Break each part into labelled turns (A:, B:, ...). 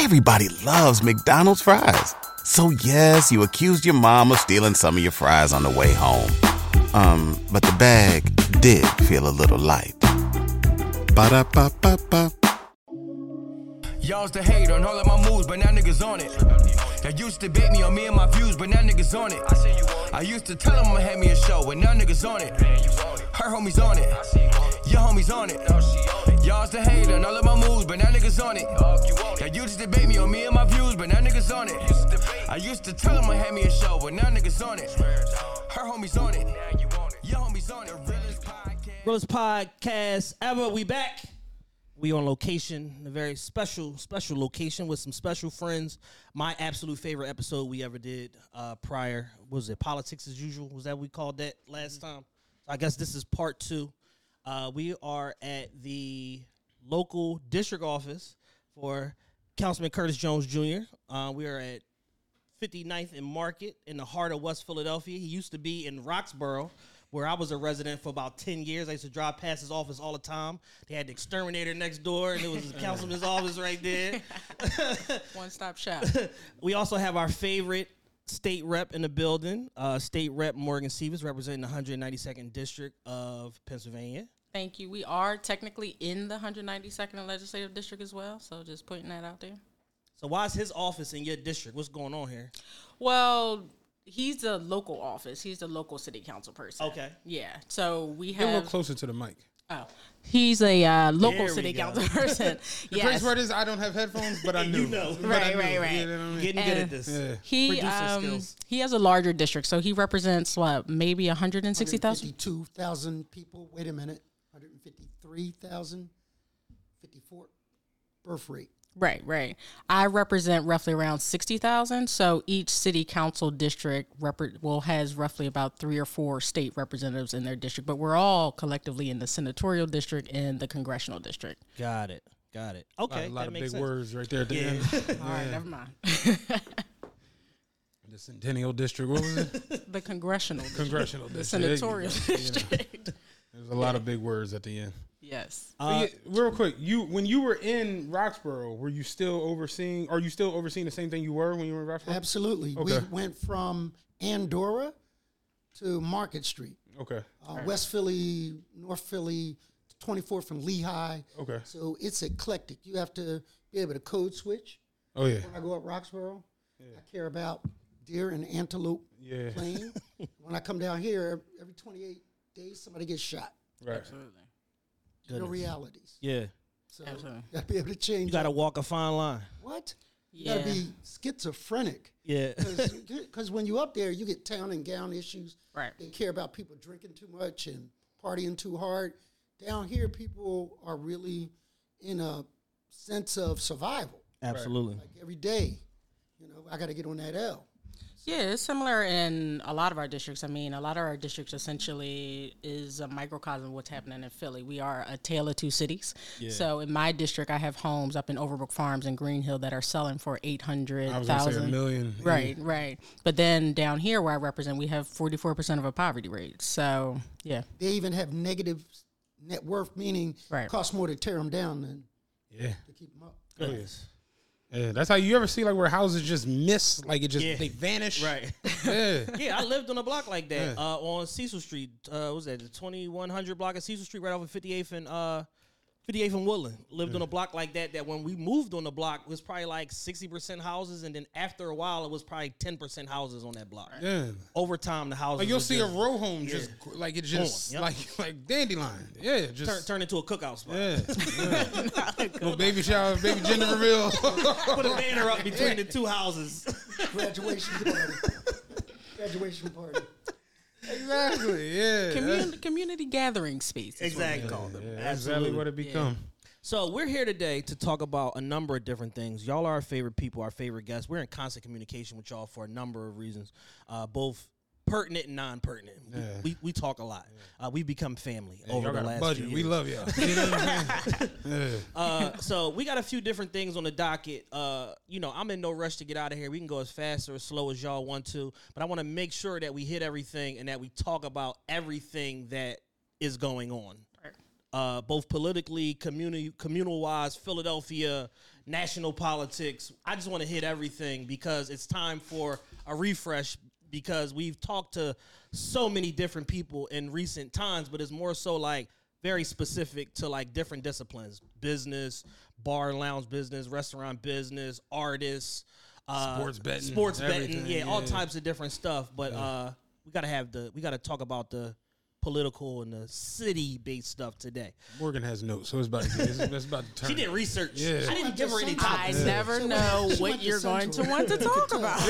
A: Everybody loves McDonald's fries. So yes, you accused your mom of stealing some of your fries on the way home. Um, but the bag did feel a little light. Ba-da-ba-ba-ba.
B: Y'all used to hate on all of my moves, but now niggas on it. Y'all used to bait me on me and my views, but now niggas on it. I used to tell them I'ma have me a show, but now niggas on it. Her homies on it. Your homies on it. Y'all used to hate on all of my moves, but now niggas on it. Y'all used to debate me on me and my views, but now niggas on it. I used to tell them I'ma me a show, but now niggas on it. Her homies on it. Your homies on it. Realest podcast.
C: Realest podcast ever. We back. We on location, a very special, special location with some special friends. My absolute favorite episode we ever did uh, prior was it politics as usual? Was that we called that last time? I guess this is part two. Uh, we are at the local district office for Councilman Curtis Jones Jr. Uh, we are at 59th and Market in the heart of West Philadelphia. He used to be in Roxborough, where I was a resident for about 10 years. I used to drive past his office all the time. They had the exterminator next door, and it was the councilman's office right there.
D: One stop shop.
C: we also have our favorite state rep in the building, uh, State Rep Morgan Cephas, representing the 192nd District of Pennsylvania.
D: Thank you. We are technically in the 192nd Legislative District as well, so just putting that out there.
C: So why is his office in your district? What's going on here?
D: Well, he's the local office. He's the local city council person.
C: Okay.
D: Yeah. So we have.
E: Get a little closer to the mic.
D: Oh, he's a uh, local
C: There
D: city council person.
E: The
D: yes.
E: crazy part is I don't have headphones, but I knew.
C: You know.
E: But I
D: Right,
E: knew.
D: right, right.
E: You know I mean?
C: Getting good at this.
E: Yeah.
D: He
C: Producer
D: um,
C: skills.
D: he has a larger district, so he represents what maybe 160,000.
F: 152,000 people. Wait a minute. 153,000. 54 birth rate.
D: Right, right. I represent roughly around sixty thousand. So each city council district repre- well has roughly about three or four state representatives in their district, but we're all collectively in the senatorial district and the congressional district.
C: Got it. Got it.
E: A lot,
C: Okay.
E: a lot
C: that
E: of
C: makes
E: big
C: sense.
E: words right there at the
C: Yeah.
E: end.
D: All right, never mind.
E: The Centennial District. What was it?
D: the congressional, district.
E: Congressional
D: the
E: District. There you
D: senatorial
E: go. You know.
D: district.
E: There's a lot of big words at the end.
D: yes.
C: Uh,
E: yeah, real quick, you when you were in Roxborough, were you still overseeing? Are you still overseeing the same thing you were when you were in Roxborough?
F: Absolutely.
E: Okay.
F: We went from Andorra to Market Street,
E: Okay.
F: uh, West Philly, North Philly, 24 from Lehigh.
E: Okay.
F: So it's eclectic. You have to be able to code switch.
E: Oh yeah.
F: When I go up Roxborough, I care about deer and antelope
E: Yeah.
F: playing. when I come down here, every 28 days, somebody gets shot.
E: Right.
D: Absolutely.
F: Real realities.
C: Yeah.
F: So
D: Absolutely.
F: you got to be able to change.
C: You got to
F: up.
C: walk a fine line.
F: What? You
D: Yeah.
F: got to be schizophrenic.
C: Yeah.
F: Because when you up there, you get town and gown issues.
D: Right.
F: They care about people drinking too much and partying too hard. Down here, people are really in a sense of survival.
C: Absolutely.
F: Like every day, you know, I got to get on that L.
D: Yeah, it's similar in a lot of our districts. I mean, a lot of our districts essentially is a microcosm of what's happening in Philly. We are a tale of two cities. Yeah. So in my district, I have homes up in Overbrook Farms and Green Hill that are selling for eight hundred
E: I was gonna say a
D: thousand.
E: million.
D: Right, right. But then down here where I represent, we have forty four percent of a poverty rate. So yeah,
F: They even have negative net worth, meaning
D: Right.
F: it costs more to tear them down than
E: Yeah.
F: to keep them up.
C: Oh, Goodness.
E: Yeah. That's how you ever see like where houses just miss, like it just
C: Yeah.
E: they vanish.
C: Right.
E: Yeah.
C: yeah, I lived on a block like that
E: Yeah.
C: uh, on Cecil Street. Uh, what was that the twenty one hundred block of Cecil Street, right off of Fifty Eighth and uh, Fifty Eighth and Woodland. Lived on a block like that. That when we moved on the block, it was probably like sixty percent houses, and then after a while, it was probably ten percent houses on that block.
E: Yeah.
C: Over time, the houses
E: Like you'll
C: would
E: see a row home just like it just
C: Yep.
E: like like dandelion. Yeah. Just
C: turn, turn into a cookout spot.
E: Yeah. yeah. Little baby shower, baby gender reveal.
C: Put a banner up between the two houses.
F: Graduation party. Graduation party.
E: Exactly. Yeah.
D: community community gathering space. is what we
C: exactly.
D: call them.
E: Yeah, that's exactly what it become.
C: So we're here today to talk about a number of different things. Y'all are our favorite people, our favorite guests. We're in constant communication with y'all for a number of reasons, uh, both pertinent and non-pertinent. We-
E: Yeah.
C: We, we, talk a lot. Uh, we've become family over the
E: got
C: last
E: budget.
C: few
E: We love y'all. You know what I'm saying? yeah.
C: Uh, so we got a few different things on the docket. Uh, you know, I'm in no rush to get out of here. We can go as fast or as slow as y'all want to, but I want to make sure that we hit everything and that we talk about everything that is going on. uh, both politically, community, communal wise, Philadelphia, national politics. I just want to hit everything because it's time for a refresh. Because we've talked to so many different people in recent times, but it's more so like very specific to like different disciplines. Business bar and lounge business restaurant business artists uh,
E: Sports betting,
C: sports betting
E: everything,
C: yeah, all types of different stuff. But uh we gotta have the we gotta talk about the political and the city based stuff today
E: Morgan has notes, so it's about to get, it's, it's about to turn.
C: she did research
E: Yeah.
C: i didn't give her any
D: I
C: topics
D: never
F: So
D: know
F: wait,
D: what you're going to want to talk about.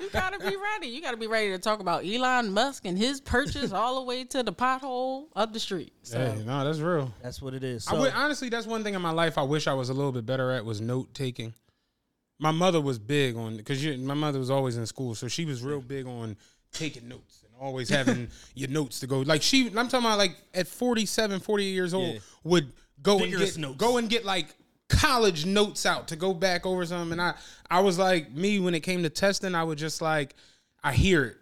D: you gotta be ready. You gotta be ready to talk about Elon Musk and his purchase all the way to the pothole up the street. So
E: Hey, no, that's real.
C: that's what it is
E: I
C: so,
E: would, honestly, that's one thing in my life I wish I was a little bit better at was note taking. My mother was big on because my mother was always in school, so she was real big on taking notes and always having your notes to go. Like she, I'm talking about like at 47, 48 years old,
C: Yeah.
E: would go
C: Vigorous
E: and get
C: notes.
E: go and get like college notes out to go back over something. And I, I was like me when it came to testing, I would just like I hear it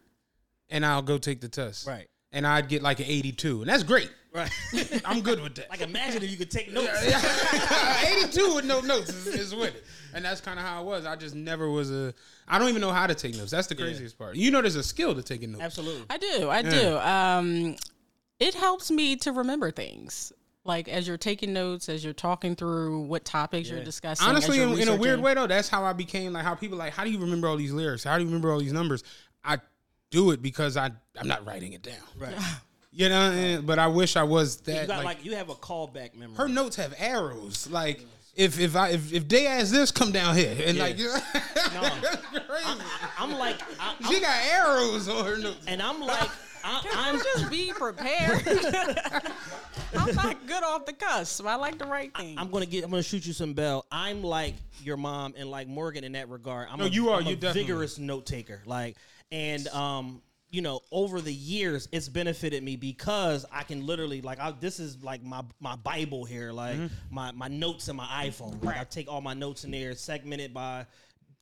E: and I'll go take the test.
C: Right.
E: And I'd get like an 82, and that's great.
C: Right
E: I'm good with that.
C: like imagine if you could take notes
E: 82 with no notes is, is with it. And that's kind of how it was. I just never was a. I don't even know how to take notes. That's the craziest part. You know, there's a skill to taking notes.
C: absolutely
D: I do, I do. Um, it helps me to remember things. Like as you're taking notes, as you're talking through what topics you're discussing.
E: Honestly,
D: you're
E: in, in a weird way though, that's how I became like how people like. How do you remember all these lyrics? How do you remember all these numbers? I do it because I I'm not writing it down.
C: right
E: You know, and- but I wish I was that.
C: you got
E: like,
C: like, you have a callback memory
E: her notes have arrows. Like if if I if, if they ask this, come down here and
C: Yeah.
E: like.
C: I'm, I'm like I, I'm,
E: she got arrows on her notes.
C: and i'm like I,
D: I'm
C: i'm
D: just be prepared. I'm not good off the cusp. I like the right thing.
C: I'm gonna get. I'm gonna shoot you some bell. I'm like your mom and like Morgan in that regard. I'm
E: No,
C: a,
E: you are.
C: I'm a
E: You definitely-
C: vigorous note taker. Like, and um, you know, over the years, it's benefited me because I can literally like. I, this is like my my Bible here. Like
E: Mm-hmm.
C: my my notes in my iPhone. Like I take all my notes in there, segmented by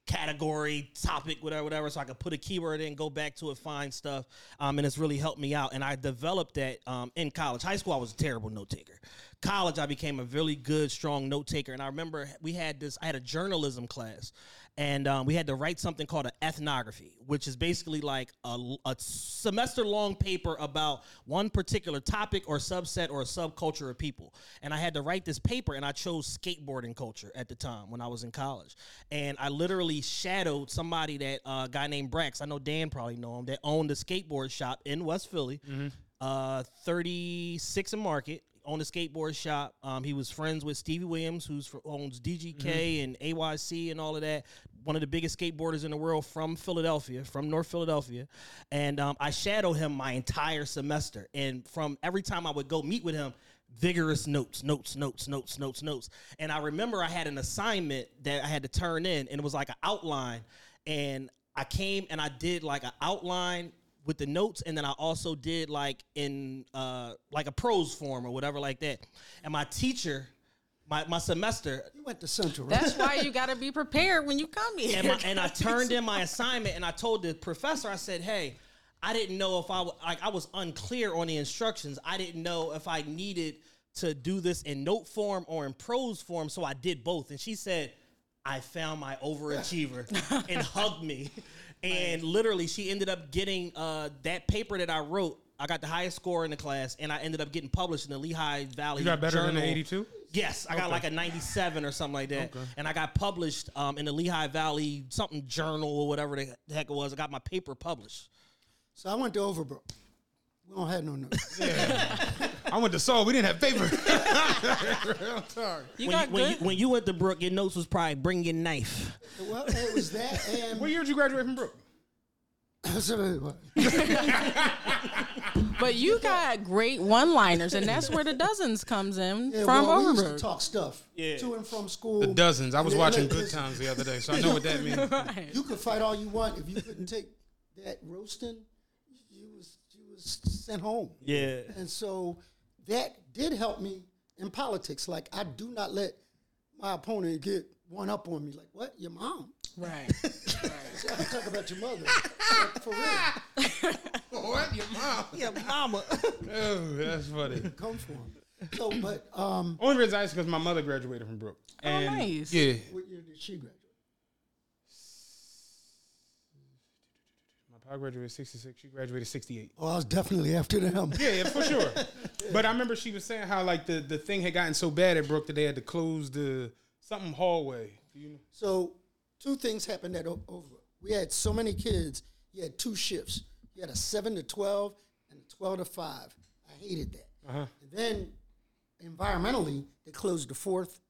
C: category, topic, whatever, whatever, so I could put a keyword in, go back to it, find stuff, um, and it's really helped me out. And I developed that um, in college. High school, I was a terrible note taker. College, I became a really good, strong note taker. And I remember we had this. I had a journalism class, and um, we had to write something called an ethnography, which is basically like a, a semester long paper about one particular topic or subset or a subculture of people. And I had to write this paper, and I chose skateboarding culture at the time when I was in college. And I literally shadowed somebody that uh, a guy named Brax. I know Dan probably know him. That owned a skateboard shop in West Philly, uh, 36 and Market. Owned a skateboard shop. Um, he was friends with Stevie Williams, who's fr- owns DGK and AYC and all of that. One of the biggest skateboarders in the world from Philadelphia, from North Philadelphia. And um, I shadowed him my entire semester. And from every time I would go meet with him, vigorous notes, notes, notes, notes, notes, notes. And I remember I had an assignment that I had to turn in, and it was like an outline. And I came and I did like an outline with the notes, and then I also did like in uh, like a prose form or whatever like that. And my teacher, my my semester,
F: You went to Central, right?
D: That's why you got to be prepared when you come here.
C: and, my, and I turned in my assignment and I told the professor, I said, hey, I didn't know if I w- like I was unclear on the instructions. I didn't know if I needed to do this in note form or in prose form, so I did both. And she said, I found my overachiever and hugged me. And literally, she ended up getting uh, that paper that I wrote. I got the highest score in the class, and I ended up getting published in the Lehigh Valley.
E: You got better than the 82?
C: Yes, I got like a 97 or something like that. And I got published um, in the Lehigh Valley something journal or whatever the heck it was. I got my paper published.
F: So I went to Overbrook. We don't have no notes.
E: I went to Saul. We didn't have paper.
D: you
C: when,
D: got
C: you, when, you,
D: good.
C: when you went to Brook, your notes was probably bring your knife.
F: well, it was that and
E: what year did you graduate from Brook?
D: But you got great one-liners, and that's where the dozens comes in
F: Yeah,
D: from
F: well, we used to talk stuff
C: Yeah.
F: to and from school.
E: The dozens. I was
F: Yeah,
E: watching Good Times the other day, so I know what that means.
F: You could fight all you want if you couldn't take that roasting. You was you was sent home.
C: Yeah.
F: And so that did help me in politics. Like I do not let my opponent get one up on me. Like what? Your mom?
D: Right.
F: I talk about your mother. Like, for real.
E: what? Your mom?
C: Yeah, mama.
E: Oh, that's funny.
F: Come for him. So, but um,
E: Only reason I asked because my mother graduated from Brook. And
D: nice.
E: Yeah,
F: what year did she graduate?
E: Pa graduated sixty six. She graduated sixty eight.
F: Oh, I was definitely after them.
E: Yeah, yeah, for sure. But I remember she was saying how like the, the thing had gotten so bad at Brook that they had to close the something hallway. You know?
F: So, two things happened at O- Overbrook. We had so many kids. You had two shifts. You had a seven to twelve and a twelve to five. I hated that.
E: Uh-huh.
F: And then, environmentally, they closed the fourth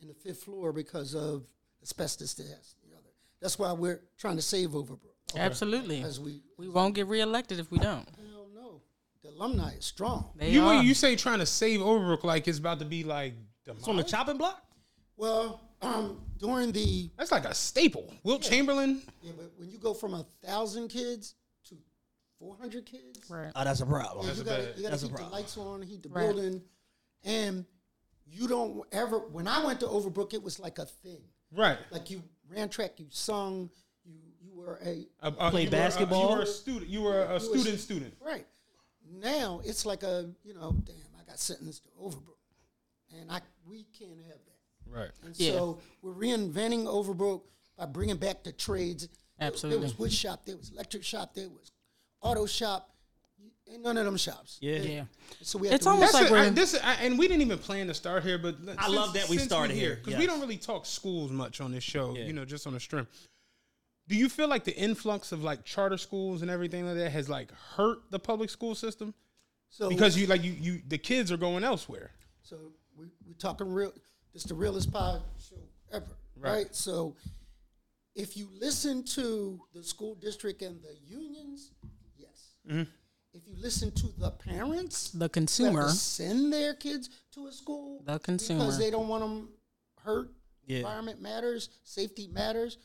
F: and the fifth floor because of asbestos test. The other. That's why we're trying to save Overbrook.
D: Absolutely.
F: As we,
D: We won't get reelected if we don't.
F: hell no, the alumni is strong.
D: They
E: You
D: are.
E: you say trying to save Overbrook like it's about to be like
C: It's on the chopping block.
F: Well, um, during the
E: That's like a staple. Wilt Chamberlain.
F: yeah, but when you go from a thousand kids to four hundred kids,
D: right.
C: Oh, that's a problem.
F: Yeah,
E: That's
F: you
E: a
F: gotta,
E: bad-
F: you gotta
C: that's a
F: keep the lights on, heat the
D: Right.
F: building, and you don't ever. When I went to Overbrook, it was like a thing.
E: Right.
F: Like you ran track, you sung, you you were a
E: Uh, uh,
C: Played
E: you were a-
C: basketball?
E: you were a student. You were a
F: were
E: student.
F: s-
E: Student.
F: right. Now it's like a you know, damn, I got sentenced to Overbrook, and I we can't have that.
E: Right.
F: And
D: Yeah.
F: so we're reinventing Overbrook by bringing back the trades.
D: Absolutely.
F: There was wood shop, there was electric shop, there was auto shop. Ain't none of them shops.
C: Yeah.
D: Yeah.
F: So we have
D: It's
F: to
D: almost like
E: it.
D: We're-
E: this I, and we didn't even plan to start here, but let-
C: I love that we
E: since
C: started here,
E: because we don't really talk schools much on this show.
C: Yeah.
E: You know, just on the stream. Do you feel like the influx of like charter schools and everything like that has like hurt the public school system
F: so
E: because you like you you the kids are going elsewhere?
F: So we we talking real. This the realest pie show ever, right.
E: Right.
F: So if you listen to the school district and the unions, yes.
E: Mm-hmm.
F: If you listen to the parents,
D: The
F: who
D: consumer.
F: to send their kids to a school,
D: The consumer.
F: because they don't want them hurt.
C: Yeah.
F: Environment matters. Safety matters.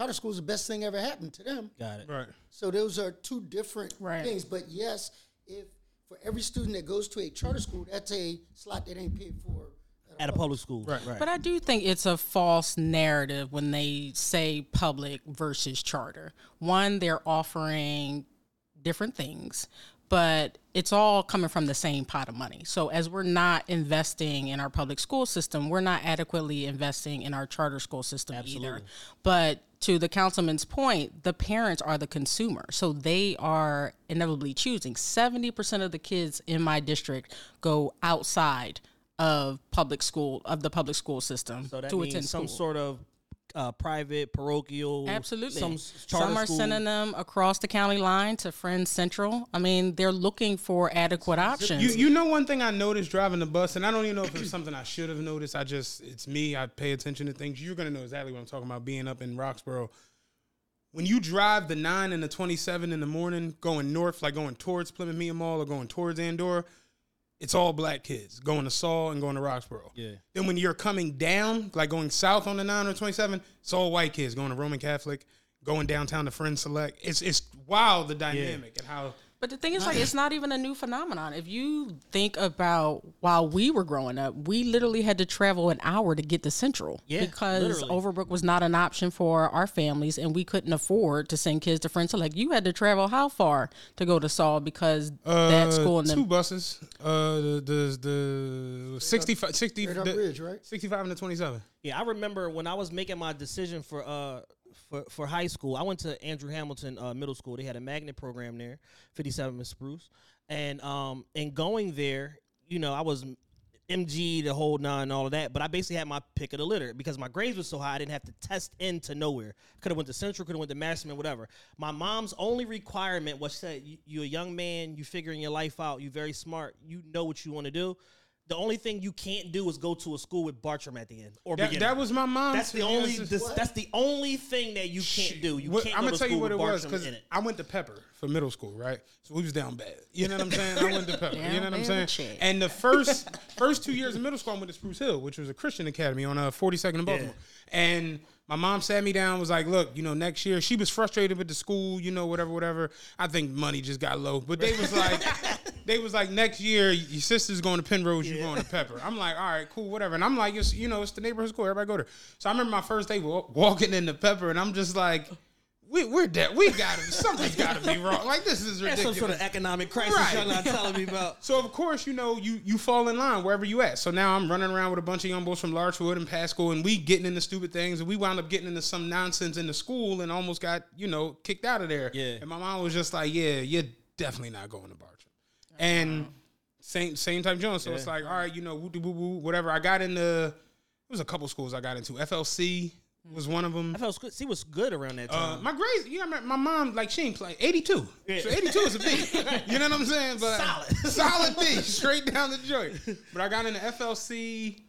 F: Charter school is the best thing ever happened to them.
C: Got it.
E: Right.
F: So those are two different
D: Right.
F: things. But yes, if for every student that goes to a charter school, that's a slot that ain't paid for
C: At a public school.
E: Right.
C: Right.
D: But I do think it's a false narrative when they say public versus charter. One, they're offering different things, but it's all coming from the same pot of money. So as we're not investing in our public school system, we're not adequately investing in our charter school system either. But to the councilman's point, the parents are the consumer. So they are inevitably choosing. 70% of the kids in my district go outside of public school of the public school system
C: so that
D: to attend
C: some
D: school.
C: sort of uh, private, parochial.
D: Absolutely.
C: Some
D: Some, are
C: school.
D: sending them across the county line to Friends Central. I mean, they're looking for adequate options.
E: You you know one thing I noticed driving the bus, and I don't even know if it's something I should have noticed. I just it's me. I pay attention to things. You're gonna know exactly what I'm talking about. Being up in Roxborough, when you drive the nine and the 27 in the morning, going north, like going towards Plymouth Meeting Mall or going towards Andorra, it's all black kids going to Saul and going to Roxborough.
C: Yeah.
E: Then when you're coming down, like going south on the nine or 27, it's all white kids going to Roman Catholic, going downtown to Friend Select. It's it's wild the dynamic and how.
D: But the thing is, like, it's not even a new phenomenon. If you think about while we were growing up, we literally had to travel an hour to get to Central
C: Yeah,
D: because
C: literally.
D: Overbrook was not an option for our families, and we couldn't afford to send kids to Friends. So, like, you had to travel how far to go to Saul because that
E: Uh,
D: school and
E: two
D: them.
E: buses. Uh, the the, the 65, 60,
F: Straight
E: the-
F: bridge, right?
E: 65 and the 27.
C: Yeah, I remember when I was making my decision for uh for, for high school. I went to Andrew Hamilton uh, Middle School. They had a magnet program there, 57 Miss Spruce, and um and going there, you know, I was MG the whole nine and all of that. But I basically had my pick of the litter because my grades were so high. I didn't have to test into nowhere. Could have went to Central. Could have went to Masterman. Whatever. My mom's only requirement was that you, you're a young man. You figuring your life out. You very smart. You know what you want to do. The only thing you can't do is go to a school with Bartram at the end or
E: That,
C: beginner.
E: that was my mom.
C: That's the only. This, that's the only thing that you can't do. You
E: What-
C: can't
E: I'm gonna tell you what
C: with
E: it was because. I went to Pepper for middle school, right? So we was down bad. You know what I'm saying? I went to Pepper. you know what I'm saying?
D: shit.
E: And the first first two years of middle school, I went to Spruce Hill, which was a Christian academy on uh, 42nd in Baltimore. And my mom sat me down, was like, "Look, you know, next year." She was frustrated with the school, you know, whatever, whatever. I think money just got low, but they was like, they was like, "Next year, your sister's going to Penrose, you're going to Pepper." I'm like, "All right, cool, whatever." And I'm like, "It's you know, it's the neighborhood school, everybody go there." So I remember my first day wa- walking into Pepper, and I'm just like we, we're dead. We got to something's got to be wrong. Like this is
C: That's some
E: ridiculous.
C: sort of economic crisis
E: Right.
C: y'all not telling me about.
E: So of course, you know, you you fall in line wherever you at. So now I'm running around with a bunch of young boys from Larchwood and Pasco, and we getting into stupid things, and we wound up getting into some nonsense in the school, and almost got you know kicked out of there.
C: Yeah.
E: And my mom was just like, "Yeah, you're definitely not going to Bartram." And same same type Jones. So it's like, all right, you know, woo woo woo, whatever. I got into. It was a couple schools I got into. FLC was one of them.
C: I felt good. See what's good around that
E: Uh,
C: time.
E: my grades, you know, my, my mom like she ain't play eighty two.
C: Yeah.
E: So eighty two is a a B. you know what I'm saying? But
C: Solid.
E: solid B, straight down the joint. But I got into FLC.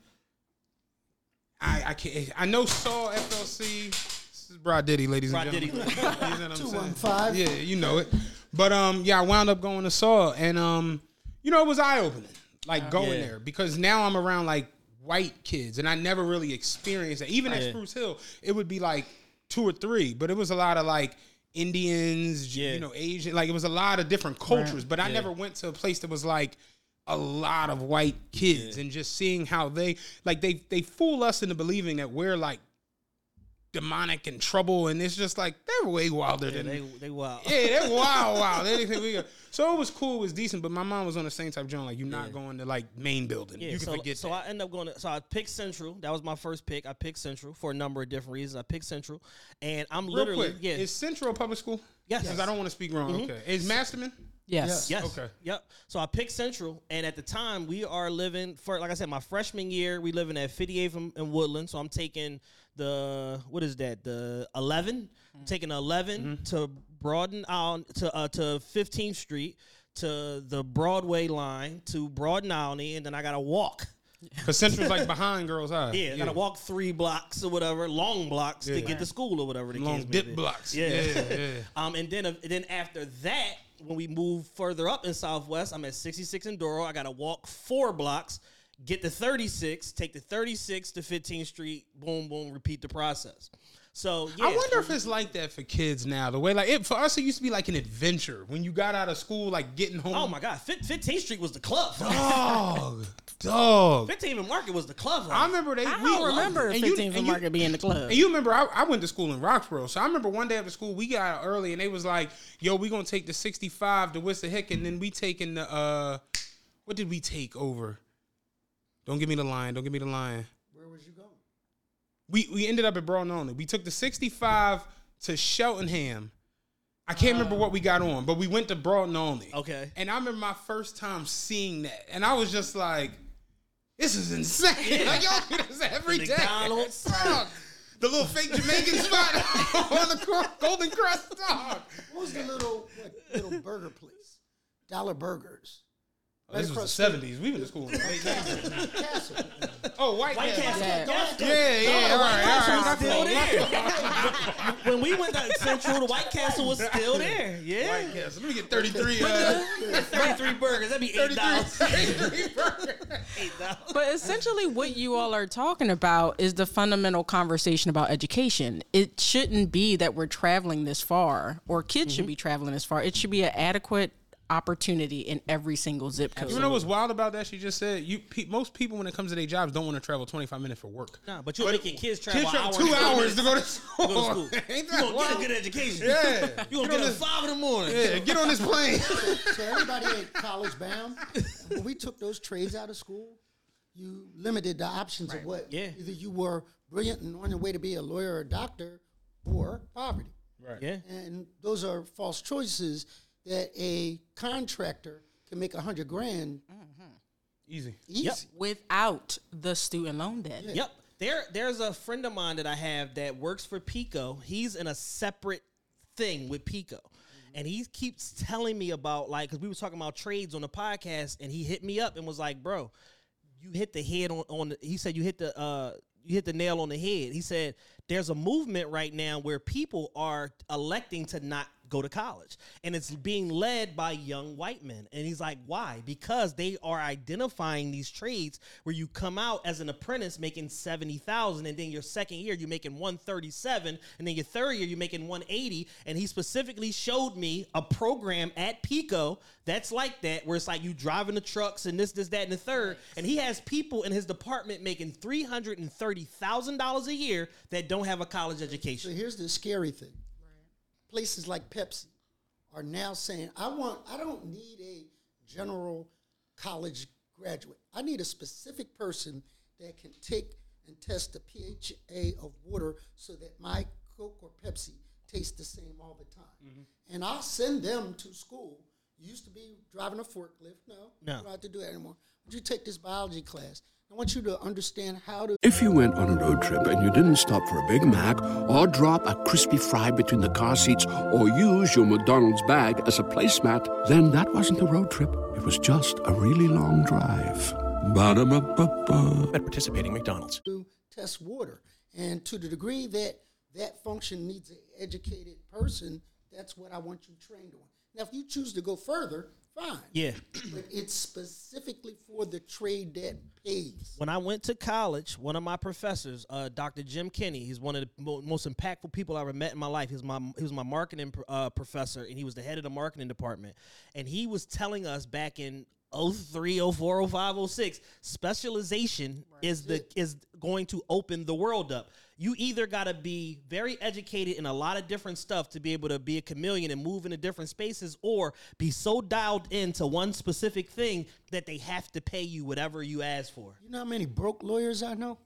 E: I I can't. I know saw FLC. This is Broad Diddy, ladies
C: Broad
E: and
C: Diddy.
E: gentlemen. you know what I'm
F: 215.
E: Yeah, you know it. But um, yeah, I wound up going to Saul, and um, you know, it was eye opening, like going
C: Yeah.
E: there because now I'm around like white kids, and I never really experienced it. Even at
C: Yeah.
E: Spruce Hill, it would be like two or three, but it was a lot of like Indians,
C: Yeah.
E: you know, Asian, like it was a lot of different cultures. But I
C: Yeah.
E: never went to a place that was like a lot of white kids, and just seeing how they like they they fool us into believing that we're like demonic and trouble, and it's just like they're way wilder
C: Yeah,
E: than
C: they they wild.
E: yeah, they're wild, wild. Anything we got. So it was cool, it was decent, but my mom was on the same type of joint. Like, you're not going to like main building.
C: Yeah,
E: you can
C: so,
E: forget
C: so
E: that.
C: I ended up going to, so I picked Central. That was my first pick. I picked Central for a number of different reasons. I picked Central, and I'm
E: Real
C: literally
E: quick,
C: yeah.
E: is Central a public school?
C: Yes.
E: Because I don't want to speak wrong. Mm-hmm. Okay. Is Masterman?
D: Yes.
C: Yes.
E: Okay.
C: Yep. So I picked Central, and at the time we are living for, like I said, my freshman year we living at 58th and, and Woodland. So I'm taking the what is that? The 11. I'm taking the 11 to Broaden out to uh, to 15th Street to the Broadway line to Broad and Olney, and then I got to walk.
E: Because Central's like behind Girls High.
C: Yeah, I gotta walk three blocks or whatever, long blocks to get to school or whatever the
E: Long
C: case may
E: dip
C: be.
E: blocks.
C: Yeah.
E: Yeah, yeah.
C: um, and then uh, then after that, when we move further up in Southwest, I'm at 66 in Doro. I gotta walk four blocks, get the 36, take the 36 to 15th Street, boom, boom, repeat the process. So yeah,
E: I wonder if it's like that for kids now. The way, like, it, for us, it used to be like an adventure when you got out of school, like getting home.
C: Oh my God, Fif- 15th Street was the club.
E: Dog. Dog.
C: 15th and Market was the club.
E: I remember they.
D: I
E: we
D: don't remember
E: it.
D: 15th
E: and
D: and
E: you-
D: Market being the club.
E: And you remember, I, I went to school in Roxborough, so I remember one day after school we got out early, and they was like, "Yo, we gonna take the 65 to Wissahick, and then we taking the uh, what did we take over? Don't give me the line. Don't give me the line.
F: Where was you going?
E: We we ended up at Broad and Olney. We took the 65 to Cheltenham. I can't remember what we got on, but we went to Broad and Olney.
C: Okay.
E: And I remember my first time seeing that, and I was just like, "This is insane! like y'all do this every
C: The
E: day."
C: McDonald's.
E: Dog. The little fake Jamaican spot on the Golden Crest dog.
F: What was the little what, little burger place? Dollar Burgers.
E: This was the seventies. We went to school in the late 90s.
F: Castle.
E: Oh, White,
C: White
E: Castle.
C: Castle.
D: Yeah.
C: Yes.
E: Yeah, yeah, all right, all right.
C: still there. when we went to Central, the White Castle was still there. Yeah.
E: White Castle. Let me get 33. Uh,
C: 33 burgers. That'd be eight
E: 33,
C: dollars.
E: 33 burgers.
C: Eight dollars.
D: But essentially, what you all are talking about is the fundamental conversation about education. It shouldn't be that we're traveling this far, or kids should be traveling this far. It should be an adequate opportunity in every single zip code.
E: You know what's wild about that? She just said you. Pe- most people, when it comes to their jobs, don't want to travel 25 minutes for work.
C: Nah, but you're make your kids travel,
E: Kids travel
C: hour
E: two hours to go to school.
C: to go to school.
E: Ain't
C: You
E: that
C: gonna get a good education.
E: Yeah.
C: You gonna
E: Get
C: get
E: on
C: up at
E: this-
C: five in the morning.
E: Yeah, get on this plane.
F: So everybody at college bound. When we took those trades out of school, you limited the options of what
C: Yeah.
F: either you were brilliant and on your way to be a lawyer or a doctor, or poverty. Right.
C: Yeah.
F: And those are false choices that a contractor can make a hundred grand
E: Easy.
F: easy.
D: Without the student loan debt.
C: Yep. There, there's a friend of mine that I have that works for PECO. He's in a separate thing with PECO. And he keeps telling me about like, cause we were talking about trades on the podcast, and he hit me up and was like, "Bro, you hit the head on on." The, he said you hit the uh you hit the nail on the head. He said there's a movement right now where people are electing to not go to college, and it's being led by young white men. And he's like, "Why? Because they are identifying these trades where you come out as an apprentice making seventy thousand, and then your second year you're making one thirty seven, and then your third year you're making one eighty. And he specifically showed me a program at PECO that's like that, where it's like you driving the trucks and this, this, that, and the third. And he has people in his department making three hundred and thirty thousand dollars a year that don't have a college education.
F: So here's the scary thing. Places like Pepsi are now saying, I want, I don't need a general college graduate. I need a specific person that can take and test the pHA of water so that my Coke or Pepsi tastes the same all the time. Mm-hmm. And I'll send them to school. You used to be driving a forklift. No,
C: No.
F: you don't have to do that anymore. Would you take this biology class? I want you to understand how to
G: If you went on a road trip and you didn't stop for a Big Mac or drop a crispy fry between the car seats or use your McDonald's bag as a placemat, then that wasn't a road trip. It was just a really long drive. Ba-da-ba-ba-ba.
H: At participating McDonald's.
F: to test water. And to the degree that that function needs an educated person, that's what I want you trained on. Now, if you choose to go further, fine.
C: Yeah.
F: But it's specifically for the trade that pays.
C: When I went to college, one of my professors, uh, Dr. Jim Kinney, he's one of the mo- most impactful people I ever met in my life. He was my he was my marketing pr- uh, professor, and he was the head of the marketing department. And he was telling us back in 03, 04, 05, 06, specialization is the is going to open the world up. You either got to be very educated in a lot of different stuff to be able to be a chameleon and move into different spaces, or be so dialed into one specific thing that they have to pay you whatever you ask for.
F: You know how many broke lawyers I know?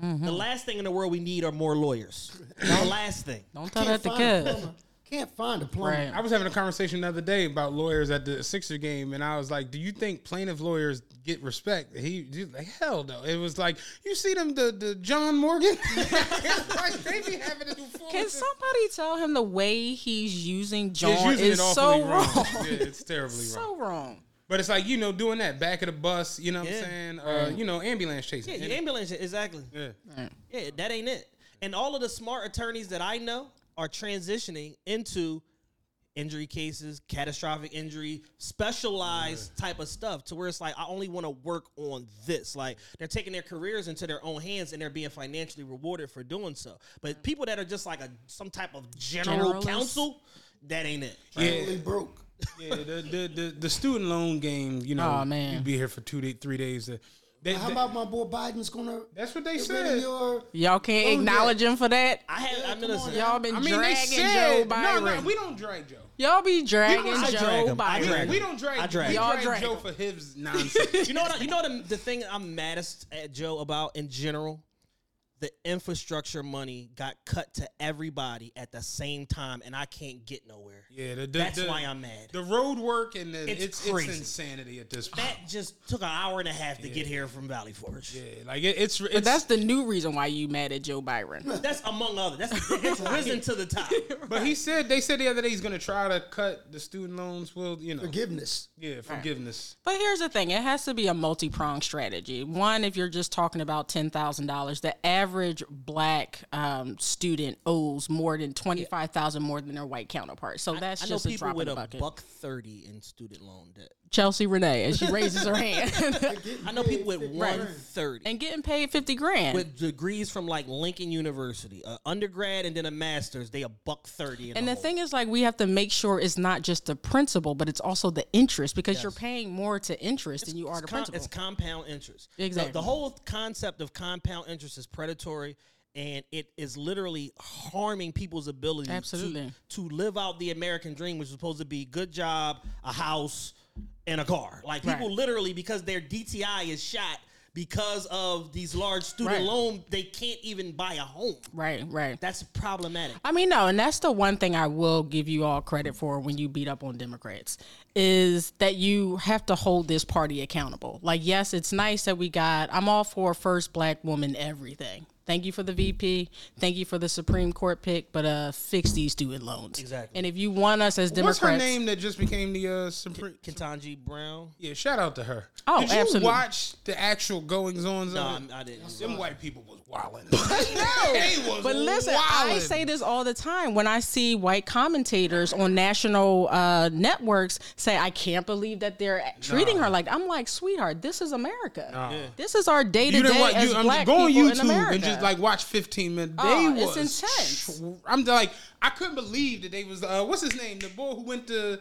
C: The last thing in the world we need are more lawyers. the last thing.
D: Don't tell
F: Can't
D: that to kids.
F: Plumber. Can't find a plumber.
D: Right.
E: I was having a conversation the other day about lawyers at the Sixer game, and I was like, "Do you think plaintiff lawyers get respect?" He, he like, "Hell no!" It was like, "You see them, the the John Morgan, like they be having to
D: Can somebody tell him the way he's using
E: He's
D: John
E: using
D: is
E: it
D: so
E: awfully
D: wrong?
E: Yeah, it's terribly wrong.
D: so wrong.
E: But it's like you know, doing that back of the bus. You know what
C: Yeah.
E: I'm saying? Uh, you know, ambulance chasing.
C: Yeah,
E: And-
C: ambulance, exactly.
E: yeah.
C: Yeah, that ain't it. And all of the smart attorneys that I know are transitioning into injury cases, catastrophic injury, specialized type of stuff to where it's like I only want to work on this. Like they're taking their careers into their own hands and they're being financially rewarded for doing so. But people that are just like a some type of general
D: Generalist.
C: counsel, that ain't it. Yeah.
F: Totally broke.
E: Yeah, the, the the the student loan game. You know,
D: Aw, man.
E: you'd be here for two day, three days. Uh, They,
F: How
E: they-
F: about my boy Biden's gonna
E: that's what they
F: get rid of
E: said.
F: your
D: Y'all can't
F: Oh, yeah.
D: acknowledge him for that.
C: I had I mean listen,
D: Y'all been
E: I mean, they
D: dragging
E: said
D: Joe
E: no,
D: Biden.
E: no. We don't drag Joe.
D: Y'all be dragging Joe
C: drag him. I
D: Biden.
C: drag
E: We don't drag.
C: I drag.
D: Y'all
E: drag,
D: drag
E: Joe
D: him.
E: for his nonsense.
C: you know what? You know what? The thing I'm maddest at Joe about in general, the infrastructure money got cut to everybody at the same time, and I can't get nowhere.
E: yeah, the, the,
C: That's
E: the-
C: why I'm mad.
E: The road work and the,
C: It's
E: it's, it's,
C: crazy.
E: insanity at this point.
C: That just took an hour and a half to get here from Valley Forge.
E: Yeah, like it, it's it's
D: But that's the new reason why you mad at Joe Biden.
C: That's among other. That's it's risen to the top.
E: But he said they said the other day he's gonna try to cut the student loans. Well, you know,
F: forgiveness.
E: yeah, forgiveness.
D: But here's the thing: it has to be a multi-pronged strategy. One, if you're just talking about ten thousand dollars, the average black um, student owes more than twenty-five thousand more than their white counterpart. So that's
C: I know
D: just a
C: people
D: drop in
C: with a
D: bucket.
C: buck thirty in student loan debt.
D: Chelsea Renee, as she raises her hand,
C: I know people with one thirty.
D: and getting paid fifty grand.
C: with degrees from like Lincoln University, a undergrad and then a master's, they a buck thirty. In
D: And the
C: hole.
D: thing is, like, we have to make sure it's not just the principal, but it's also the interest because you're paying more to interest than you are to
C: It's com-
D: principal.
C: It's compound interest. The-
D: Exactly.
C: The, whole concept of compound interest is predatory. And it is literally harming people's ability
D: Absolutely.
C: to, to live out the American dream, which is supposed to be good job, a house, and a car. Like people
D: Right.
C: literally, because their DTI is shot because of these large student
D: Right.
C: loan, they can't even buy a home.
D: right, right.
C: That's problematic.
D: I mean, no, and that's the one thing I will give you all credit for when you beat up on Democrats is that you have to hold this party accountable. Like, yes, it's nice that we got, I'm all for first black woman everything. Thank you for the VP. Thank you for the Supreme Court pick, but uh, fix these student loans.
C: Exactly.
D: And if you want us as Democrats, What's
E: her name that just became the uh, Supreme?
C: Ketanji Brown.
E: Yeah, shout out to her.
D: Oh,
E: Did you
D: absolutely.
E: watch the actual goings ons
C: No,
E: of
C: I'm-
E: it?
C: I didn't.
E: Them white people was wilding. they was
D: But listen, I say this all the time when I see white commentators on national uh, networks say, "I can't believe that they're treating her like." I'm like, sweetheart, this is America. This is our day to day as
E: you. I'm
D: black
E: just, go on
D: people in
E: YouTube
D: America.
E: Just like watch 15 minutes. They
D: Oh, it's
E: was.
D: intense.
E: I'm like, I couldn't believe that they was. Uh, what's his name? The boy who went to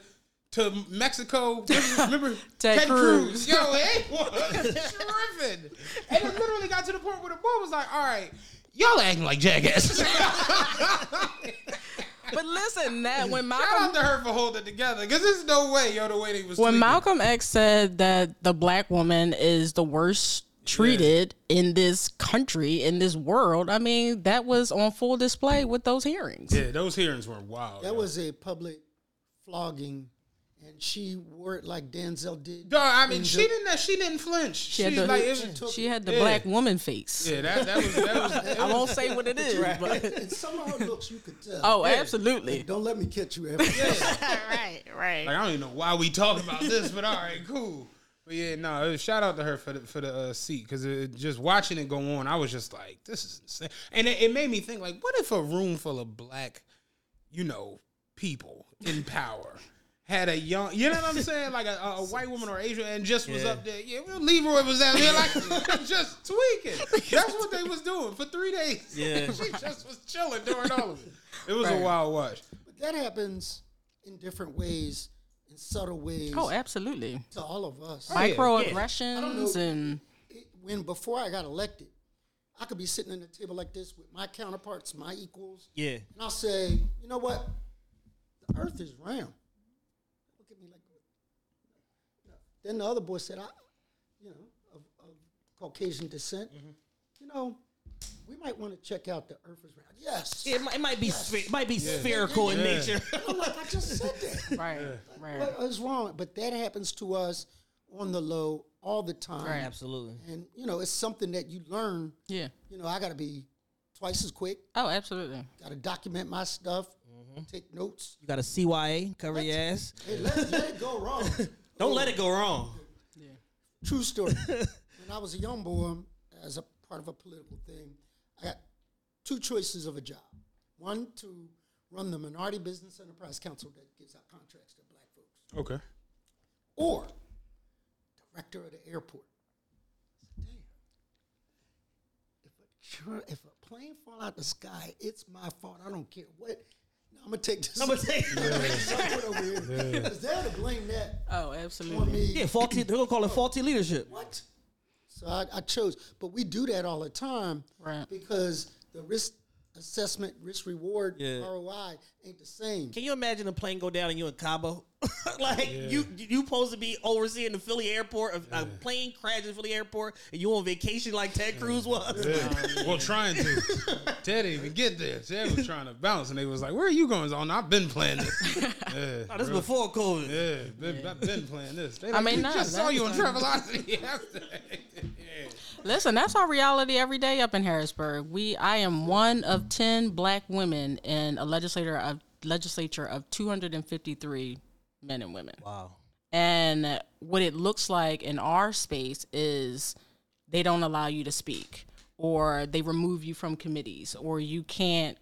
E: to Mexico. Remember, remember
D: Ted Cruz.
E: Yo, it was tripping. And it literally got to the point where the boy was like, "All right, y'all acting like jackasses."
D: but listen, that when
E: Shout
D: Malcolm
E: out to her for holding it together because there's no way, yo, the way they was.
D: when
E: tweaking.
D: Malcolm X said that the black woman is the worst treated in this country in this world, I mean that was on full display with those hearings.
E: Yeah, those hearings were wild.
F: That
E: yo.
F: was a public flogging, and she wore it like Denzel did.
E: Dog, I mean, she
F: the-
E: didn't. She didn't flinch.
D: She
E: She,
D: had the
E: like, it was,
D: she had the
E: Yeah.
D: black woman face.
E: yeah, that, that was that was. it
D: I won't say what it is, but
F: And some of her looks you could tell.
D: oh, absolutely.
F: Don't let me catch you ever.
D: right, right.
E: Like I don't even know why we talking about this, but all right, cool. But yeah, no, it was- shout out to her for the for the uh, seat because just watching it go on, I was just like, this is insane, and it, it made me think like, what if a room full of black, you know, people in power had a young, you know what I'm saying, like a, a, a white woman or Asian, and just was
C: Yeah.
E: up there. Yeah, well, Leroy was out there like just tweaking. That's what they was doing for three days.
C: Yeah.
E: she just was chilling during all of it. It was a wild watch.
F: But that happens in different ways, in subtle ways,
D: Oh, absolutely.
F: to all of us.
D: Microaggressions and
F: It- when before I got elected, I could be sitting at a table like this with my counterparts, my equals,
C: Yeah.
F: and I'll say, you know what? The Earth is round. Look at me like. Then the other boy said, I, you know, of, of Caucasian descent, mm-hmm. you know, we might want to check out the Earth is round. Yes.
C: It might, it might be sphe- it might be spherical in
E: Yeah.
C: nature.
F: I'm like, I just said that.
D: right, right,
F: What is wrong? But that happens to us on the low all the time.
D: Right.
C: Absolutely.
F: And you know, it's something that you learn.
D: yeah.
F: You know, I got to be twice as quick.
D: Oh, absolutely.
F: Got to document my stuff.
C: Mm-hmm.
F: Take notes.
C: You got a CYA cover your ass.
F: Hey, let, let it go wrong.
C: Don't let it go wrong. Yeah.
F: True story. when I was a young boy, as a part of a political thing, I got two choices of a job. One to run the Minority Business Enterprise Council that gives out contracts to black folks,
E: Okay.
F: or director of the airport. Said, Damn. If a, if a plane fall out the sky, it's my fault. I don't care what. Now, I'm gonna take this.
C: I'm gonna take
F: something over here. Because they're to blame that
D: Oh, absolutely.
F: me.
C: yeah faulty. They're gonna call it faulty leadership.
F: What? So I, I chose, but we do that all the time,
D: Right.
F: Because the risk assessment, risk reward,
C: Yeah.
F: ROI ain't the same.
C: Can you imagine a plane go down and you in Cabo? like you you supposed to be overseeing the Philly airport, a, a plane crashes Philly airport, and you on vacation like Ted Cruz was.
E: well, trying to. Ted didn't even get there. Ted was trying to bounce, and they was like, "Where are you going?" On, I've been playing this. Yeah,
C: Oh, this
E: real-
C: before COVID.
E: Yeah, been, I've been playing this. They
D: I
E: like,
D: mean,
E: we
D: nah,
E: just saw you on Travelocity yesterday. yeah.
D: Listen, that's our reality every day up in Harrisburg. We, I am one of ten black women in a legislator of legislature of 253 men and women.
C: Wow.
D: And what it looks like in our space is they don't allow you to speak, or they remove you from committees, or you can't.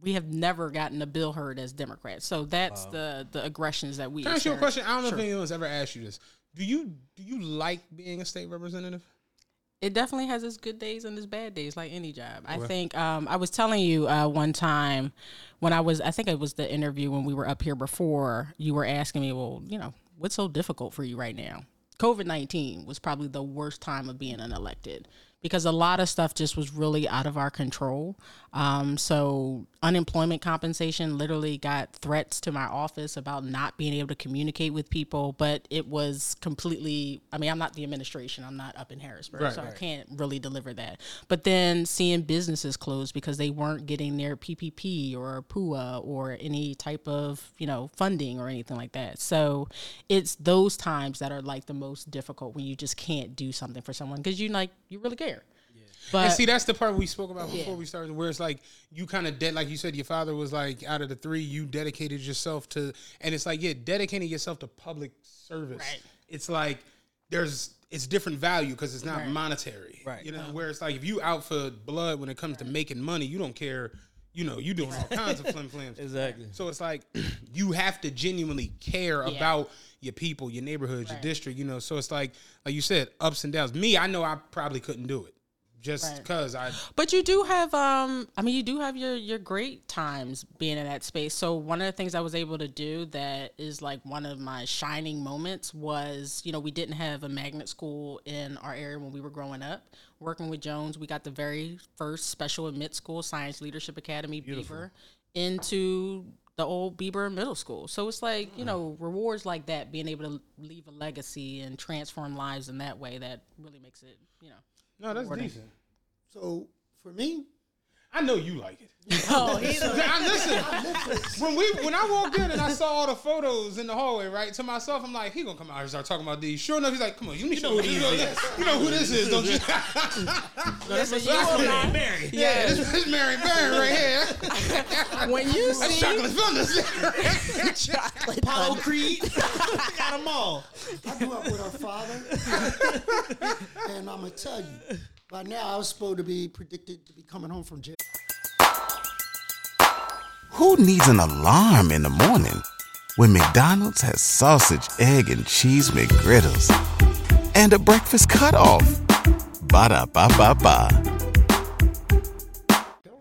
D: We have never gotten a bill heard as Democrats, so that's the the aggressions that we.
E: Can I ask you a question? I don't know if anyone's ever asked you this. Do you do you like being a state representative?
D: It definitely has its good days and its bad days, like any job. I think um, I was telling you uh, one time when I was, I think it was the interview when we were up here before. You were asking me, well, you know, what's so difficult for you right now? COVID nineteen was probably the worst time of being unelected because a lot of stuff just was really out of our control. Um, so unemployment compensation literally got threats to my office about not being able to communicate with people, but it was completely. I mean, I'm not the administration. I'm not up in Harrisburg,
E: Right,
D: so I can't really deliver that. But then seeing businesses close because they weren't getting their PPP or PUA or any type of you know funding or anything like that. So it's those times that are like the most difficult when you just can't do something for someone because you like you really care. But
E: and see, that's the part we spoke about before we started, where it's like you kind of, de- like you said, your father was like, out of the three, you dedicated yourself to, and it's like, yeah, dedicating yourself to public service.
D: Right.
E: It's like there's, it's different value because it's not
D: Right.
E: monetary.
C: Right.
E: You know, uh-huh. where it's like if you out for blood when it comes to making money, you don't care. You know, you doing all kinds of flim flams.
C: Exactly.
E: So it's like you have to genuinely care about your people, your neighborhood, your district. You know, so it's like, like you said, ups and downs. Me, I know I probably couldn't do it just
D: Right.
E: because I.
D: But you do have, um, I mean, you do have your your great times being in that space. So one of the things I was able to do that is like one of my shining moments was, you know, we didn't have a magnet school in our area when we were growing up. Working with Jones, we got the very first special admit school, Science Leadership Academy, Beeber, into the old Beeber Middle School. So it's like you know rewards like that, being able to leave a legacy and transform lives in that way, that really makes it you know.
E: No, that's decent.
F: So for me,
E: I know you like it.
D: Oh, he's
E: I listen. when we when I walked in and I saw all the photos in the hallway, right? To myself, I'm like, he gonna come out here and start talking about these. Sure enough, he's like, come on, you, need to know who this is. You know who this is, don't you?
C: Listen, you will not marry.
E: yeah, this is Mary Barron right here.
D: when you
E: That's
D: see
E: chocolate thunder.
C: Apollo Creed. Got them all.
F: I grew up with her father, and I'm gonna tell you, by now I was supposed to be predicted to be coming home from jail.
A: Who needs an alarm in the morning when McDonald's has sausage, egg, and cheese McGriddles and a breakfast cutoff? Ba da ba ba ba.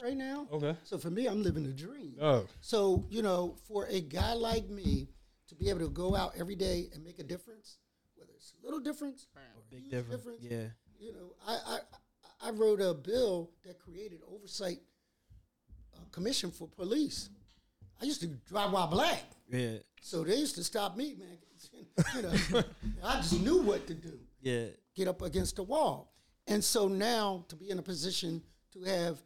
F: Right now,
E: Okay.
F: So for me, I'm living a dream.
E: Oh.
F: So you know, for a guy like me to be able to go out every day and make a difference, whether it's a little difference or a big
C: difference,
F: difference,
C: yeah.
F: You know, I I, I wrote a bill that created oversight uh, commission for police. I used to drive while black,
C: Yeah.
F: so they used to stop me, man. You know, I just knew what to do.
C: Yeah.
F: Get up against the wall, and so now to be in a position to have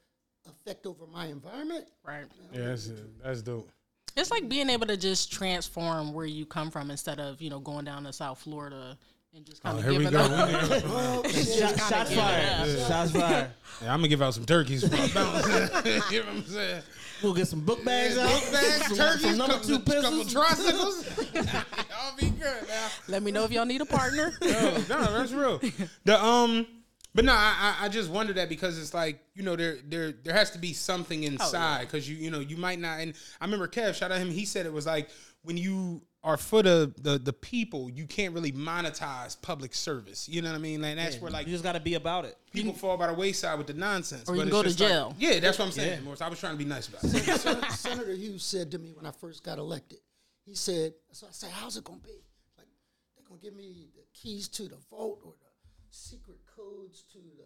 F: effect over my environment,
D: right.
E: Yeah, that's, that's dope.
D: It's like being able to just transform where you come from instead of you know going down to South Florida and just kind
E: Oh,
D: of
E: here we
D: giving
E: go.
D: up.
E: We-
F: well,
C: Shot,
F: shit,
C: shots fired. Shots fired.
E: Yeah, I'm gonna give out some turkeys. for a you know what I'm saying?
C: We'll get some book bags out.
E: Book bags,
C: some,
E: turkeys,
C: some number
E: couple,
C: two
E: couple
C: pistols.
E: tricycles. I'll be good now.
D: Let me know if y'all need a partner.
E: no, no, that's real. The um, but no, I I- I just wonder that because it's like you know there there there has to be something inside because you you know you might not. And I remember Kev, shout out him. He said it was like when you are for the the the people, you can't really monetize public service. You know what I mean? And that's where like
C: You just got to be about it.
E: people fall by the wayside with the nonsense.
D: Or you
E: but
D: can
E: it's
D: go to
E: just like-
D: jail.
E: yeah, that's what I'm saying. Morris. I was trying to be nice about it.
F: Sen- Senator Hughes said to me when I first got elected, he said, so I said, how's it going to be? Like, they're going to give me the keys to the vote or the secret codes to the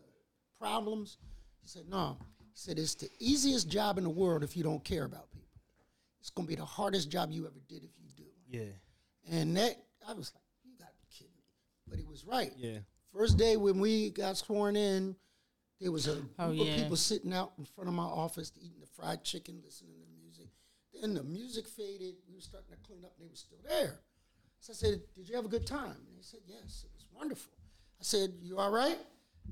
F: problems? He said, no. He said, it's the easiest job in the world if you don't care about people. It's going to be the hardest job you ever did if you do.
C: Yeah.
F: And that, I was like, you got to be kidding me. But he was right.
C: Yeah.
F: First day when we got sworn in, there was a oh, group
D: Oh,
F: of people sitting out in front of my office eating the fried chicken, listening to the music. Then the music faded. We were starting to clean up, and they were still there. So I said, "Did you have a good time?" And they said, "Yes, it was wonderful." I said, "You all right?"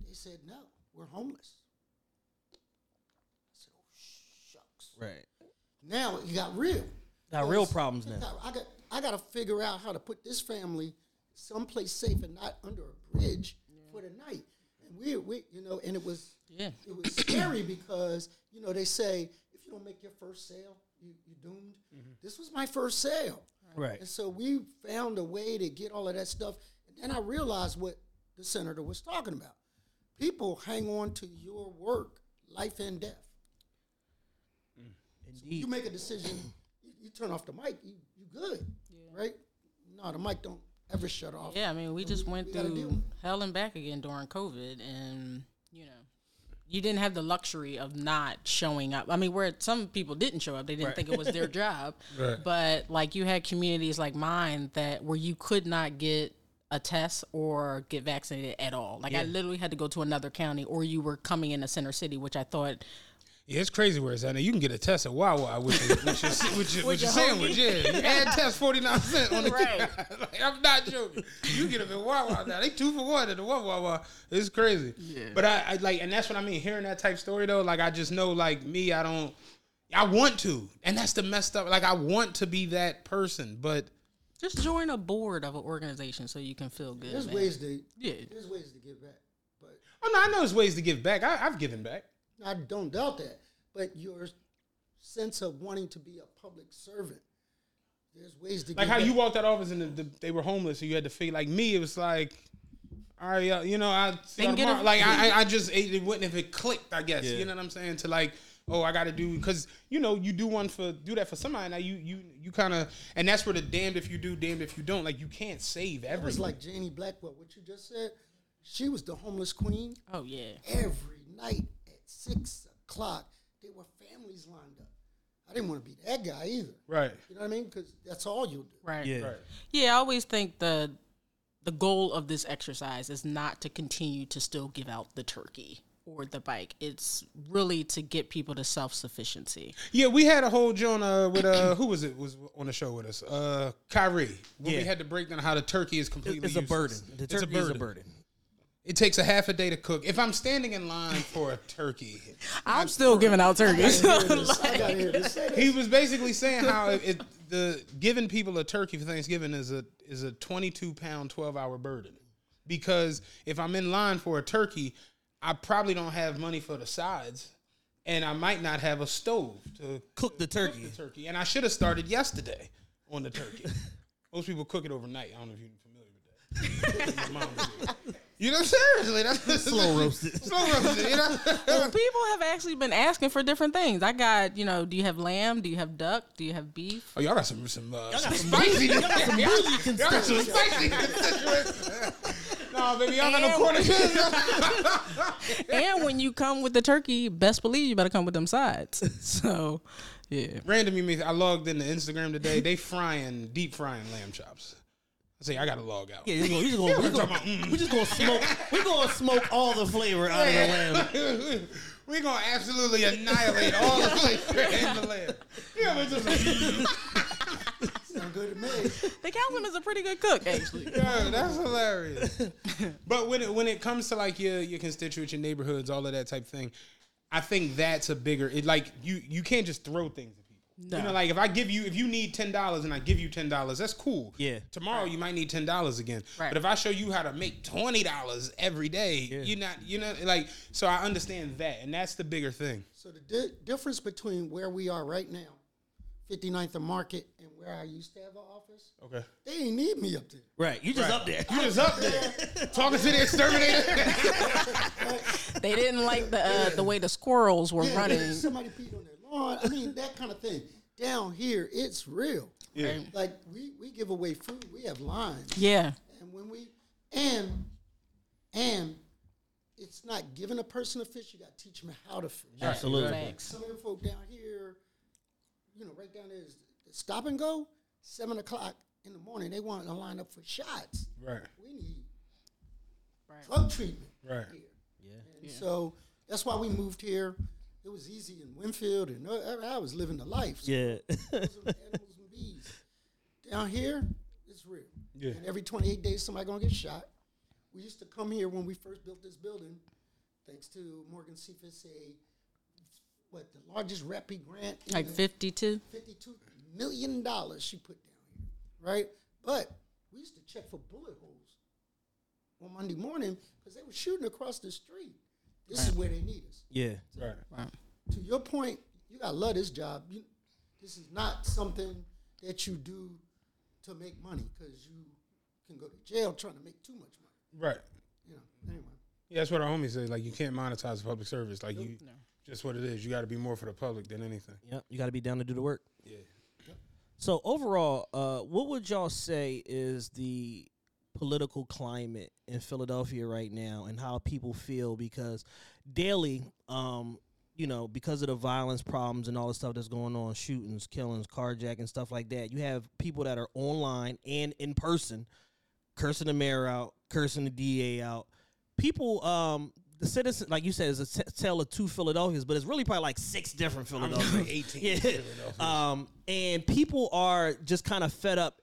F: They said, "No, we're homeless." I said, "Oh shucks."
C: Right.
F: Now it got real.
C: Got real problems now.
F: got- I got I got to figure out how to put this family someplace safe and not under a bridge for the night. And we we you know, and it was
D: Yeah.
F: it was scary because you know they say if you don't make your first sale, you you doomed. Mm-hmm. This was my first sale.
C: Right.
F: And so we found a way to get all of that stuff. And then I realized what the senator was talking about. People hang on to your work, life and death. Mm.
C: Indeed.
F: You make a decision, you, you turn off the mic, you, you good, right? No, the mic don't ever shut off.
D: Yeah, I mean, we just
F: we-
D: went
F: we
D: through hell and back again during COVID, and you know, you didn't have the luxury of not showing up. I mean, where some people didn't show up, they didn't think it was their job.
E: Right.
D: But like, you had communities like mine that where you could not get a test or get vaccinated at all. Like, I literally had to go to another county, or you were coming in into center city, which I thought.
E: Yeah, it's crazy where it's at. Now you can get a test at Wawa with your, with your, with your, with your
D: your
E: sandwich. Yeah, you add test forty nine cent on the
D: Right.
E: like, I'm not joking. You get them at Wawa now. They two for one at the one Wawa. It's crazy. Yeah. But I, I like, and that's what I mean. Hearing that type story though, like I just know, like me, I don't. I want to, and that's the messed up. Like I want to be that person, but
D: Just join a board of an organization so you can feel good.
F: There's
D: man.
F: ways to
D: Yeah.
F: there's ways to give back, but
E: oh no, I know there's ways to give back. I, I've given back.
F: I don't doubt that. But your sense of wanting to be a public servant, there's ways to
E: Like
F: give
E: how
F: back.
E: you walked that office and the, the, they were homeless, so you had to figure. Like me, it was like, all right, uh, you know, I see
D: They get
E: tomorrow.
D: a-
E: like I, I- I just it, it wouldn't if it clicked. I guess
C: Yeah.
E: you know what I'm saying. To like, oh, I got to do because you know you do one for do that for somebody. Now you you you kind of and that's where the damned if you do, damned if you don't. Like you can't save
F: It was
E: everything.
F: like Jannie Blackwell, what you just said. She was the homeless queen.
D: Oh yeah.
F: Every night at six o'clock, there were families lined up. I didn't want to be that guy either.
E: Right.
F: You know what I mean? Because that's all you do.
D: Right.
C: Yeah.
E: Right.
D: Yeah, I always think the the goal of this exercise is not to continue to still give out the turkey or the bike. It's really to get people to self sufficiency.
E: Yeah, we had a whole joint uh, with uh, who was it was on the show with us? Uh, Kyrie. When
C: Yeah.
E: we had to break down how the turkey is completely.
C: It's a burden.
E: useless.
C: The
E: It's a
C: turkey is a
E: burden.
C: Burden.
E: It takes a half a day to cook. If I'm standing in line for a turkey,
D: I'm still giving out turkeys.
F: I gotta hear this. Say
E: he was basically saying how it, it the giving people a turkey for Thanksgiving is a is a 22 pound 12 hour burden because if I'm in line for a turkey, I probably don't have money for the sides, and I might not have a stove to
C: Cook the turkey.
E: the turkey. And I should have started yesterday on the turkey. Most people cook it overnight. I don't know if you're familiar with that. My mom did. you know, seriously, that's
C: Slow roasted.
E: Slow roasted. You know.
D: Well, people have actually been asking for different things. I got, you know, do you have lamb? Do you have duck? Do you have beef?
E: Oh, y'all got some some, uh, some
C: got some
E: spicy.
C: y'all got some
E: y'all, y'all got some spicy constituents. no, baby, y'all got no quarter
D: and when you come with the turkey, best believe you better come with them sides. So, yeah.
E: Random, you mean I logged into Instagram today. They frying, deep frying lamb chops. I say I gotta log out.
C: Yeah, we just gonna, we just gonna, we just gonna, we gonna smoke. We gonna smoke all the flavor out of the lamb.
E: We're gonna absolutely annihilate all the flavor in the lamb. Yeah, but just
F: sound good to me.
D: The councilman is a pretty good cook, actually.
E: Yeah, that's hilarious. but when it when it comes to like your your constituents, your neighborhoods, all of that type of thing, I think that's a bigger. It like you you can't just throw things at people. You know, like if I give you if you need ten dollars and I give you ten dollars, that's cool.
C: Yeah.
E: Tomorrow you might need ten dollars again.
D: Right.
E: But if I show you how to make twenty dollars every day, you're not you know like so I understand that, and that's the bigger thing.
F: So the di- difference between where we are right now, 59th and Market, and where I used to have an office,
E: Okay.
F: they ain't need me up there.
C: Right, you just up there.
E: You just up there talking to the exterminator.
D: They didn't like the uh, the way the squirrels were
F: Yeah,
D: running.
F: Somebody peed on their lawn. I mean, that kind of thing. Down here, it's real.
E: Yeah.
F: Like we, we give away food. We have lines.
D: Yeah.
F: And when we and and it's not giving a person a fish, you gotta teach them how to fish.
C: Absolutely.
D: Facts.
F: Some of the folk down here, you know, right down there is stop and go, seven o'clock in the morning, they want to line up for shots.
E: right.
F: We need
D: Right.
F: drug treatment
E: Right.
F: here. And so that's why we moved here. It was easy in Winfield, and uh, I I was living the life. So
C: Yeah.
F: animals and bees. Down here, it's real.
E: Yeah.
F: And every 28 days, somebody gonna get shot. We used to come here when we first built this building, thanks to Morgan Cephas, a what the largest RAPI grant,
D: Like 52.
F: $52 million she put down here, right? But we used to check for bullet holes on Monday morning because they were shooting across the street. This is where they need us.
C: yeah.
E: Right.
F: To your point, you gotta love this job. You, this is not something that you do to make money because you can go to jail trying to make too much money.
E: Right.
F: You know. Anyway,
E: Yeah, that's what our homies say. Like you can't monetize public service. Like you, just what it is. You got to be more for the public than anything.
C: Yep, you got to be down to do the work.
E: Yeah.
C: So overall, uh, what would y'all say is the political climate in Philadelphia right now, and how people feel? Because daily, um, you know, because of the violence problems and all the stuff that's going on, shootings, killings, carjacking, stuff like that, you have people that are online and in person cursing the mayor out, cursing the DA out. People, um, the citizen, like you said, is a t- tale of two Philadelphias, but it's really probably like six different Philadelphias.
E: 18
C: yeah. Um, and people are just kind of fed up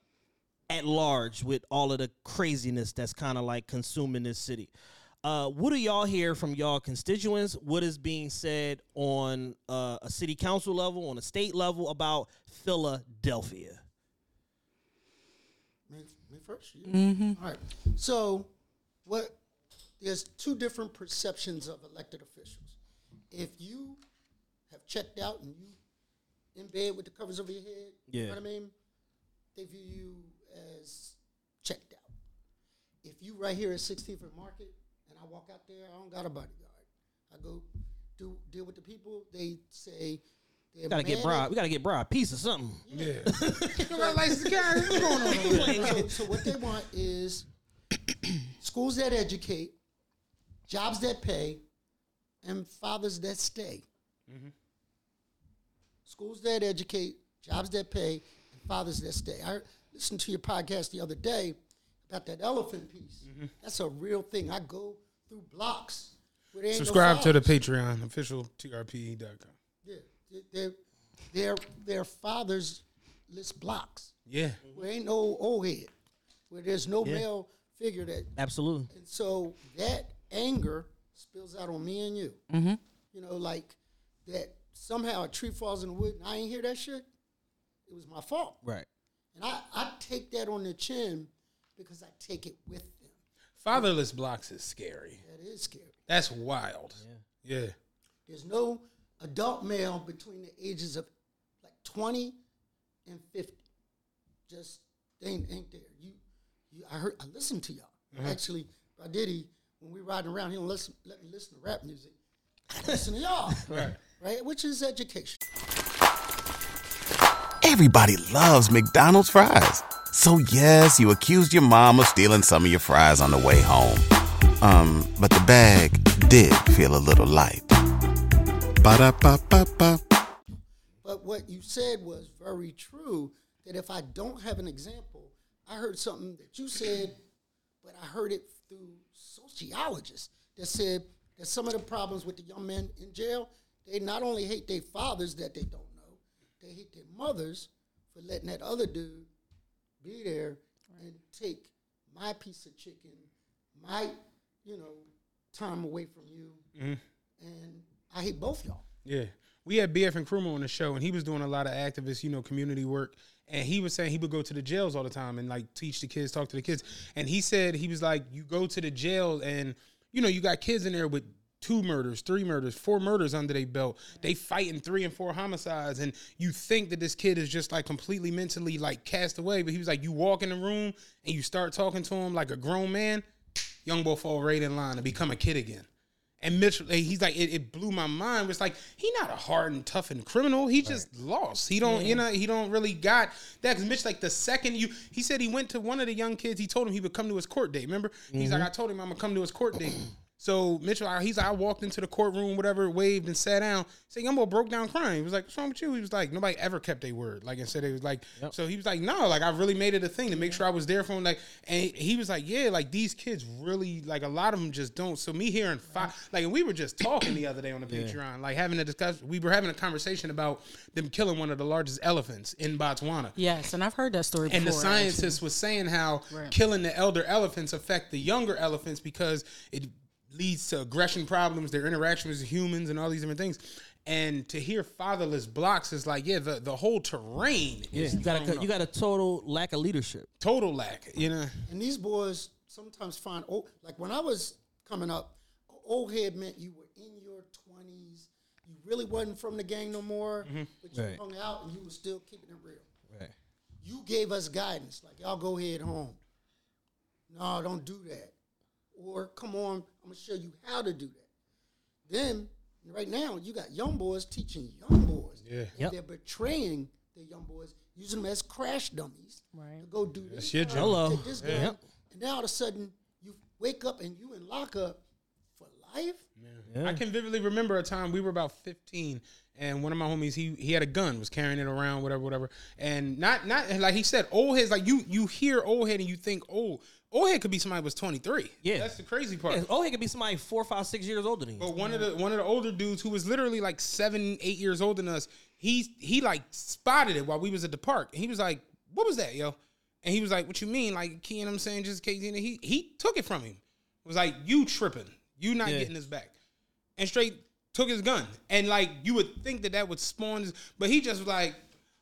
C: at large with all of the craziness that's kind of like consuming this city. Uh, what do y'all hear from y'all constituents? What is being said on uh, a city council level, on a state level about Philadelphia?
F: me, me first. You? All right. So, what? There's two different perceptions of elected officials. If you have checked out and you in bed with the covers over your head, you
C: Yeah.
F: know what I mean? They view you as checked out. If you right here at 16th and Market and I walk out there, I don't got a bodyguard. I go do deal with the people. They say they're
C: Gotta get
F: mad
C: bribe. We gotta get bribe. Piece of something.
E: Yeah. you got license to carry. What's going on?
F: so, so what they want is schools that educate, jobs that pay, and fathers that stay. Mm-hmm. schools that educate, jobs that pay, and fathers that stay. I listened to your podcast the other day about that elephant piece.
E: Mm-hmm.
F: That's a real thing. I go through blocks. Where there no
E: Subscribe to the. Patreon, official trpe.com.
F: Yeah, they're they're they're fathers list blocks
E: Yeah.
F: where ain't no old head, where there's no male figure that
C: Absolutely.
F: And so that anger spills out on me and you. Mm-hmm. You know, like that somehow a tree falls in the wood and I ain't hear that shit. It was my fault.
C: Right.
F: And I, I take that on the chin because I take it with them.
E: Fatherless blocks is scary.
F: That is scary.
E: That's wild. Yeah. yeah.
F: There's no adult male between the ages of like 20 and 50. Just they ain't, ain't there. You, you, I heard, I listened to y'all. Mm-hmm. Actually, Radidi, when we riding around, he don't listen, let me listen to rap music. I listen to y'all,
E: Right.
F: right? Which is education.
A: Everybody loves McDonald's fries. So yes, you accused your mom of stealing some of your fries on the way home. Um, but the bag did feel a little light. Ba-da-ba-ba-ba.
F: But what you said was very true. That if I don't have an example, I heard something that you said, but I heard it through sociologists that said that some of the problems with the young men in jail, they not only hate their fathers that they don't they hate their mothers for letting that other dude be there and take my piece of chicken, my, you know, time away from you. Mm-hmm. And I hate both y'all.
E: Yeah. We had BF and Krumah on the show, and he was doing a lot of activist, you know, community work. And he was saying he would go to the jails all the time and like teach the kids, talk to the kids. And he said he was like, you go to the jail, and you know, you got kids in there with two murders, three murders, four murders under their belt. They fighting three and four homicides, and you think that this kid is just like completely mentally like cast away. But he was like, you walk in the room and you start talking to him like a grown man, young boy fall right in line and become a kid again. And Mitch, eh, he's like, it, it blew my mind. It's like he not a hard and toughened criminal. He just lost. He don't, you know, he don't really got that. Because Mitch, like the second you, he said he went to one of the young kids. He told him he would come to his court date. Remember, he's like, I told him I'm gonna come to his court date. So Mitchell, he's like, I walked into the courtroom, whatever, waved and sat down. Said, Young boy broke down crying. He was like, What's wrong with you? He was like, Nobody ever kept their word. Like I said, it was like, so he was like, No, like I really made it a thing to make sure I was there for him. Like, and he was like, Yeah, like these kids really, like a lot of them just don't. So me hearing five, like, and we were just talking the other day on the Patreon, like having a discussion. We were having a conversation about them killing one of the largest elephants in Botswana.
D: Yes, and I've heard that story
E: And the scientist was saying how
D: Right.
E: killing the elder elephants affect the younger elephants because it leads to aggression problems, their interaction with humans, and all these different things. And to hear fatherless blocks is like, yeah, the, the whole terrain
C: Yeah,
E: is
C: you got a you got a total lack of leadership.
E: total lack, you know.
F: And these boys sometimes find old, like when I was coming up, old head meant you were in your twenties. You really wasn't from the gang no more, mm-hmm. but you
C: Right.
F: hung out and you were still keeping it real.
C: Right.
F: You gave us guidance, like y'all go ahead home. No, don't do that. Or come on, I'm gonna show you how to do that. Then right now you got young boys teaching young boys.
E: Yeah.
F: And
C: Yep.
F: They're betraying the young boys, using them as crash dummies
D: Right.
F: to go do this.
E: your
F: time,
E: job.
C: Hello.
F: this gun,
C: Yep.
F: And now all of a sudden you wake up and you in lockup for life.
E: I can vividly remember a time we were about 15 and one of my homies he he had a gun was carrying it around whatever whatever and not not like he said old heads like you you hear old head and you think oh old head could be somebody was 23
C: Yeah.
E: that's the crazy part
C: Yeah, oh, he could be somebody four, five, six years older than you.
E: But one of the one of the older dudes who was literally like seven, eight years older than us, he he like spotted it while we was at the park. And he was like, What was that, yo? And he was like, What you mean? Like key I'm saying, just case you he he took it from him. It was like, You tripping. You not
C: Yeah.
E: getting this back. And straight took his gun. And like you would think that that would spawn but he just was like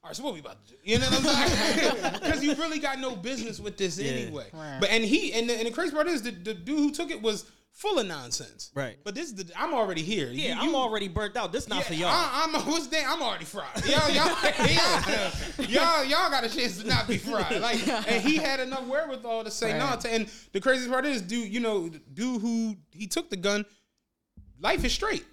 E: all right, so what we about to do? You know what I'm saying? Because you really got no business with this anyway.
D: Right.
E: But and he and the, and the crazy part is the, the dude who took it was full of nonsense.
C: Right.
E: But this is the I'm already here.
C: yeah,
E: You-
C: I'm
E: you-
C: already burnt out. This not for y'all.
E: I, am what's that? I'm already fried. Y'all, y'all, yeah. y'all, y'all got a chance to not be fried. Like, and he had enough wherewithal to say no. To, and the crazy part is, dude, you know, dude who he took the gun, life is straight.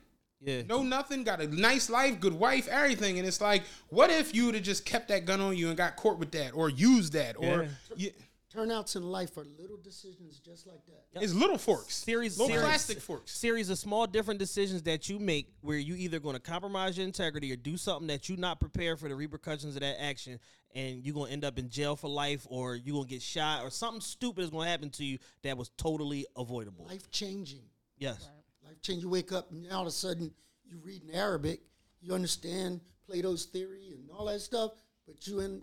C: Yeah.
E: No nothing, got a nice life, good wife, everything. And it's like, what if you would have just kept that gun on you and got caught with that, or used that, or
C: Yeah.
E: you,
F: Turnouts in life are little decisions just like that.
E: It's little forks.
C: series,
E: little
C: series-
E: plastic forks.
C: series of small different decisions that you make where you either going to compromise your integrity or do something that you're not prepared for the repercussions of that action and you're going to end up in jail for life or you're going to get shot or something stupid is going to happen to you that was totally avoidable
F: Life changing.
C: yes
F: Life change. You wake up and all of a sudden you read in Arabic, you understand Plato's theory and all that stuff, but you in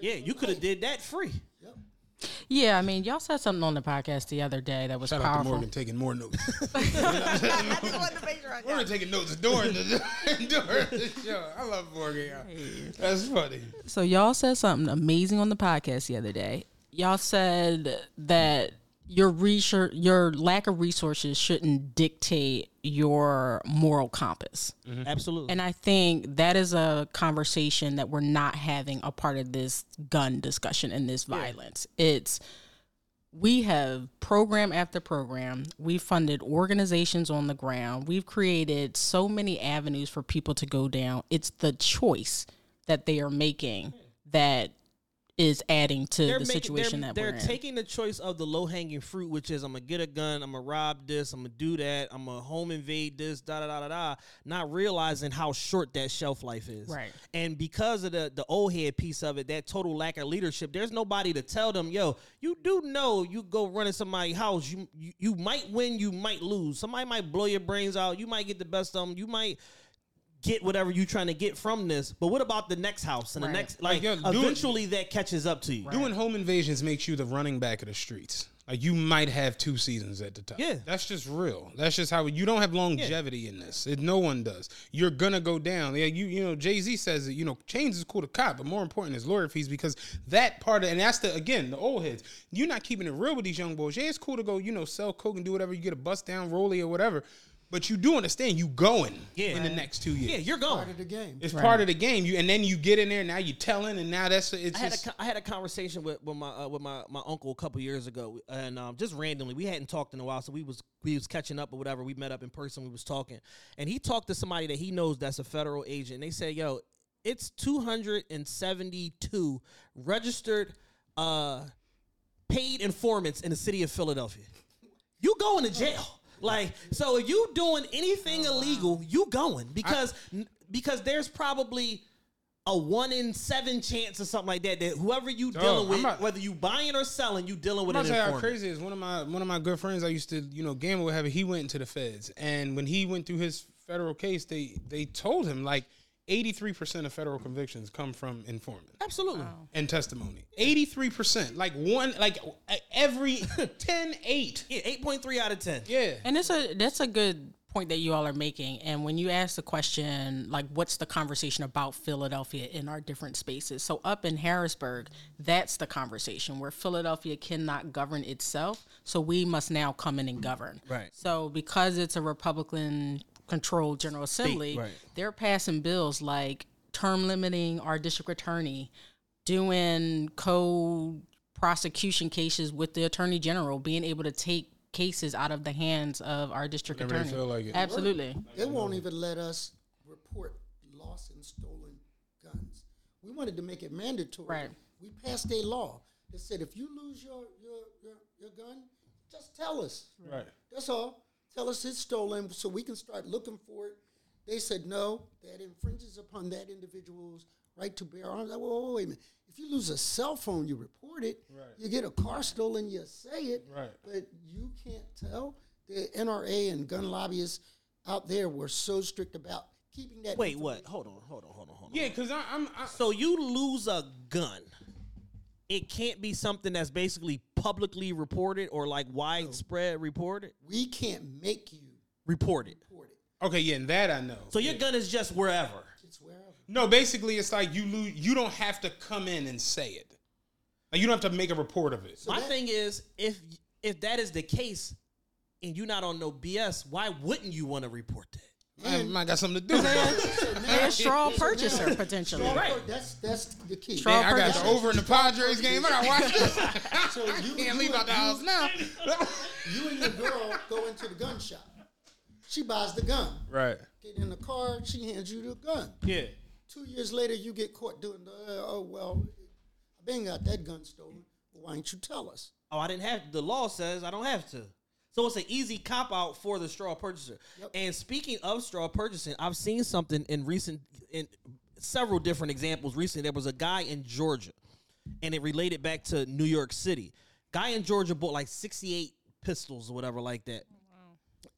C: yeah you could have did that free
F: Yep.
D: Yeah, I mean, y'all said something on the podcast the other day that was
E: Shout out to. Morgan taking more notes. Morgan taking notes during the during the show. I love Morgan. y'all. That's funny.
D: So y'all said something amazing on the podcast the other day. Y'all said that your research, your lack of resources shouldn't dictate your moral compass. Mm-hmm.
C: absolutely
D: And I think that is a conversation that we're not having a part of this gun discussion and this violence. It's we have program after program. We've funded organizations on the ground. We've created so many avenues for people to go down. It's the choice that they are making that is adding to the
C: making-
D: situation
C: they're,
D: that
C: they're
D: we're in.
C: taking the choice of the low hanging fruit, which is I'm gonna get a gun, I'm gonna rob this, I'm gonna do that, I'm gonna home invade this, da da da da da. Not realizing how short that shelf life is,
D: Right.
C: And because of the the old head piece of it, that total lack of leadership, there's nobody to tell them, yo, you do know you go running somebody's house, you, you you might win, you might lose. Somebody might blow your brains out, you might get the best of them, you might. Get whatever you're trying to get from this, but what about the next house and the next? Like,
E: Like, yo, do it-
C: eventually, that catches up to you.
E: Doing home invasions makes you the running back of the streets. Like you might have two seasons at the top.
C: Yeah.
E: that's just real. That's just how you don't have longevity in this. It, no one does. You're gonna go down. Yeah, you you know Jay Z says that you know chains is cool to cop, but more important is lawyer fees because that part of and that's the again the old heads. You're not keeping it real with these young boys. Yeah, it's cool to go you know sell coke and do whatever. You get a bust down rollie or whatever, but you do understand you going
C: Yeah.
E: in the next two years.
C: Yeah, you're
F: Part
C: going.
F: of the game.
E: It's part of the game. You and then you get in there. Now you're telling, and now that's it's
C: I had, a,
E: just
C: co- I had a conversation with, with my uh, with my, my uncle a couple years ago, and um, just randomly, we hadn't talked in a while, so we was we was catching up or whatever. We met up in person, we was talking, and he talked to somebody that he knows that's a federal agent. And they say, "Yo, it's two hundred and seventy two registered uh, paid informants in the city of Philadelphia. You going to jail." Like so, if you doing anything oh, illegal, you going because because there's probably a one in seven chance or something like that. That whoever you
E: Dog,
C: dealing with,
E: not-
C: whether you buying or selling, you dealing with
E: I'm not tell you how crazy is. One of my one of my good friends I used to you know gamble with, having he went into the feds, and when he went through his federal case, they they told him like 83 percent of federal convictions come from informant
C: Absolutely.
E: and testimony. 83 percent, like one, like every 10, 8.
C: Yeah, eight point three out of ten.
E: Yeah,
D: And it's a that's a good point that you all are making. And when you ask the question, like, what's the conversation about Philadelphia in our different spaces? So up in Harrisburg, that's the conversation where Philadelphia cannot govern itself. So we must now come in and govern.
C: Right.
D: So because it's a Republican controlled General Assembly,
C: right.
D: they're passing bills like term limiting our district attorney, doing co prosecution cases with the attorney general, being able to take cases out of the hands of our district
E: Whenever
D: attorney.
E: feel like it.
D: Absolutely.
F: They won't even let us report lost and stolen guns. We wanted to make it mandatory.
D: Right.
F: We passed a law that said if you lose your your, your, your gun, just tell us.
E: right.
F: That's all. Tell us it's stolen so we can start looking for it. They said no, that infringes upon that individual's right to bear arms. I, whoa, whoa, wait a minute. If you lose a cell phone, you report it.
E: Right.
F: You get a car stolen, you say it.
E: Right.
F: But you can't tell. The NRA and gun lobbyists out there were so strict about keeping that.
C: Wait, what? Hold on, hold on, hold on, hold on.
E: Yeah, because I'm, I,
C: So you lose a gun. It can't be something that's basically publicly reported or like widespread reported.
F: We can't make you
C: Reported.
F: report it.
E: okay, yeah, and that I know.
C: So your gun is just wherever.
F: It's wherever.
E: No, basically, it's like you lose. You don't have to come in and say it. Like you don't have to make a report of it.
C: My
F: that-
C: thing is, if if that is the case, and you're not on no BS, why wouldn't you want to report that?
E: I might got something to do.
D: They're a straw purchaser potentially.
F: Straw
C: Right.
F: per- That's that's the key.
D: Straw
E: Man, I got the over in the Padres game. I got to watch this.
F: So you,
E: Can't
F: you
E: leave
F: and-
E: out the house now.
F: You and your girl go into the gun shop. She buys the gun.
E: right.
F: Get in the car. She hands you the gun.
C: Yeah.
F: Two years later, you get caught doing the. Uh, oh well, I been got that gun stolen. Why didn't you tell us?
C: Oh, I didn't have the law says I don't have to. So it's an easy cop out for the straw purchaser.
F: Yep.
C: And speaking of straw purchasing, I've seen something in recent in several different examples recently. There was a guy in Georgia, and it related back to New York City. Guy in Georgia bought like 68 pistols or whatever like that. Oh,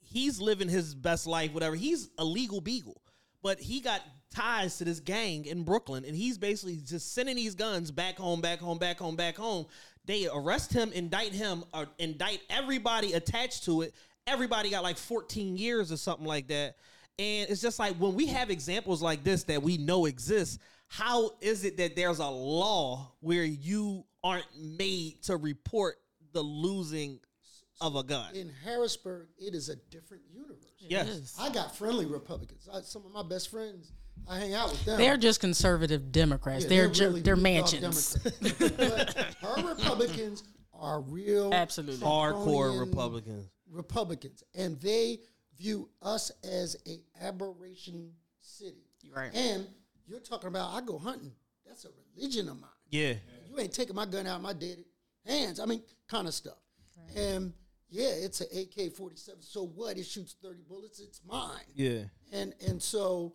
C: he's living his best life, whatever. He's a legal beagle. But he got ties to this gang in Brooklyn, and he's basically just sending these guns back home, back home, back home, back home. They arrest him, indict him, or indict everybody attached to it. Everybody got like 14 years or something like that. And it's just like when we have examples like this that we know exist, how is it that there's a law where you aren't made to report the losing of a gun?
F: In Harrisburg, it is a different universe.
C: Yes.
F: I got friendly Republicans. I, some of my best friends, I hang out with them.
D: They're just conservative Democrats.
F: Yeah,
D: they're
F: they're
D: ju-
F: really
D: they're
F: Manchins. But our Republicans are real
D: Absolutely.
C: Hardcore
F: Trumponian
C: Republicans.
F: Republicans, and they view us as a aberration city.
D: Right.
F: And you're talking about I go hunting. That's a religion of mine.
C: Yeah.
F: You ain't taking my gun out of my dead hands. I mean, kind of stuff. And yeah, it's an AK forty seven. So what? It shoots thirty bullets. It's mine.
C: Yeah.
F: And and so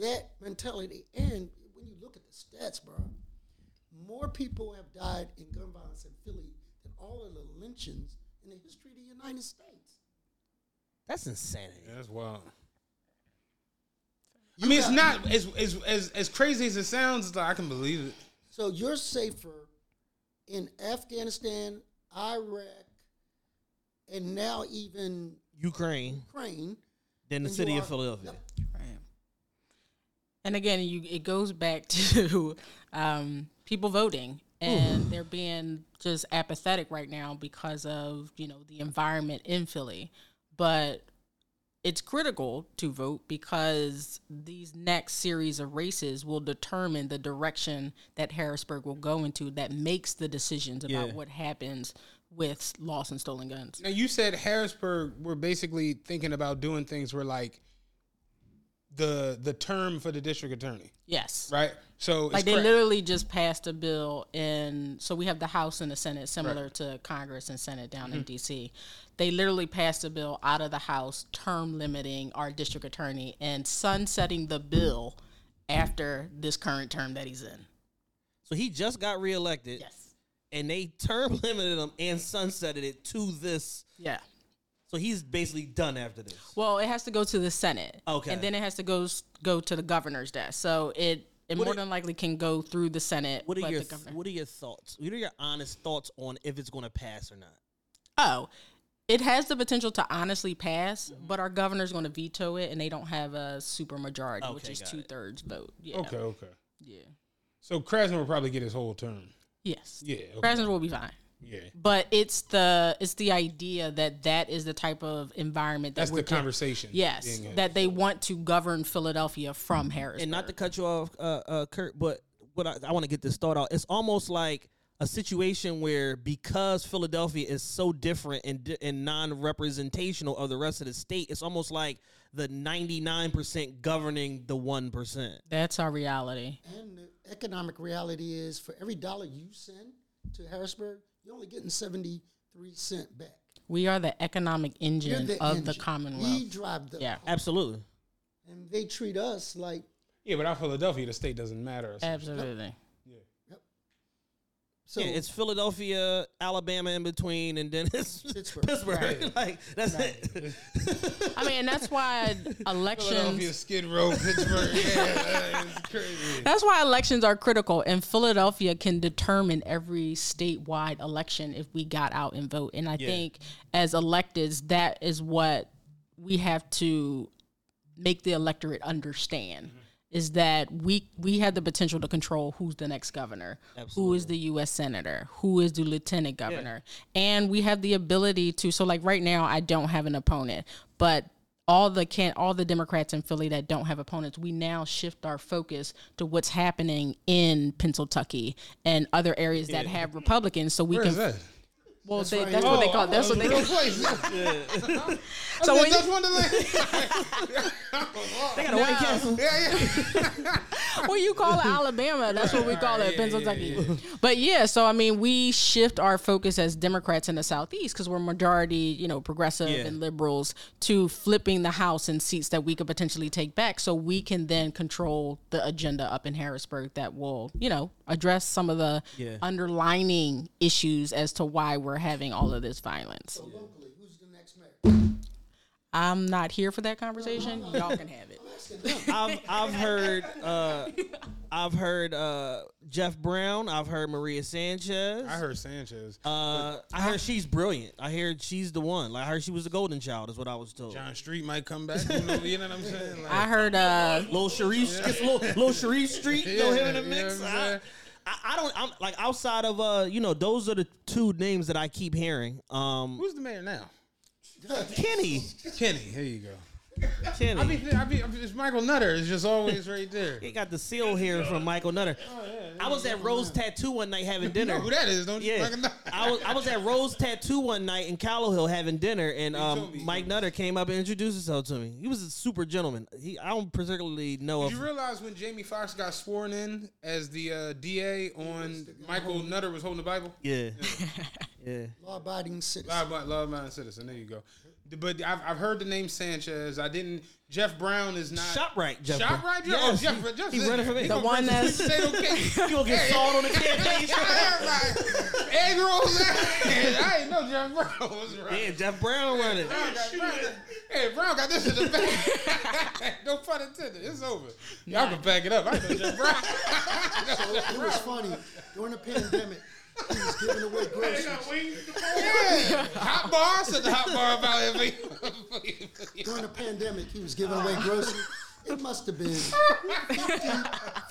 F: That mentality, and when you look at the stats, bro, more people have died in gun violence in Philly than all of the lynchings in the history of the United States.
C: That's insanity.
E: That's wild.
F: You
E: I mean, it's not as as as as crazy as it sounds. I can believe it.
F: So you're safer in Afghanistan, Iraq, and now even
C: Ukraine
F: Ukraine.
C: than the city of Philadelphia.
D: Right. And again, you it goes back to um, people voting and they're being just apathetic right now because of you know the environment in Philly, but it's critical to vote because these next series of races will determine the direction that Harrisburg will go into that makes the decisions about
C: Yeah.
D: what happens with lost and stolen guns.
E: Now you said Harrisburg. We're basically thinking about doing things where like the the term for the district attorney,
D: Yes.
E: right? So it's
D: like they
E: cra-
D: literally just passed a bill and so we have the house and the senate similar to congress and senate down
E: Mm-hmm.
D: in dc they literally passed a bill out of the house term limiting our district attorney and sunsetting the bill after this current term that he's in
C: So he just got reelected.
D: yes
C: And they term limited him and sunsetted it to this.
D: yeah
C: So he's basically done after this.
D: well it has to go to the senate
C: Okay.
D: and then it has to go go to the governor's desk so it it
C: What
D: more
C: are-
D: than likely can go through the senate
C: What are your
D: the
C: What are your thoughts? What are your honest thoughts on if it's going to pass or not?
D: Oh, it has the potential to honestly pass,
C: Mm-hmm.
D: but our governor's going to veto it, and they don't have a super majority, which is two thirds vote. Yeah.
E: Okay, okay.
D: Yeah.
E: So Krasner will probably get his whole term.
D: Yes.
E: Yeah, okay.
D: President will be fine.
E: Yeah,
D: But it's the it's the idea that that is the type of environment that
E: that's
D: we're
E: the
D: de-
E: conversation.
D: Yes, that they want to govern Philadelphia from Harrisburg.
C: And not to cut you off, uh, uh, Kurt, but what I, I want to get this thought out. It's almost like a situation where because Philadelphia is so different and di- and non-representational of the rest of the state, it's almost like the ninety-nine percent governing the one percent.
D: That's our reality.
F: And the economic reality is for every dollar you send to Harrisburg, you're only getting 73 cent back.
D: We are the economic engine
F: the
D: of the. Commonwealth.
F: We drive the
D: Yeah.
C: Absolutely.
F: and they treat us like
E: yeah, but out Philadelphia, the state doesn't matter.
D: Absolutely.
F: So
C: yeah, it's Philadelphia, Alabama in between, and then it's
F: Pittsburgh.
C: Pittsburgh. like that's it.
D: I mean, that's why
E: Philadelphia,
D: elections.
E: Skid Row, Pittsburgh. yeah, it's crazy.
D: That's why elections are critical, and Philadelphia can determine every statewide election if we got out and vote. And I think as electeds, that is what we have to make the electorate understand. Is that we we have the potential to control who's the next governor, who is the U.S. senator, who is the lieutenant governor, and we have the ability to. So, like right now, I don't have an opponent, but all the can all the Democrats in Philly that don't have opponents, we now shift our focus to what's happening in Pennsylvania and other areas that have Republicans, so we
E: Where
D: can.
E: Is that?
D: Well, they, that's what they call. That's oh, what they. Call,
E: place.
D: so
E: So
D: when
E: that's
D: you,
E: Wonderland.
C: They got a White Castle.
E: yeah, yeah.
D: well, you call it Alabama. That's what we call it,
E: yeah,
D: Pennsylvania. But yeah, so I mean, we shift our focus as Democrats in the Southeast because we're majority, you know, progressive
C: Yeah.
D: and liberals, to flipping the House and seats that we could potentially take back, so we can then control the agenda up in Harrisburg that will, you know, address some of the
C: Yeah.
D: underlining issues as to why we're having all of this violence.
F: locally, who's the next mayor?
D: I'm not here for that conversation. Y'all can have it.
C: I've I've heard uh, I've heard uh, Jeff Brown. I've heard Maria Sanchez.
E: I heard Sanchez.
C: Uh, I heard she's brilliant. I heard she's the one. Like I heard she was the golden child. Is what I was told.
E: John Street might come back. You know, you know what I'm saying? Like,
D: I heard uh
C: Little Sharif, get little, little Sharif Street, throw him in the
E: you know
C: mix.
E: what I'm
C: I. I, don't. I'm like outside of uh, you know, those are the two names that I keep hearing. Um,
E: Who's the mayor now?
C: Kenny,
E: Kenny. Here you go.
C: Kenny.
E: I mean, I mean, it's Michael Nutter. It's just always right there.
C: he got the seal here from Michael Nutter. Oh yeah. I was at Rose Tattoo one night having
E: You
C: dinner.
E: know who that is, don't you?
C: Yeah,
E: Michael Nutter.
C: I was I was at Rose Tattoo one night in Callow Hill having dinner, and um,
E: me.
C: Mike Nutter came up and introduced himself to me. He was a super gentleman. He I don't particularly know
E: Did you realize when Jamie Foxx got sworn in as the uh, DA on Michael Nutter was holding the Bible?
C: yeah, yeah.
F: Law-abiding citizen.
E: Law abiding citizen. There you go. But I've, I've heard the name Sanchez. I didn't. Jeff Brown is not.
C: ShopRite, Jeff.
E: ShopRite, Jeff.
C: Yes,
E: oh, Jeff. Jeff
C: he running for me. The
E: gonna
D: one
E: run
D: that's-
E: for.
C: You gonna get sawed on the campaign?
E: Everybody, egg rolls. I didn't know Jeff Brown was right.
C: yeah, Jeff Brown running.
E: Brown got, Brown, hey, Brown got this in the back. no pun intended. It's over. Y'all can back it up. I know Jeff Brown.
F: So it was funny during the pandemic. He was giving away groceries.
E: yeah. Hot bar. I said the hot bar about it.
F: During the pandemic, he was giving away groceries. It must have been 50,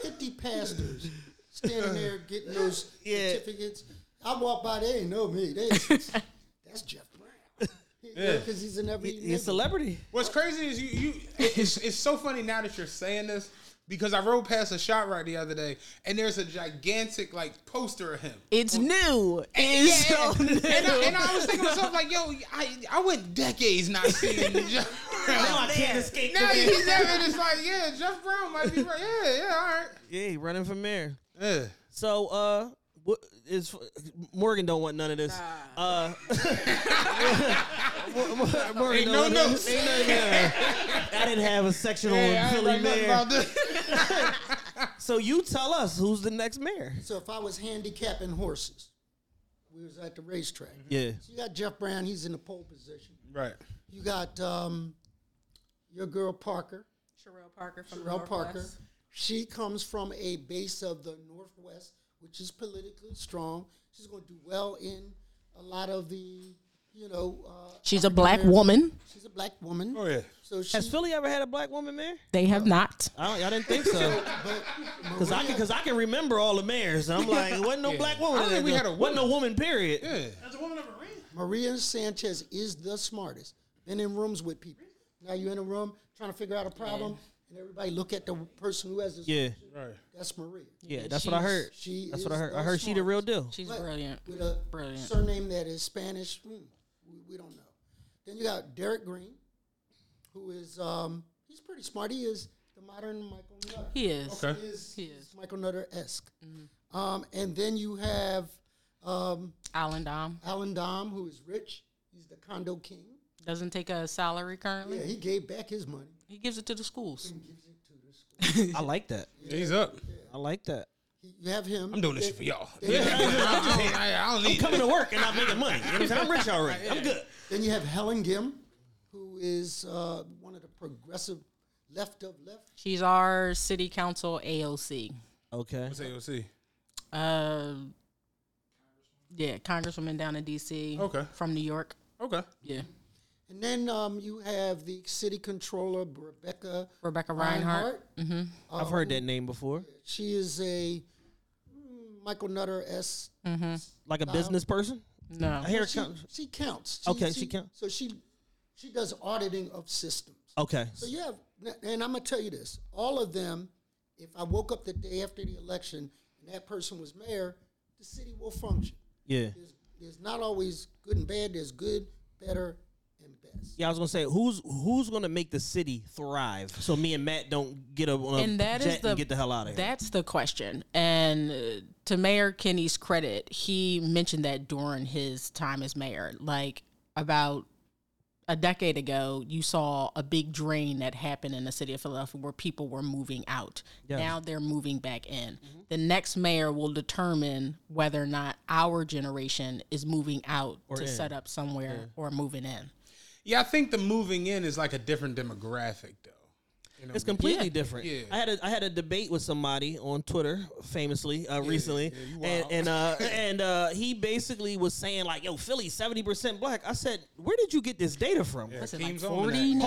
F: 50 pastors standing there getting those
C: Yeah.
F: certificates. I walk by, they ain't know me. They, that's Jeff Brown.
E: Yeah.
F: Because he's in every.
C: He's a celebrity.
E: What's crazy is you, you it's, it's so funny now that you're saying this because I rode past a ShopRite the other day and there's a gigantic like poster of him.
D: it's new.
E: Yeah,
D: It's so
E: and,
D: new.
E: and I, and I was thinking to myself like, yo, I, I went decades not seeing Jeff Brown.
C: Now I can't escape.
E: Now
C: the
E: he's there and it's like, yeah, Jeff Brown might be right. Yeah, yeah, all right.
C: Yeah, he running for mayor.
E: Yeah.
C: So, uh, what is Morgan? Don't want none of this. Uh, Morgan
E: Ain't
C: don't
E: no notes.
C: Ain't nothing there. I didn't have a section
E: Yeah,
C: on Philly mayor. So you tell us who's the next mayor?
F: So if I was handicapping horses, we was at the racetrack.
C: Yeah.
F: So you got Jeff Brown, he's in the pole position.
E: Right.
F: You got um, your girl Parker,
D: Cherelle Parker from
F: Cherelle Parker. She comes from a base of the Northwest, which is politically strong. She's going to do well in a lot of the, you know. Uh,
D: She's a black woman.
F: She's a black woman.
E: Oh yeah.
F: So she,
C: Has Philly ever had a black woman mayor?
D: They have not.
C: I, don't, I didn't think so. Cause I can, cause I can remember all the mayors, and I'm like, it wasn't no black woman.
E: I don't think we had a
C: wasn't no woman. Period.
E: Yeah.
F: Maria Sanchez is the smartest. Been in rooms with people. Now you're in a room trying to figure out a problem, and everybody look at the person who has the
C: Yeah,
F: solution.
E: Right.
F: That's Maria.
C: yeah. That's what I heard.
F: She
C: That's what I heard. I
F: the
C: heard she the real deal.
D: She's
F: But
D: brilliant.
F: With a
D: Brilliant.
F: surname that is Spanish, hmm, we, we don't know. Then you got Derek Green, who is um, he's pretty smart. He is the modern Michael Nutter.
D: He is.
E: Okay.
F: He is,
D: He is.
F: Michael Nutter esque. Um, and then you have um,
D: Allan Domb
F: Allan Domb, who is rich. He's the condo king.
D: doesn't take a salary currently.
F: Yeah, he gave back his money.
D: He gives it to the schools.
C: I like that.
E: He's up.
C: I like that.
F: He, You have him.
E: I'm doing this shit for y'all.
F: Yeah.
E: I, don't, I, I don't
C: I'm
E: need
C: coming
E: that.
C: to work and not making money. You know what I'm saying? I'm rich already. I'm good.
F: Then you have Helen Gym, who is uh, one of the progressive left of left.
D: She's our city council AOC.
C: Okay.
E: What's AOC?
D: Uh, yeah, congresswoman down in DC.
E: Okay.
D: From New York.
E: Okay.
D: Yeah.
F: And then um, you have the city controller, Rebecca
D: Rebecca Rhynhart.
F: Rhynhart.
C: I've heard that name before.
F: She is a mm, Michael Nutter s.
C: Like a business person?
D: No.
C: I hear it
F: She,
C: counts.
F: she counts.
C: Okay, she count-
F: So she she does auditing of systems.
C: Okay.
F: So you have, and I'm gonna tell you this: all of them. If I woke up the day after the election and that person was mayor, the city will function.
C: Yeah.
F: There's, there's not always good and bad. There's good, better, best.
C: Yeah, I was gonna say who's who's gonna make the city thrive so me and Matt don't get on a
D: and that
C: jet
D: is the
C: and get the hell out of here.
D: That's the question. And uh, to Mayor Kenny's credit, he mentioned that during his time as mayor, like about a decade ago, you saw a big drain that happened in the city of Philadelphia where people were moving out. Now they're moving back in.
C: Mm-hmm.
D: The next mayor will determine whether or not our generation is moving out to
C: in.
D: set up somewhere or moving in.
E: Yeah, I think the moving in is like a different demographic, though. You know,
C: It's completely
D: Yeah.
C: different.
E: Yeah.
C: I had a I had a debate with somebody on Twitter, famously, uh, recently, and and uh, and uh, he basically was saying like, "Yo, Philly, seventy percent black." I said, "Where did you get this data from?"
D: What's it, like
E: Keem's
D: 40
E: Almanac.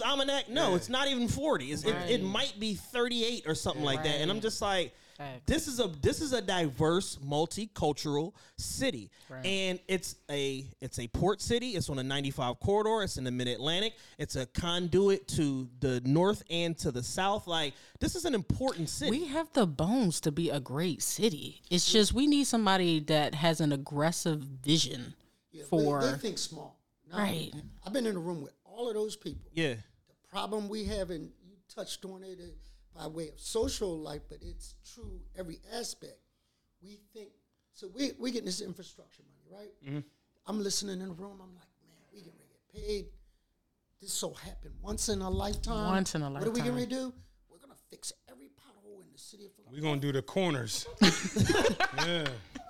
D: now?
C: Almanac? No, it's not even forty. It's, it, it might be thirty eight or something like that. And I'm just like,
D: Facts.
C: this is a this is a diverse, multicultural city, and it's a it's a port city. It's on a 95 corridor. It's in the Mid Atlantic. It's a conduit to the north and to the south. Like this is an important city.
D: We have the bones to be a great city. It's just we need somebody that has an aggressive vision
F: Yeah, they-
D: for
F: they, think small. Now,
D: Right.
F: I've been in a room with all of those people.
C: yeah,
F: The problem we have, and you touched on it uh, by way of social life, but it's true every aspect. We think so. We we getting this infrastructure money, right?
C: Mm-hmm.
F: I'm listening in the room. I'm like, man, we can get paid. This so happened once in a lifetime.
D: Once in a lifetime.
F: What are we going to do? We're gonna fix every pothole in the city of Philadelphia.
E: We're gonna do the corners. yeah.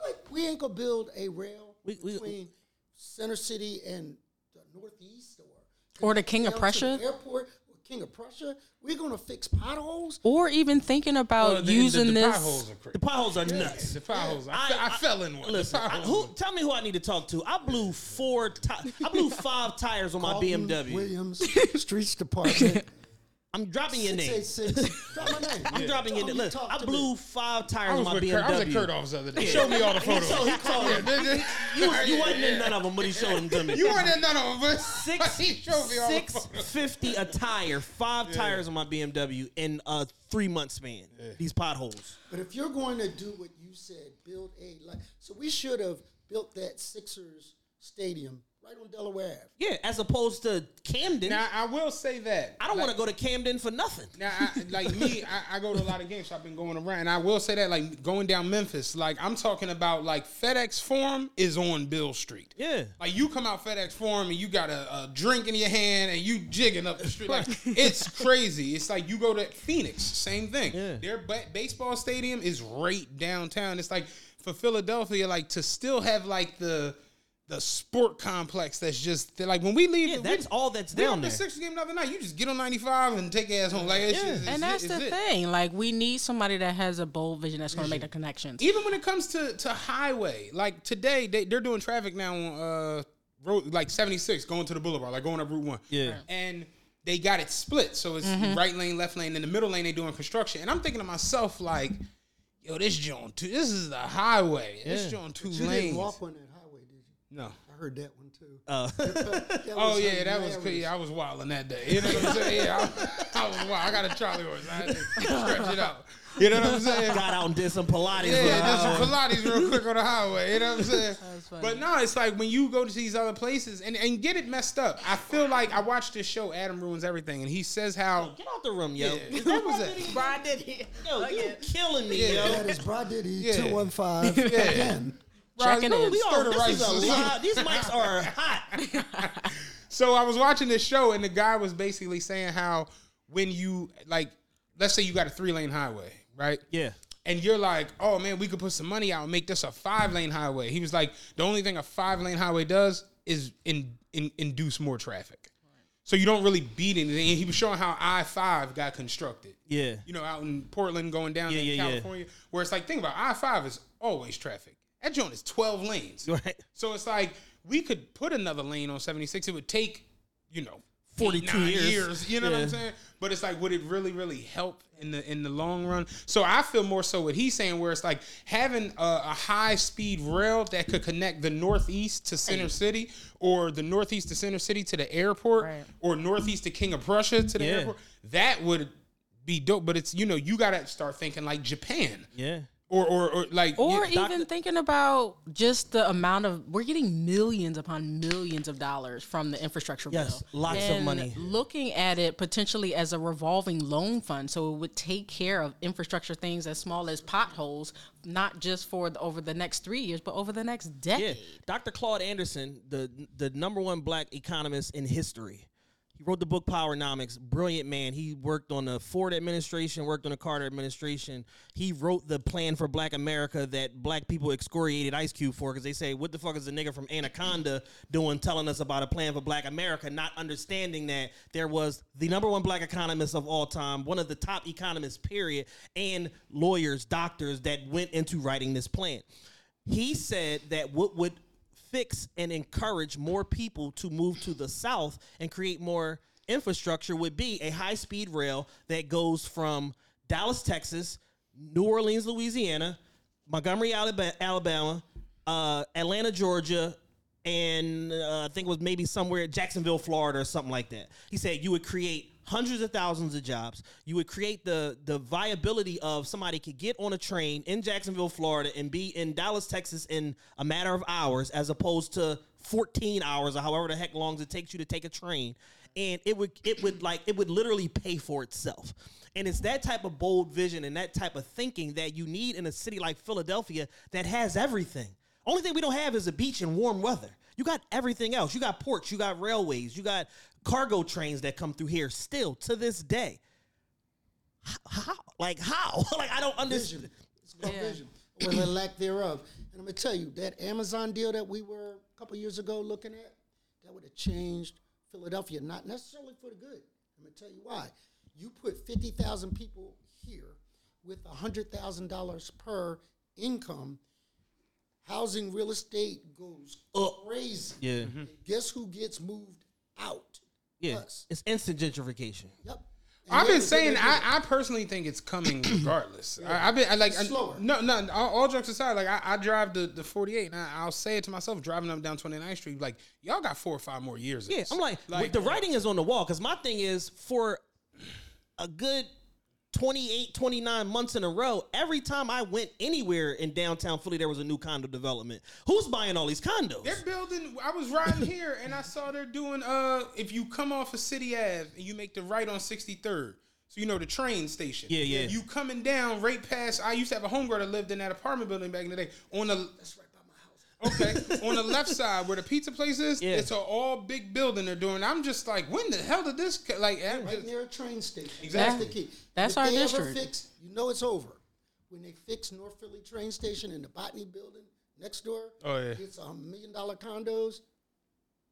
F: Like, we ain't gonna build a rail
C: We- we-
F: between Center City and the Northeast or
D: Or the King of Prussia?
F: airport or King of Prussia. We're gonna fix potholes.
D: or even thinking about
E: Well, the-
D: using
E: the, the
D: this.
E: potholes are crazy.
C: the potholes are nuts.
E: The potholes. I, fe- I fell in one.
C: Listen, I, who, tell me who I need to talk to. I blew four. Ti- I blew five tires on my BMW.
F: Williams Streets Department.
C: I'm dropping your name.
F: 686. Drop my name.
C: I'm dropping your
F: oh,
C: name.
F: me,
C: Listen, I blew
F: me.
C: five tires on my BMW.
E: Kurt, I was at Kurt office the other day. Show me all the photos.
C: So he told
E: Yeah,
C: me.
E: did- did-
C: You, you wasn't in none of them, but he showed them to me.
E: You weren't in none of them, but
C: six
E: he showed me all the photos.
C: fifty a tire, five tires on my BMW in a three month span. These potholes.
F: But if you're going to do what you said, build a like, so we should have built that Sixers stadium right on Delaware Ave.
C: Yeah, as opposed to Camden.
E: Now I will say that
C: I don't
E: like,
C: want to go to Camden for nothing.
E: Now, I, like me, I, I go to a lot of games. So I've been going around, and I will say that, like going down Memphis, like I'm talking about, like FedEx Forum is on Beale Street.
C: Yeah.
E: Like you come out FedEx Forum and you got a, a drink in your hand and you jigging up the street. Like it's crazy. It's like you go to Phoenix, same thing.
C: Yeah.
E: Their ba- baseball stadium is right downtown. It's like for Philadelphia, like to still have like the the sport complex that's just like when we leave.
C: Yeah,
E: we-
C: that's all that's
E: we
C: down
E: on the
C: there.
E: Sixers game the other night. You just get on 95 and take ass home. Like it's
C: Yeah.
E: just, it's
D: and
E: it-
D: that's
E: it's
D: the
E: it.
D: thing. Like we need somebody that has a bold vision that's going to make the connections.
E: Even when it comes to to highway, like today they they're doing traffic now on uh road like 76 going to the boulevard, like going up Route One.
C: Yeah.
E: and they got it split, so it's right lane, left lane, in the middle lane they doing construction. And I'm thinking to myself like, yo, this joint, two, this is the highway. This joint two
F: But you
E: lanes.
F: didn't walk on that highway, did you?
E: No.
F: I heard that one too.
C: Uh,
F: That
E: Oh yeah, that was
F: hilarious.
E: crazy. I was wilding that day. You know what I'm saying? Yeah, I, I was wild. I got a Charlie horse. I had to stretch it out. You know what I'm saying?
C: got out and did some Pilates.
E: Yeah,
C: with
E: just
C: our-
E: some Pilates real quick on the highway. You know what I'm saying?
D: funny.
E: But no, it's like when you go to these other places and, and get it messed up. I feel like I watched this show, Adam Ruins Everything, and he says how.
C: Get out the room, yo.
E: Yeah, what was that?
D: Brian did it.
C: Yo, you killing me,
E: Yeah.
C: yo.
F: That is Brad Diddy
E: Yeah.
F: 215 again.
D: Checking
E: Bro,
D: in.
C: We
E: stir
C: are,
E: the
C: this is a live, these mics are hot.
E: So I was watching this show, and the guy was basically saying how when you like, let's say you got a three lane highway, right?
C: Yeah.
E: and you're like, oh man, we could put some money out and make this a five lane highway. He was like, the only thing a five lane highway does is in, in, induce more traffic. So you don't really beat anything. And he was showing how I five got constructed.
C: Yeah.
E: You know, out in Portland going down
C: Yeah,
E: in
C: yeah, yeah.
E: California, where it's like, think about I five is always traffic. That joint is twelve lanes.
C: Right.
E: So it's like we could put another lane on seventy six. It would take, you know,
C: 42
E: eight, nine
C: years.
E: You know what I'm saying? But it's like, would it really, really help in the in the long run? So I feel more so what he's saying, where it's like having a, a high speed rail that could connect the northeast to Center City, or the northeast to Center City to the airport,
D: Right.
E: or northeast to King of Prussia to the
C: Yeah.
E: airport. That would be dope. But it's you know you got to start thinking like Japan,
C: Yeah.
E: Or or, or like
D: Or
E: yeah,
D: even thinking about just the amount of we're getting millions upon millions of dollars from the infrastructure
C: Yes,
D: bill.
C: lots of money.
D: Looking at it potentially as a revolving loan fund, so it would take care of infrastructure things as small as potholes, not just for the, over the next three years, but over the next decade. Yeah.
C: Dr. Claude Anderson, the the number one black economist in history. He wrote the book Powernomics. Brilliant man. He worked on the Ford administration, worked on the Carter administration. He wrote the plan for Black America that black people excoriated Ice Cube for because they say, "What the fuck is the nigga from Anaconda doing, telling us about a plan for Black America?" Not understanding that there was the number one black economist of all time, one of the top economists, period, and lawyers, doctors that went into writing this plan. He said that what would fix and encourage more people to move to the south and create more infrastructure would be a high speed rail that goes from Dallas, Texas, New Orleans, Louisiana, Montgomery, Alaba- Alabama, uh, Atlanta, Georgia, and uh, I think it was maybe somewhere Jacksonville, Florida, or something like that. He said you would create hundreds of thousands of jobs. You would create the the viability of somebody could get on a train in Jacksonville, Florida, and be in Dallas, Texas in a matter of hours, as opposed to 14 hours or however the heck long it takes you to take a train. And it would it would like it would literally pay for itself. And it's that type of bold vision and that type of thinking that you need in a city like Philadelphia that has everything. Only thing we don't have is a beach and warm weather. You got everything else. You got ports, you got railways, you got cargo trains that come through here still to this day. How? Like how? like I don't understand.
F: Vision. It's called vision. Or the lack thereof. And I'm gonna tell you, that Amazon deal that we were a couple years ago looking at, that would have changed Philadelphia, not necessarily for the good. I'm gonna tell you why. You put fifty thousand people here with hundred thousand dollars per income, housing real estate goes up. crazy.
C: Yeah.
F: And guess who gets moved out?
C: Yeah.
F: Us.
C: It's instant gentrification.
F: Yep. And
E: I've been saying I, I personally think it's coming regardless. I, I've been I, like I-
F: Slower.
E: no no all, all jokes aside like I, I drive the, the 48 and I, I'll say it to myself driving up down 29th Street like y'all got four or five more years. of
C: Yeah,
E: this.
C: I'm like,
E: like
C: the writing is on the wall because my thing is for a good 28, 29 months in a row, every time I went anywhere in downtown Philly, there was a new condo development. Who's buying all these condos?
E: They're building. I was riding here and I saw they're doing. Uh, if you come off of City Ave and you make the right on 63rd, so you know the train station.
C: Yeah, yeah.
E: You coming down right past. I used to have a homegirl that lived in that apartment building back in the day. On the that's right by my house. Okay, on the left side where the pizza place is,
C: Yeah.
E: it's an all big building they're doing. I'm just like, when the hell did this? co- Like, I'm eh,
F: right
E: just-
F: near a train station.
E: Exactly.
F: That's the key.
D: That's
F: if
D: our
F: they
D: district.
F: Ever fix, you know it's over. When they fix North Philly train station and the Botany building next door,
E: Oh, yeah.
F: it's a million dollar condos.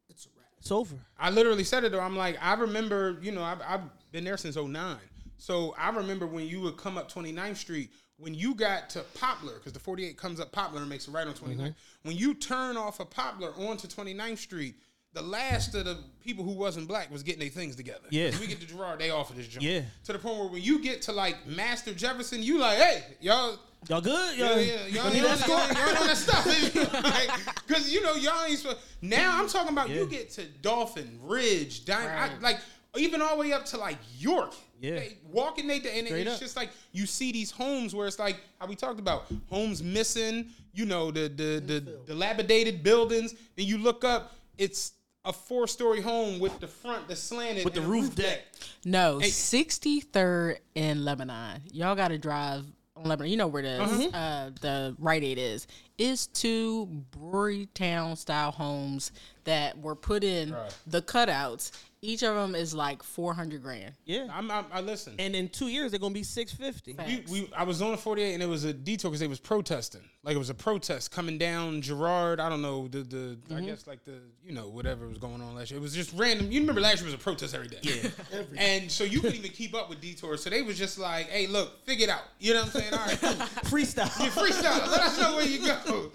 F: It's a wrap.
C: It's over.
E: I literally said it though. I'm like, I remember, you know, I've, I've been there since 09. So I remember when you would come up 29th Street, when you got to Poplar, because the 48 comes up Poplar and makes a right on 29th.
C: Mm-hmm.
E: When you turn off of Poplar onto 29th Street, the last of the people who wasn't black was getting their things together.
C: Yeah.
E: We get to Girard, they offer this joint.
C: Yeah.
E: To the point where when you get to like Master Jefferson, you like, hey, y'all,
C: Y'all good? Y'all,
E: yeah, y'all
C: y'all
E: ain't
C: need
E: on
C: that
E: that y'all ain't on that stuff. Because, you know, y'all ain't supposed. Now I'm talking about you get to Dauphin, Ridge, Dime, I, like, even all the way up to like York.
C: Yeah.
E: They- walking they and
C: Straight
E: it's
C: up.
E: just like you see these homes where it's like how we talked about homes missing, you know, the the the dilapidated buildings. Then you look up, it's a four story home with the front that's slanted
C: With the
E: and a
C: roof deck.
D: No, 63rd in Lebanon. Y'all got to drive on Lebanon. You know where the
E: Uh-huh.
D: uh, the Rite Aid is. It's two brewery town style homes that were put in the cutouts Each of them is like four hundred grand.
C: Yeah.
E: I'm, I'm, I listen.
C: And in two years they're gonna be six fifty.
E: we, we, I was on the 48 and it was a detour because they was protesting. Like it was a protest coming down Girard. I don't know the the I
C: Mm-hmm.
E: guess like the you know whatever was going on last year. It was just random. You remember last year was a protest every day. Yeah. and so you couldn't even keep up with detours. So they was just like, hey, look, figure it out. You know what I'm saying? All right.
C: Freestyle.
E: Yeah, freestyle. Let us know where you go.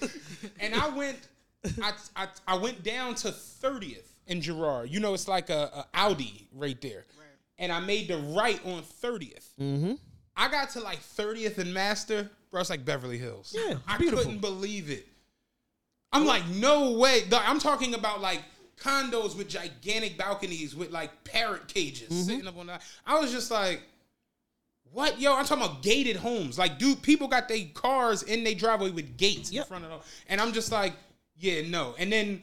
E: And I went, I, I, I went down to 30th in Girard. You know, it's like a, a Audi right there. And I made the right on 30th. Mm-hmm. I got to like 30th and Master, bro. It's like Beverly Hills.
C: Yeah,
E: I
C: beautiful.
E: couldn't believe it. I'm like, no way. I'm talking about like condos with gigantic balconies with like parrot cages
C: Mm-hmm.
E: sitting up on that. I was just like, what, yo? I'm talking about gated homes. Like, dude, people got their cars in their driveway with gates
C: Yep.
E: in front of them, and I'm just like, yeah, no. And then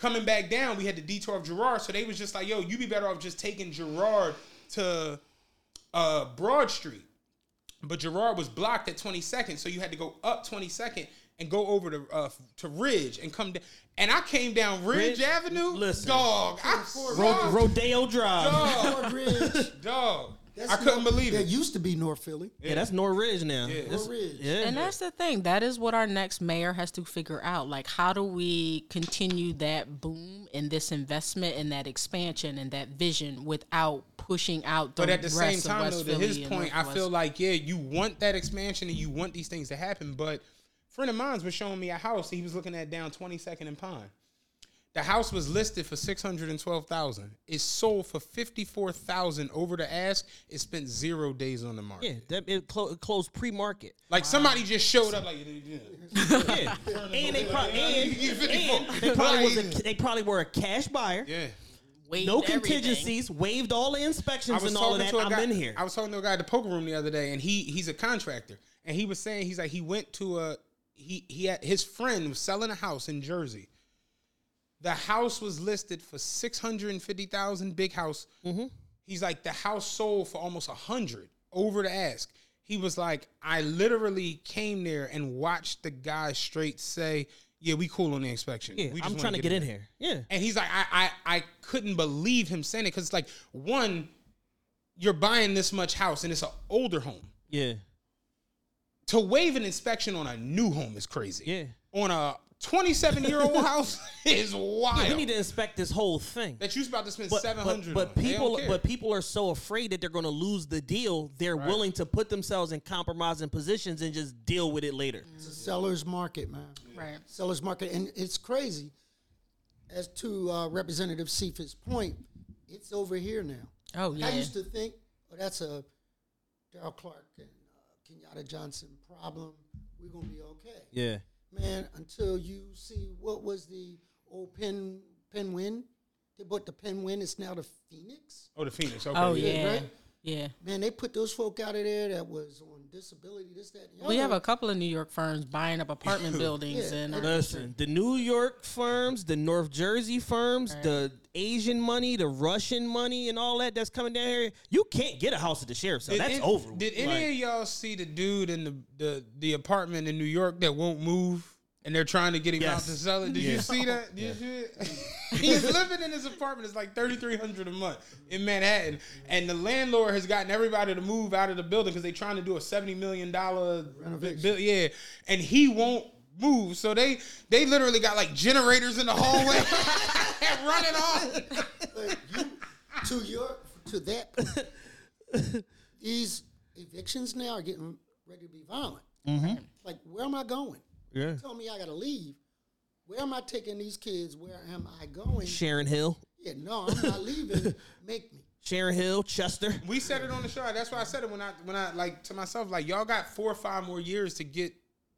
E: coming back down, we had the detour of Girard, so they was just like, yo, you be better off just taking Girard to uh, Broad Street. But Girard was blocked at 22nd, so you had to go up 22nd and go over to uh, to Ridge and come down. And I came down Ridge,
C: Ridge?
E: Avenue.
C: Listen.
E: dog, I,
C: Ro- Rodeo Drive.
E: dog, dog.
F: That's
E: I couldn't
F: North-
E: believe it.
F: That
E: it.
F: used to be North Philly.
C: Yeah, that's North Ridge now.
E: Yeah.
F: North Ridge.
C: yeah.
D: And that's the thing. That is what our next mayor has to figure out. Like, how do we continue that boom and this investment and that expansion and that vision without pushing out the
E: But at the same
D: rest of
E: time,
D: West
E: though, to
D: Philly
E: his point, I feel like yeah, you want that expansion and you want these things to happen. But a friend of mine was showing me a house he was looking at down Twenty Second and Pine. The house was listed for six hundred and twelve thousand. It sold for fifty four thousand over the ask. It spent zero days on the market.
C: Yeah, that, it, clo- it closed pre-market.
E: Like somebody just showed up like
C: Yeah, and they probably and, and they probably was a, they probably were a cash buyer.
E: yeah.
D: Waived
C: No
D: everything.
C: contingencies, waived all the inspections and all of that.
E: to a
C: I'm
E: guy.
C: in here.
E: I was talking to a guy at the poker room the other day, and he he's a contractor, and he was saying he's like he went to a he he had his friend was selling a house in Jersey. The house was listed for six hundred and fifty thousand, big house.
C: Mm-hmm.
E: He's like the house sold for almost a hundred over the ask. He was like, I literally came there and watched the guy straight say, "Yeah, we cool on the inspection.
C: yeah, I'm trying to get in here. Yeah,
E: and he's like, I, I, I couldn't believe him saying it because it's like, one, you're buying this much house and it's an older home.
C: yeah,
E: To waive an inspection on a new home is crazy.
C: yeah.
E: On a 27 year old house is wild.
C: Yeah, we need to inspect this whole thing.
E: that you're about to spend
C: But,
E: 700
C: but, but
E: They
C: people but people are so afraid that they're going to lose the deal they're willing to put themselves in compromising positions and just deal with it later
F: It's a seller's market, man.
D: Right.
F: Seller's market. And it's crazy. As to uh, Representative Cephas' point, it's over here now.
D: Oh, yeah.
F: I used to think, oh, that's a Darrell Clarke and uh, Kenyatta Johnson problem. We're going to be okay.
C: yeah
F: Man, until you see what was the old Penn, Penn Win? They bought the Penn Win. It's now the Phoenix.
E: oh, the Phoenix. Okay.
D: Oh
F: Yeah,
D: yeah,
F: right?
D: yeah.
F: Man, they put those folk out of there that was on disability, this, that, and the
D: We have a couple of New York firms buying up apartment buildings
F: Yeah.
D: and uh,
C: listen the new york firms the north jersey firms the asian money the russian money and all that that's coming down here you can't get a house at the sheriff's sale
E: Did
C: that's
E: any-
C: over
E: Did any of y'all see the dude in the, the the apartment in New York that won't move? And they're trying to get him out to sell it. Did you see that? Did you see it? He's living in his apartment. It's like thirty three hundred a month in Manhattan, and the landlord has gotten everybody to move out of the building because they're trying to do a seventy million dollar
F: Renovation.
E: bill. Yeah, and he won't move. So they they literally got like generators in the hallway and running off.
F: But you, to your to that point, these evictions now are getting ready to be violent. Mm-hmm. Like, where am I going?
C: Yeah
F: Tell me I got to leave. Where am I taking these kids? Where am I going?
C: sharon hill
F: Yeah, no, I'm not leaving. Make me.
C: sharon hill chester
E: We said it on the show. That's why I said it when I when I like to myself like y'all got four or five more years to get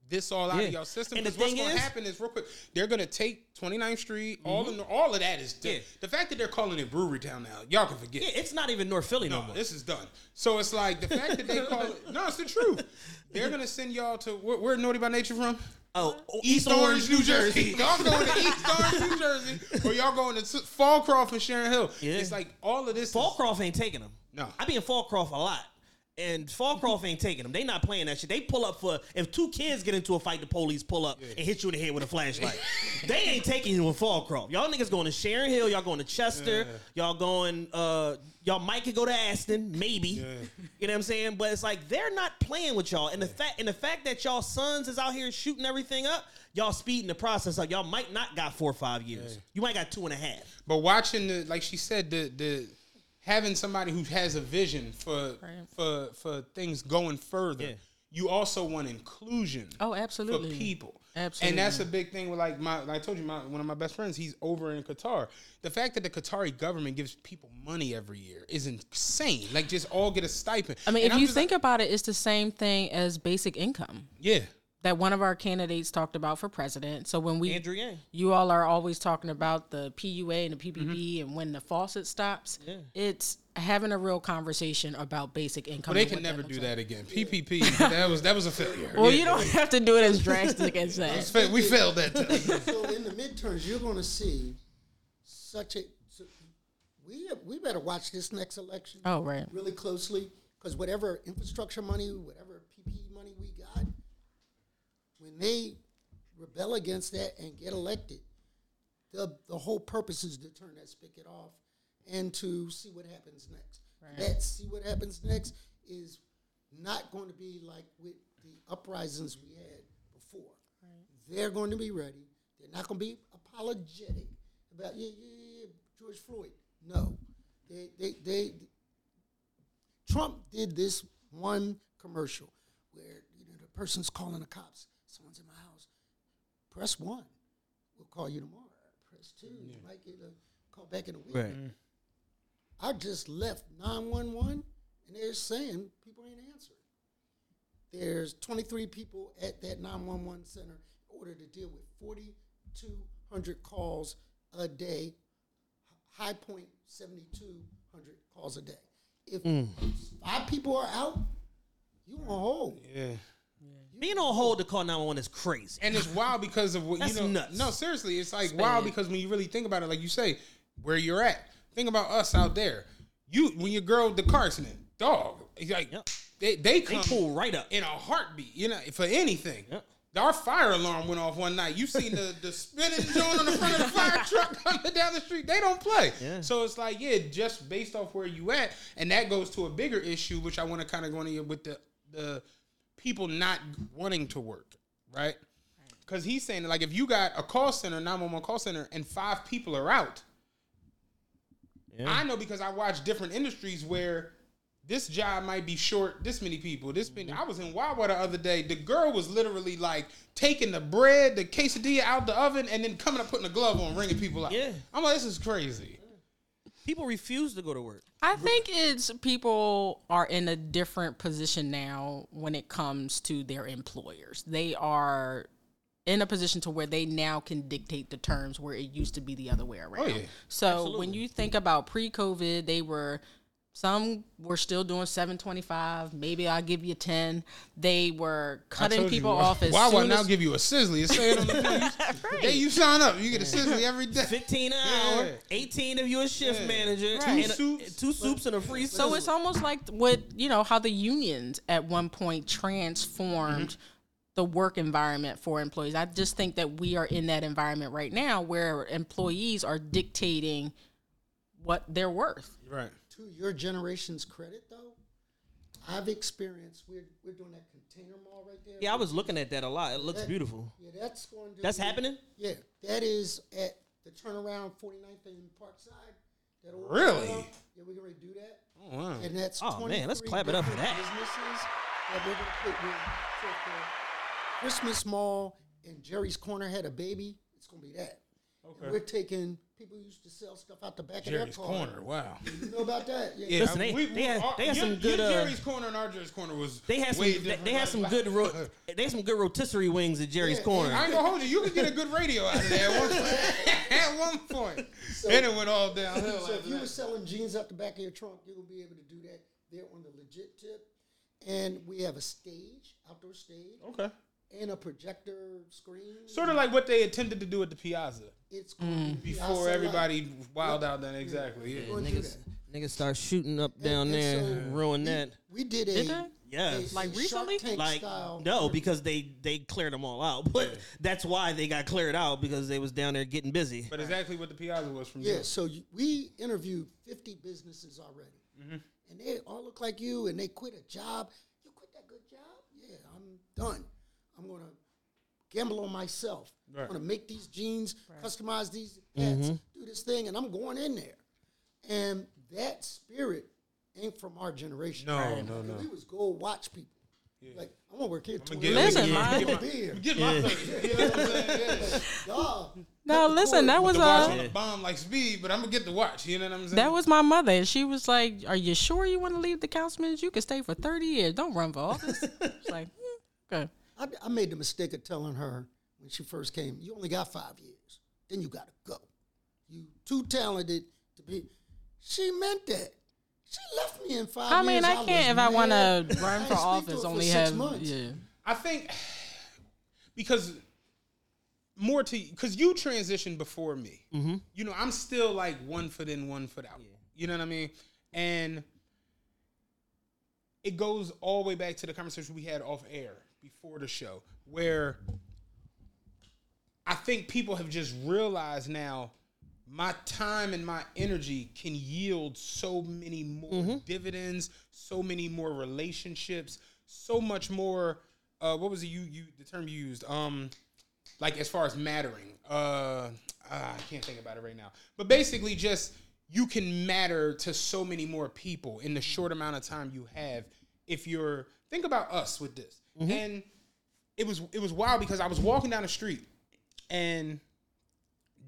E: this all out
C: Yeah.
E: of y'all system.
C: And the
E: Because what's
C: thing
E: going to
C: is-
E: happen is real quick. They're going to take 29th Street. All of the, all of that is done.
C: Yeah.
E: The fact that they're calling it Brewerytown now, y'all can forget.
C: yeah it's not even north philly no,
E: No,
C: more
E: this is done. So it's like the fact that they call it. No, it's the truth. They're gonna send y'all to where, where Naughty by Nature from?
C: Oh
E: East Orange, New Jersey. y'all going to East Orange, New Jersey, or y'all going to Folcroft and Sharon Hill?
C: Yeah.
E: It's like all of this. is-
C: Folcroft ain't taking them.
E: No.
C: I be in Folcroft a lot. And Folcroft ain't taking them. They not playing that shit. They pull up for if two kids get into a fight, the police pull up and hit you in the head with a flashlight. they ain't taking you in Folcroft. Y'all niggas going to Sharon Hill. Y'all going to Chester. Y'all going. uh Y'all might could go to Aston, maybe. You know what I'm saying? But it's like they're not playing with y'all. And the fact and the fact that y'all sons is out here shooting everything up, y'all speeding the process up. Y'all might not got four or five years. You might got two and a half.
E: But watching the like she said the the having somebody who has a vision for for for things going further.
C: Yeah.
E: You also want inclusion.
D: Oh, absolutely.
E: For people.
D: Absolutely.
E: And that's a big thing with like my like I told you my one of my best friends, he's over in Qatar. The fact that the Qatari government gives people money every year is insane. Like just all get a stipend.
D: I mean,
E: And
D: if
E: I'm
D: you think
E: like,
D: about it, it's the same thing as basic income
E: Yeah.
D: That one of our candidates talked about for president. So when we
C: Andrew Yang.
D: you all are always talking about the PUA and the PPP mm-hmm. and when the faucet stops, it's having a real conversation about basic income.
E: But they can never do
D: like.
E: that again. PPP, that was that was a failure.
D: Well,
E: Yeah.
D: you don't have to do it as drastic as that.
E: Fa- we failed that time.
F: so in the midterms, you're going to see such a. So we we better watch this next election.
D: Oh, right.
F: Really closely, because whatever infrastructure money, whatever when they rebel against that and get elected, the the whole purpose is to turn that spigot off and to see what happens next. That see what happens next is not going to be like with the uprisings we had before. They're going to be ready. They're not going to be apologetic about yeah, yeah, yeah, yeah, George Floyd. No, they, they, they. Trump did this one commercial where you know the person's calling the cops. Someone's in my house. Press one. We'll call you tomorrow. Press two. You might get a call back in a week.
C: Right. Mm.
F: I just left 911 and they're saying people ain't answering. There's 23 people at that 911 center in order to deal with 4,200 calls a day. High point 7,200 calls a day. If mm. five people are out, you on hold.
E: Yeah.
C: Being on hold to call 911 is crazy.
E: And it's wild because of what
C: That's
E: you know.
C: nuts.
E: No, seriously, it's like wild because when you really think about it, like you say, where you're at. Think about us out there. You when your girl the car accident, dog. It's like
C: Yep.
E: they they
C: They pull right up.
E: in a heartbeat. You know, for anything.
C: Yep.
E: Our fire alarm went off one night. You seen the the spinning joint on the front of the fire truck coming down the street. They don't play. So it's like, yeah, just based off where you at, and that goes to a bigger issue, which I want to kind of go into with the the people not wanting to work, right? Because he's saying like if you got a call center, nine one one call center, and five people are out, I know because I watch different industries where this job might be short this many people. This many. Mm-hmm. I was in Wawa the other day. The girl was literally like taking the bread, the quesadilla out the oven, and then coming up putting a glove on, ringing people out.
C: Yeah.
E: I'm like, this is crazy.
C: People refuse to go to work.
D: I think it's people are in a different position now when it comes to their employers. They are in a position to where they now can dictate the terms where it used to be the other way around.
E: Oh, yeah.
D: So when you think about pre-COVID, they were some were still doing 725, maybe I'll give you 10. They were cutting
E: told you,
D: people off as
E: Wawa
D: soon
E: now
D: as
E: give you a Sizzli. It's saying on the plate. Hey, you sign up, you get a Sizzli every day.
C: 15 an
E: Yeah.
C: hour, 18 if you're a shift
E: Yeah.
C: manager,
D: Right.
C: and a-
E: Two soups.
C: two soups and a free
D: So it's almost like what you know how the unions at one point transformed
E: Mm-hmm.
D: the work environment for employees. I just think that we are in that environment right now where employees are dictating what they're worth.
E: Right.
F: To your generation's credit, though, I've experienced. We're we're doing that container mall right there.
C: Yeah, I was looking at that a lot. It looks
F: That-
C: beautiful.
F: Yeah, that's going to.
C: That's
F: be-
C: happening?
F: Yeah, that is at the turnaround 49th and Parkside. That old
E: Really?
F: turnaround. Yeah, we're going to do that.
E: Oh, wow.
F: And that's
C: Oh, man, let's clap it up for that.
F: Businesses that we're going to put with so Christmas Mall and Jerry's Corner had a baby. It's going to be that.
E: Okay.
F: And we're taking people used to sell stuff out the back
E: Jerry's
F: of their car.
E: corner. Wow.
F: You know about that?
E: Yeah,
C: Listen,
E: I-
C: they- they had-
E: our-
C: they had
E: your-
C: some good,
E: Your
C: uh,
E: Jerry's corner and our Jerry's corner was.
C: They had some.
E: way
C: They, they had some good. Ro- they had some good rotisserie wings at Jerry's
F: Yeah,
C: Corner.
E: I ain't gonna hold you. You could get a good radio out of there at one point. at one point. and it went all downhill.
F: So if you
E: that.
F: were selling jeans out the back of your trunk, you will be able to do that there on the legit tip. And we have a stage, outdoor stage,
E: okay.
F: and a projector screen.
E: Sort of like what they attempted to do at the Piazza
F: it's going to be
E: before
F: outside
E: everybody wild out. Then exactly. Yeah.
F: We're gonna do
C: Niggas. Niggas start shooting up down
F: and
C: there,
F: so
C: ruin
F: we-
C: that.
F: We did a,
D: Did they?
C: Yes.
F: a-
D: Like
F: a
D: recently?
C: Like
F: style
C: no, because they they cleared them all out. But that's why they got cleared out because they was down there getting busy.
E: But exactly what the Piazza was from
F: Yeah,
E: you.
F: so you, we interviewed 50 businesses already.
E: Mm-hmm.
F: And they all look like you and they quit a job. You quit that good job? Yeah, I'm done. I'm going to gamble on myself.
E: Right.
F: I'm going to make these jeans, customize these hats, do this thing, and I'm going in there. And that spirit ain't from our generation.
E: No,
F: Right.
E: no, no.
F: We was go watch people. Like, I want to work here.
E: I'ma
F: 20
E: get-
F: hours.
D: Listen,
F: I
D: my-
F: wanna be here.
E: Get my thing. You know what I'm saying? Yeah.
F: Dog.
D: No, listen, that was
E: The watch
D: uh,
E: bomb like speed, but I'm gonna get the watch. You know what I'm saying?
D: that was my mother. And she was like, "Are you sure you want to leave the councilman? You could stay for thirty years. Don't run for office." It's like, hmm, okay.
F: I, I made the mistake of telling her when she first came, you only got five years. Then you got to go. You too talented to be. She meant that. She left me in five
D: I
F: years.
D: mean, I can't if I want to run for office. Only
F: for six
D: have
F: months.
D: yeah.
E: I think because more to because you transitioned before me.
C: Mm-hmm.
E: You know, I'm still like one foot in, one foot out. You know what I mean? And it goes all the way back to the conversation we had off air before the show, where I think people have just realized now my time and my energy can yield so many more dividends, so many more relationships, so much more. Uh, what was it you you the term you used? Um, like as far as mattering. Uh, ah, I can't think about it right now. But basically, just you can matter to so many more people in the short amount of time you have. If you're think about us with this, and it was it was wild because I was walking down the street and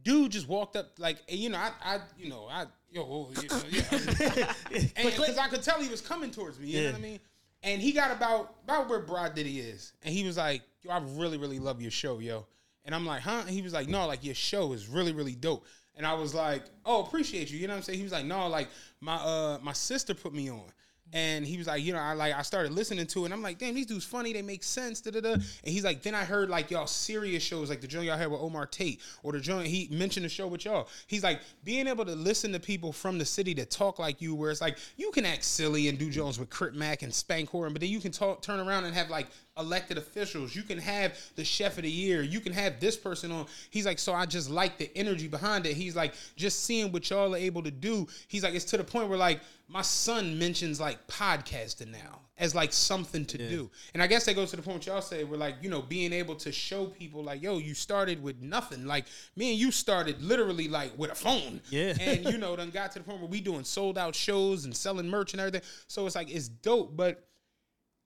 E: dude just walked up like and, you know I I you know I yo know, yeah, and because I could tell he was coming towards me you know what I mean? And he got about about where Broad Diddy is. And he was like yo I really really love your show yo. And I'm like huh? And he was like no like your show is really really dope. And I was like oh appreciate you. You know what I'm saying? He was like no like my uh my sister put me on and he was like, you know, I like I started listening to it, and I'm like, damn, these dudes funny, they make sense, da da da. And he's like, then I heard like y'all serious shows, like the joint y'all had with Omar Tate, or the joint he mentioned the show with y'all. He's like, being able to listen to people from the city that talk like you, where it's like you can act silly and do Jones with Crip Mac and Spank Horn, but then you can talk, turn around and have like elected officials. You can have the chef of the year. You can have this person on. He's like, so I just like the energy behind it. He's like, just seeing what y'all are able to do. He's like, it's to the point where like my son mentions like podcasting now as like something to do. And I guess that goes to the point y'all say where like, you know, being able to show people like, yo, you started with nothing. Like me and you started literally like with a phone.
C: Yeah.
E: And you know, then got to the point where we doing sold out shows and selling merch and everything. So it's like it's dope, but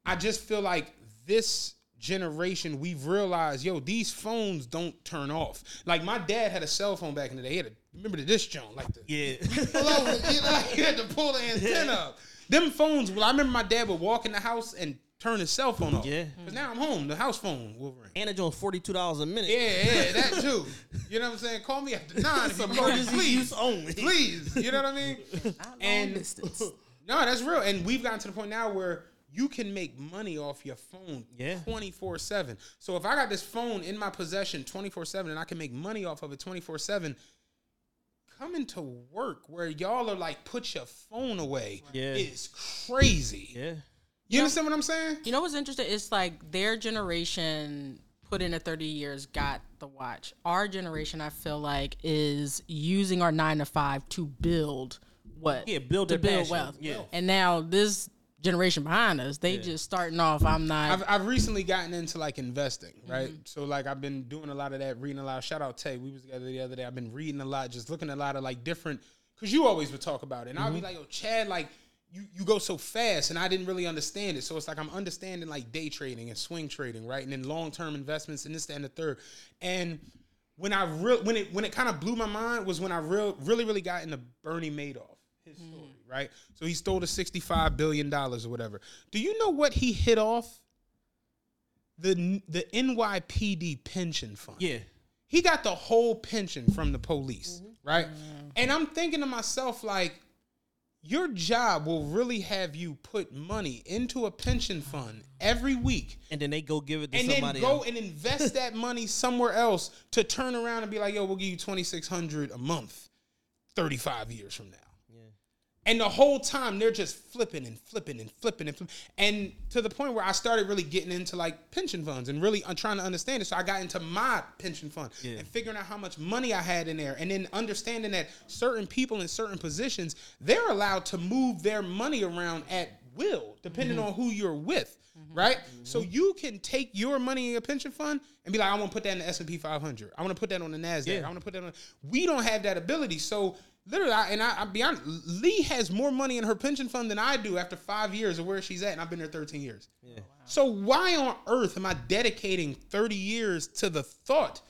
E: I just feel like this generation we've realized, yo, these phones don't turn off. Like my dad had a cell phone back in the day. He had a, remember the disc joint, like the
C: Yeah.
E: pull over, you know, he had to pull the antenna up. Them phones. Well, I remember my dad would walk in the house and turn his cell phone off.
C: Yeah.
E: Because now I'm home. The house phone will ring.
C: and it's on forty two dollars a minute.
E: Yeah, yeah, that too. You know what I'm saying? Call me after nine if you want,
C: emergency
E: please.
C: use only.
E: Please. You know what I mean? and no, that's real. And we've gotten to the point now where you can make money off your phone
C: Yeah.
E: 24 7. So if I got this phone in my possession 24 7 and I can make money off of it 24 7, coming to work where y'all are like, put your phone away
C: Yeah.
E: is crazy.
C: Yeah.
E: You understand what I'm saying?
D: You know what's interesting? It's like their generation put in a 30 years got the watch. Our generation, I feel like, is using our nine to five to build what?
C: Yeah, build
D: to build
C: passion.
D: wealth.
C: Yeah.
D: And now this generation behind us, they just starting off. I'm not.
E: I've, I've recently gotten into like investing, mm-hmm. right? So like I've been doing a lot of that, reading a lot. Shout out Tay, we was together the other day. I've been reading a lot, just looking at a lot of like different. Cause you always would talk about it, and I'll be mm-hmm. like, "Yo, Chad, like you you go so fast," and I didn't really understand it. So it's like I'm understanding like day trading and swing trading, right? And then long term investments and this, that, and the third. And when I real when it when it kind of blew my mind was when I real really really got into Bernie Madoff his mm-hmm. story, right? So he stole the sixty-five billion dollars or whatever. Do you know what he hit off? The the NYPD pension fund.
C: Yeah.
E: He got the whole pension from the police, right? And I'm thinking to myself, like, your job will really have you put money into a pension fund every week
C: And then they go give it to
E: and then go
C: else.
E: and invest that money somewhere else to turn around and be like, yo, we'll give you twenty six hundred a month, thirty five years from now. And the whole time they're just flipping and flipping and flipping and flipping. And to the point where I started really getting into like pension funds and really uh, trying to understand it. So I got into my pension fund and figuring out how much money I had in there. And then understanding that certain people in certain positions, they're allowed to move their money around at will, depending mm-hmm. on who you're with. Mm-hmm. Right, so mm-hmm. you can take your money in your pension fund and be like, I want to put that in the S and P 500. I want to put that on the Nasdaq. I want to put that on. We don't have that ability. So literally, I, and I, I'll be honest, Lee has more money in her pension fund than I do after five years of where she's at, and I've been there 13 years. Oh, so why on earth am I dedicating 30 years to the thought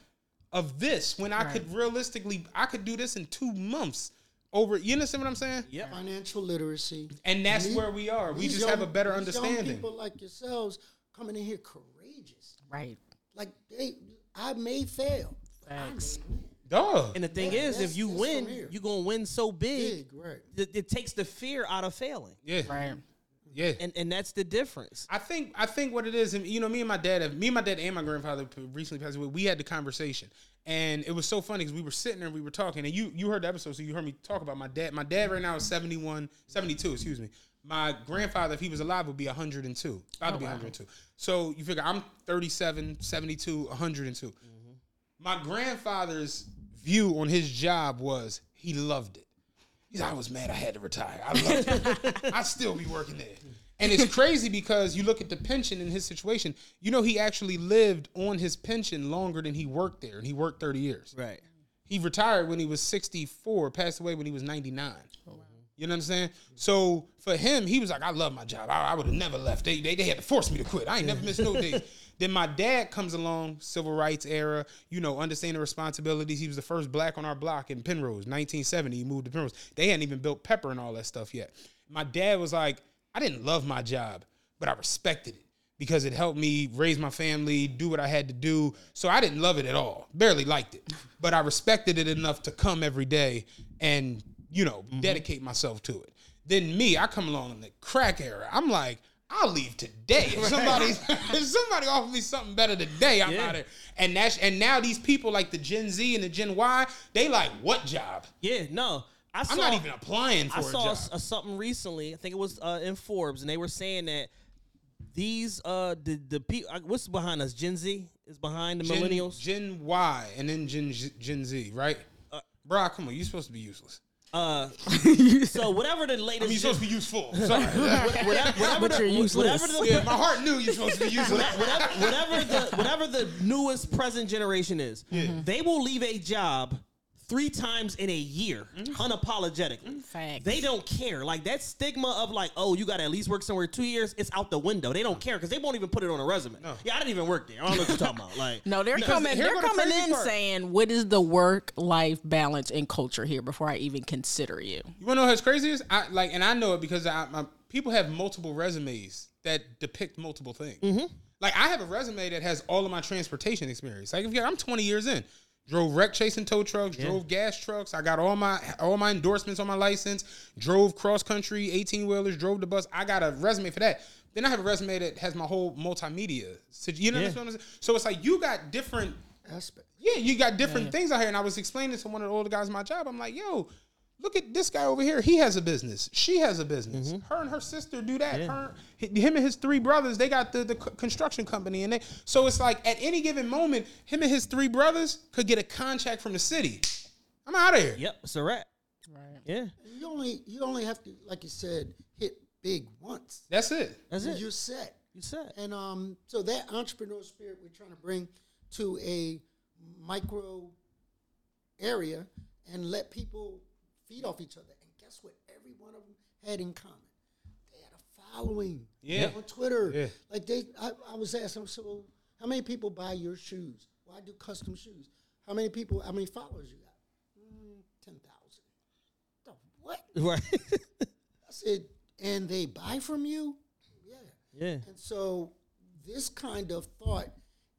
E: of this when I could realistically, I could do this in two months over. You understand what I'm saying?
C: Yeah.
F: Financial literacy.
E: And that's
F: These-
E: where we are. We
F: these
E: just have a better
F: these young people like yourselves coming in here courageous.
D: Right.
F: Like they, I may fail. but I
D: Facts.
F: may win.
E: Dog.
C: And the thing
F: Yeah,
C: is, if you win, you're gonna win so big,
F: Big, right.
C: that it takes the fear out of failing,
E: Yeah.
D: Right.
E: Yeah.
C: and and that's the difference.
E: I think I think what it is, and you know, me and my dad, have, me and my dad and my grandfather recently passed away. We had the conversation, and it was so funny because we were sitting there, and we were talking, and you you heard the episode, so you heard me talk about my dad. My dad right now is 71, 72, excuse me. My grandfather, if he was alive, would be 102, about to be 102. So you figure I'm 37, 72, 102. Mm-hmm. My grandfather's view on his job was he loved it. He's like, I was mad I had to retire. I loved it. I still be working there. And it's crazy because you look at the pension in his situation, you know, he actually lived on his pension longer than he worked there, and he worked 30 years.
C: Right.
E: He retired when he was 64, passed away when he was 99. You know what I'm saying? So for him, he was like, I love my job. I, I would have never left. They, they, they had to force me to quit. I ain't never missed no days. Then my dad comes along, civil rights era, you know, understanding responsibilities. He was the first black on our block in Penrose, 1970. He moved to Penrose. They hadn't even built pepper and all that stuff yet. My dad was like, I didn't love my job, but I respected it because it helped me raise my family, do what I had to do. So I didn't love it at all. Barely liked it. But I respected it enough to come every day and, you know, mm-hmm. dedicate myself to it. Then me, I come along in the crack era. I'm like, I'll leave today. If somebody if somebody offers me something better today, I'm
C: Yeah.
E: out of And that's and now these people like the Gen Z and the Gen Y, they like what job?
C: Yeah. No. I saw,
E: I'm not even applying for
C: I
E: a
C: saw
E: job.
C: s- uh, something recently. I think it was uh, in Forbes, and they were saying that these uh the the people what's behind us Gen Z is behind the
E: Gen,
C: millennials.
E: Gen Y, and then Gen Gen Z, right? Uh, Bro, come on, you're supposed to be useless.
C: Uh, so whatever the
E: I
C: latest,
E: mean, you're supposed to be useful. Sorry.
C: whatever, whatever,
D: But
C: the,
D: you're
C: whatever
D: useless.
C: the,
E: yeah, my heart knew you're supposed to be useless.
C: whatever, whatever the whatever the newest present generation is, they will leave a job three times in a year, mm. unapologetically.
D: Mm, facts.
C: They don't care. Like that stigma of like, oh, you got to at least work somewhere two years. It's out the window. They don't care because they won't even put it on a resume. Yeah, I didn't even work there. I don't know what you're talking about. Like,
D: No, they're coming. They're
E: go the
D: coming in
E: part.
D: saying, "What is the work-life balance and culture here?" Before I even consider you.
E: You wanna know what's crazy is? I like, and I know it because I, my, people have multiple resumes that depict multiple things. Mm-hmm. Like, I have a resume that has all of my transportation experience. Like, if you, I'm 20 years in, drove wreck chasing tow trucks, drove gas trucks. I got all my all my endorsements on my license. Drove cross country, 18 wheelers, drove the bus. I got a resume for that. Then I have a resume that has my whole multimedia. So, you know what I'm saying? So it's like you got different
F: Aspect.
E: yeah, you got different things out here. And I was explaining to one of the older guys in my job. I'm like, yo, look at this guy over here. He has a business. She has a business. Her and her sister do that. Her, him and his three brothers, they got the, the construction company. And they so it's like at any given moment, him and his three brothers could get a contract from the city. I'm out of here.
C: yep, it's a wrap.
D: Right.
C: Yeah,
F: You only you only have to, like you said, hit big once.
E: That's it.
C: that's
F: and
C: it.
F: You're set.
C: You said.
F: And um, so that entrepreneurial spirit we're trying to bring to a micro area and let people feed off each other. And guess what? Every one of them had in common. They had a following.
E: Yeah.
F: On Twitter.
E: Yeah.
F: Like they, I, I was asking, so well, how many people buy your shoes? Well, I do custom shoes. How many people? How many followers you got? Mm, Ten thousand. The what?
C: Right.
F: I said, and they buy from you? Yeah.
C: yeah.
F: And so this kind of thought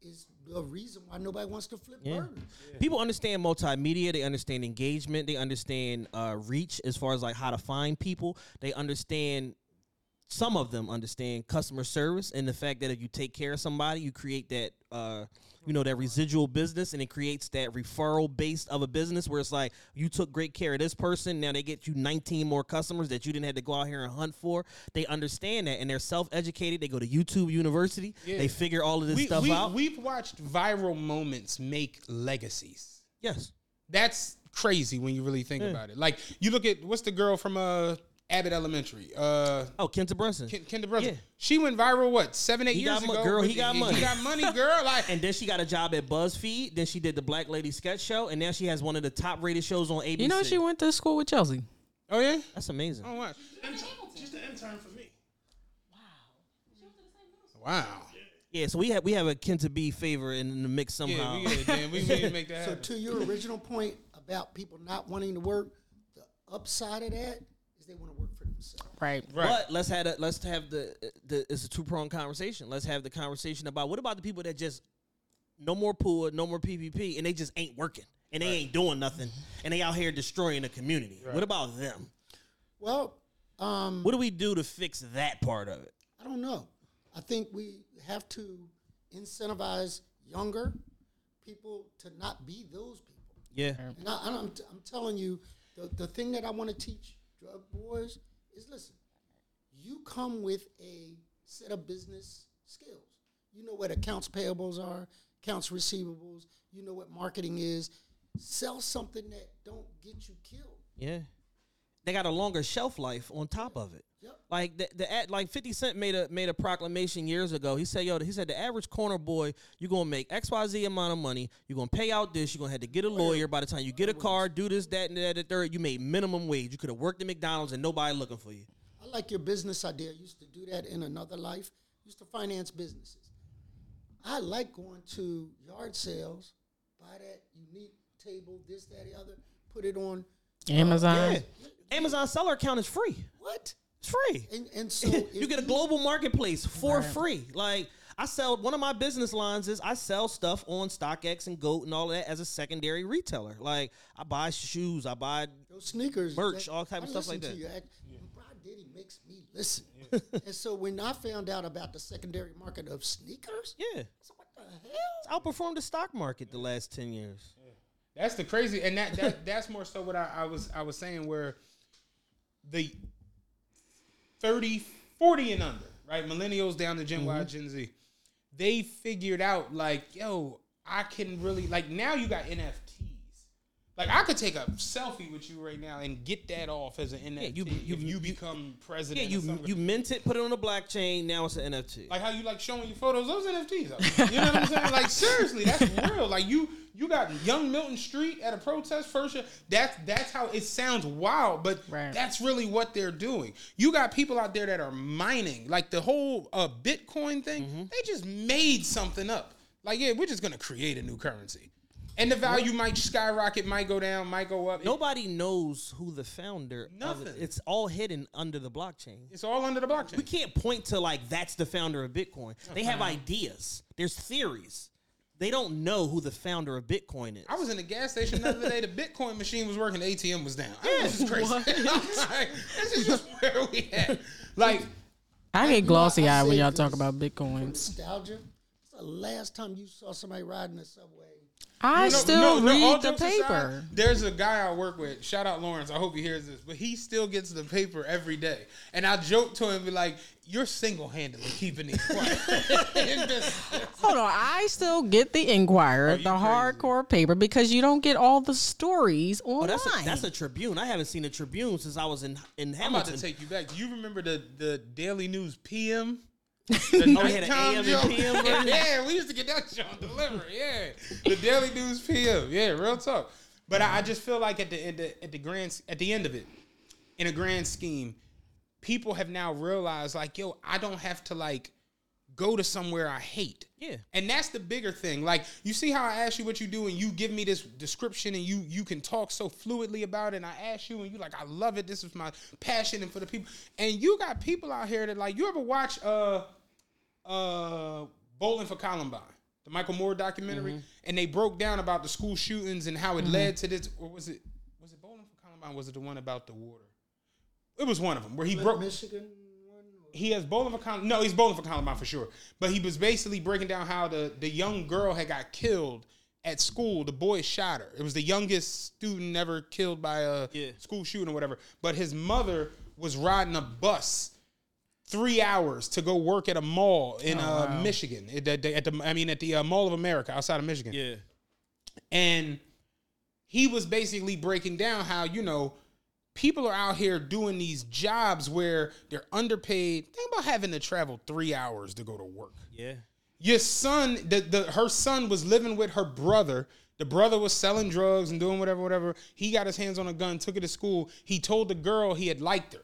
F: is the reason why nobody wants to flip
C: Yeah.
F: burgers.
C: People understand multimedia. They understand engagement. They understand uh, reach as far as like how to find people. They understand some of them understand customer service and the fact that if you take care of somebody, you create that uh, you know that residual business and it creates that referral base of a business where it's like you took great care of this person, now they get you 19 more customers that you didn't have to go out here and hunt for. They understand that and they're self-educated. They go to YouTube University. They figure all of this
E: we,
C: stuff
E: we,
C: out.
E: We've watched viral moments make legacies.
C: yes.
E: That's crazy when you really think about it. Like you look at what's the girl from uh Abbott Elementary, uh
C: Oh, Quinta Brunson.
E: Ken- Kendra Brunson.
C: Yeah.
E: She went viral what seven eight
C: He
E: years
C: got mo-
E: ago.
C: girl, he got money.
E: He got money, girl. Like
C: and then she got a job at BuzzFeed. Then she did the Black Lady Sketch Show, and now she has one of the top rated shows on ABC.
D: You know, she went to school with Chelsea.
E: oh yeah.
C: That's amazing.
E: Oh wow.
I: She's the intern for me.
E: Wow. Wow.
C: Yeah, so we have we have a Quinta B favor in the mix
E: Yeah,
C: somehow.
E: we, yeah, we, we need to make that
F: So
E: happen.
F: to your original point about people not wanting to work, the upside of that is they want to work for themselves.
D: Right.
E: Right.
C: But let's have a, let's have the the it's a two pronged conversation. Let's have the conversation about what about the people that just no more pool, no more PPP, and they just ain't working and they ain't doing nothing, and they out here destroying the community. What about them?
F: Well, um,
C: What do we do to fix that part of it?
F: I don't know. I think we have to incentivize younger people to not be those people.
C: Yeah,
F: And I, I'm, I'm telling you, the, the thing that I want to teach drug boys is listen, you come with a set of business skills. You know what accounts payables are, accounts receivables. You know what marketing is. Sell something that don't get you killed.
C: yeah. They got a longer shelf life on top of it.
F: Yep.
C: Like the, the ad- like Fifty Cent made a made a proclamation years ago. He said, "Yo, he said the average corner boy, you're gonna make X Y Z amount of money. You're gonna pay out this. You're gonna have to get a oh, lawyer. By the time you get a car, do this, that, and that, the third. You made minimum wage. You could have worked at McDonald's and nobody looking for you.
F: I like your business idea. I used to do that in another life. used to finance businesses. I like going to yard sales, buy that unique table, this, that, the other, put it on.
D: Uh, Amazon.
C: Yeah. Amazon seller account is free.
F: What?
C: It's free.
F: And, and so
C: you get a global marketplace for free. Like I sell one of my business lines is I sell stuff on StockX and Goat and all of that as a secondary retailer. Like I buy shoes, I buy
F: Those sneakers,
C: Merch,
F: that-
C: all type of stuff like
F: to
C: that.
F: you. I- Bro Diddy makes me listen. and so when I found out about the secondary market of sneakers,
C: yeah.
F: so what the hell?
C: It's outperformed the stock market the last ten years.
E: That's the crazy, and that, that that's more so what I, I was I was saying where the 30, 40 and under, right? Millennials down to Gen Y, mm-hmm. Gen Z, they figured out like, yo, I can really like now you got NFTs. Like I could take a selfie with you right now and get that off as an NFT
C: you- you-
E: if you, become
C: Yeah,
E: president. or
C: you you mint it, put it on a blockchain. Now it's an NFT.
E: Like how you like showing your photos, those NFTs. Are. You know what I'm saying? Like seriously, that's real. Like you you got young Milton Street at a protest first. year. That's that's how it sounds wild, but
D: Right.
E: that's really what they're doing. You got people out there that are mining, like the whole uh, Bitcoin thing.
C: Mm-hmm.
E: They just made something up. Like yeah, we're just gonna create a new currency, and the value might skyrocket, might go down, might go up.
C: Nobody knows who the founder. Of it.
E: Nothing.
C: It's all hidden under the blockchain.
E: it's all under the blockchain.
C: We can't point to like that's the founder of Bitcoin. They have ideas. There's theories. They don't know who the founder of Bitcoin is.
E: I was in the gas station the other day. The Bitcoin machine was working. The ATM was down. I was just crazy. Like, this is just where we at. Like,
D: I get glossy eyed when y'all talk about
F: for
D: bitcoins.
F: Nostalgia. It's the last time you saw somebody riding the subway.
D: I
E: no,
D: still
E: no, no, all
D: read the
E: jokes aside,
D: paper.
E: there's a guy I work with. Shout out Lawrence. I hope he hears this, but he still gets the paper every day. And I joke to him, be like, "You're single handedly keeping these quiet."
D: Hold on, I still get the Inquirer, the hardcore paper, because you don't get all the stories
C: Oh,
D: online.
C: that's a, that's a Tribune. I haven't seen a Tribune since I was in in
E: I'm about
C: Hamilton.
E: to take you back. Do you remember the the Daily News PM? The
C: Oh, we had an
E: nighttime
C: AM and? PM version?
E: yeah, we used to get that shit on delivery. Yeah, the Daily News PM. Yeah, real talk. But I, I just feel like at the, at the at the grand at the end of it, in a grand scheme, people have now realized like, yo, I don't have to like go to somewhere I hate.
C: Yeah.
E: And that's the bigger thing. Like, you see how I ask you what you do and you give me this description and you you can talk so fluidly about it. And I ask you and you like, I love it. This is my passion and for the people. And you got people out here that like, you ever watch uh uh Bowling for Columbine, the Michael Moore documentary, and they broke down about the school shootings and how it led to this. Or was it was it Bowling for Columbine? Was it the one about the water? It was one of them where he broke.
F: Michigan one.
E: he has bowling for Columbine. No, he's bowling for Columbine for sure. But he was basically breaking down how the the young girl had got killed at school. The boy shot her. It was the youngest student ever killed by a
C: Yeah.
E: school shooting or whatever. But his mother was riding a bus three hours to go work at a mall in uh, Michigan. At the, at the- I mean, at the uh, Mall of America outside of Michigan.
C: Yeah.
E: and he was basically breaking down how you know people are out here doing these jobs where they're underpaid. Think about having to travel three hours to go to work.
C: Yeah.
E: your son the, the her son was living with her brother. The brother was selling drugs and doing whatever whatever. He got his hands on a gun took it to school. He told the girl he had liked her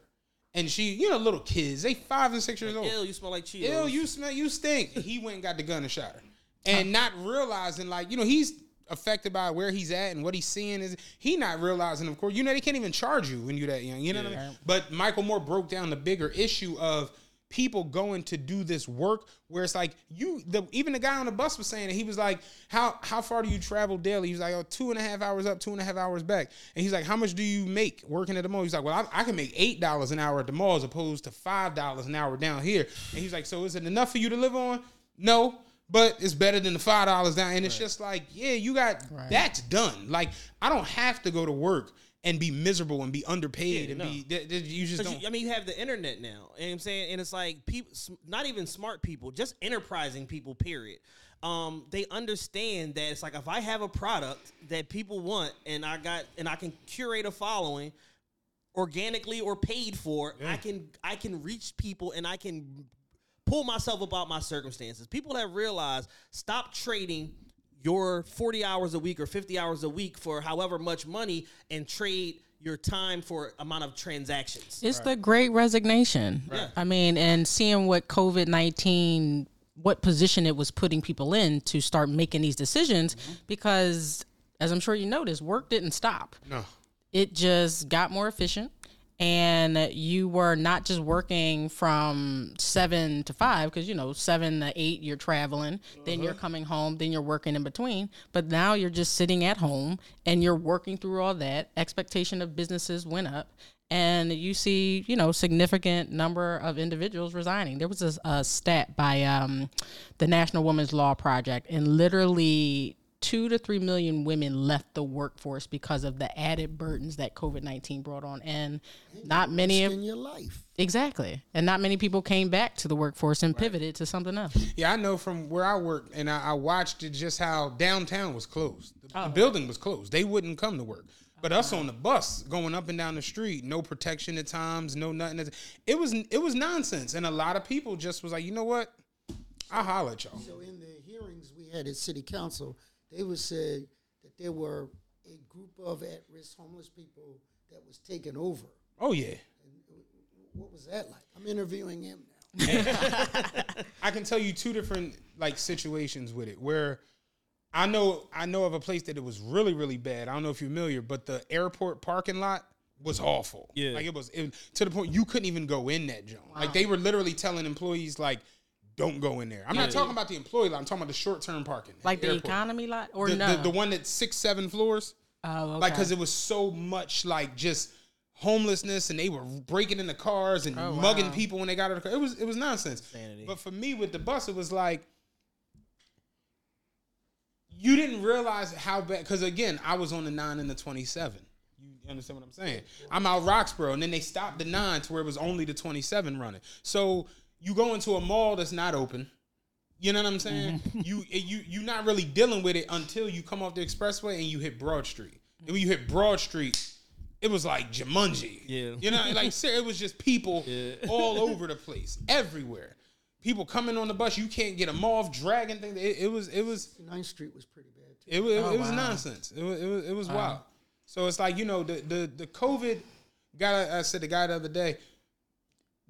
E: and she you know little kids they five and six years old
C: Ew, you smell like Cheetos.
E: Ew, you smell, you stink. he went and got the gun and shot her, and not realizing like you know he's affected by where he's at and what he's seeing is he not realizing of course you know they can't even charge you when you're that young you know what I mean. But Michael Moore broke down the bigger issue of people going to do this work where it's like you the even the guy on the bus was saying it. He was like, How how far do you travel daily? He was like, Oh, two and a half hours up, two and a half hours back. And he's like, How much do you make working at the mall? He's like, Well, I, I can make eight dollars an hour at the mall as opposed to five dollars an hour down here. And he's like, So is it enough for you to live on? No. But it's better than the five dollars down. And it's just like, yeah, you got that's done. Like, I don't have to go to work and be miserable and be underpaid
C: Yeah,
E: and
C: no.
E: be th- th- you just don't
C: you- I mean, you have the internet now. What I'm saying? And it's like people, not even smart people, just enterprising people, period. Um, they understand that it's like if I have a product that people want and I got and I can curate a following organically or paid for, I can I can reach people and I can pull myself about my circumstances. People have realized stop trading your 40 hours a week or 50 hours a week for however much money and trade your time for amount of transactions.
D: It's the great resignation.
C: Right.
D: I mean, and seeing what COVID 19, what position it was putting people in to start making these decisions, mm-hmm. because as I'm sure you noticed, work didn't stop.
E: No.
D: It just got more efficient. And you were not just working from seven to five, because you know, seven to eight, you're traveling, then you're coming home, then you're working in between. But now you're just sitting at home and you're working through all that. Expectation of businesses went up and you see, you know, significant number of individuals resigning. There was a, a stat by um, the National Women's Law Project, and literally two to three million women left the workforce because of the added burdens that COVID nineteen brought on, and not many of
F: in your life.
D: exactly, and not many people came back to the workforce and pivoted to something else.
E: Yeah, I know from where I work, and I, I watched it just how downtown was closed. The,
C: Oh.
E: the building was closed. They wouldn't come to work. But us on the bus going up and down the street, no protection at times, no nothing. It was it was nonsense, and a lot of people just was like, you know what, I'll holler at y'all.
F: So in the hearings we had at city council, they would say that there were a group of at-risk homeless people that was taken over.
E: Oh yeah, And
F: What was that like? I'm interviewing him now.
E: I can tell you two different like situations with it where I know I know of a place that it was really really bad. I don't know if you're familiar, but the airport parking lot was awful.
C: Yeah.
E: like it was it, to the point you couldn't even go in that joint. Like they were literally telling employees like, "Don't go in there." I'm not talking about the employee lot. I'm talking about the short term parking, at
D: Like the
E: airport.
D: economy lot, or
E: the,
D: no?
E: the, the one that's six seven floors.
D: oh, okay.
E: Like because it was so much like just homelessness and they were breaking into cars and oh, mugging people when they got out of the car. It was it was nonsense. But for me with the bus, it was like you didn't realize how bad because again, I was on the nine and the twenty seven. You understand what I'm saying? I'm out Roxborough, and then they stopped the nine to where it was only the 27 running. So you go into a mall that's not open. You know what I'm saying? Mm-hmm. you you you're not really dealing with it until you come off the expressway and you hit Broad Street. And when you hit Broad Street, it was like Jumanji.
C: Yeah.
E: You know, like ser- it was just people all over the place, everywhere. People coming on the bus, you can't get them off, dragging things. It, it was it was
F: 9th Street was pretty bad too.
E: it oh, was it, was nonsense. It was it was, it was wild. So it's like you know the the the COVID guy. I said the guy the other day.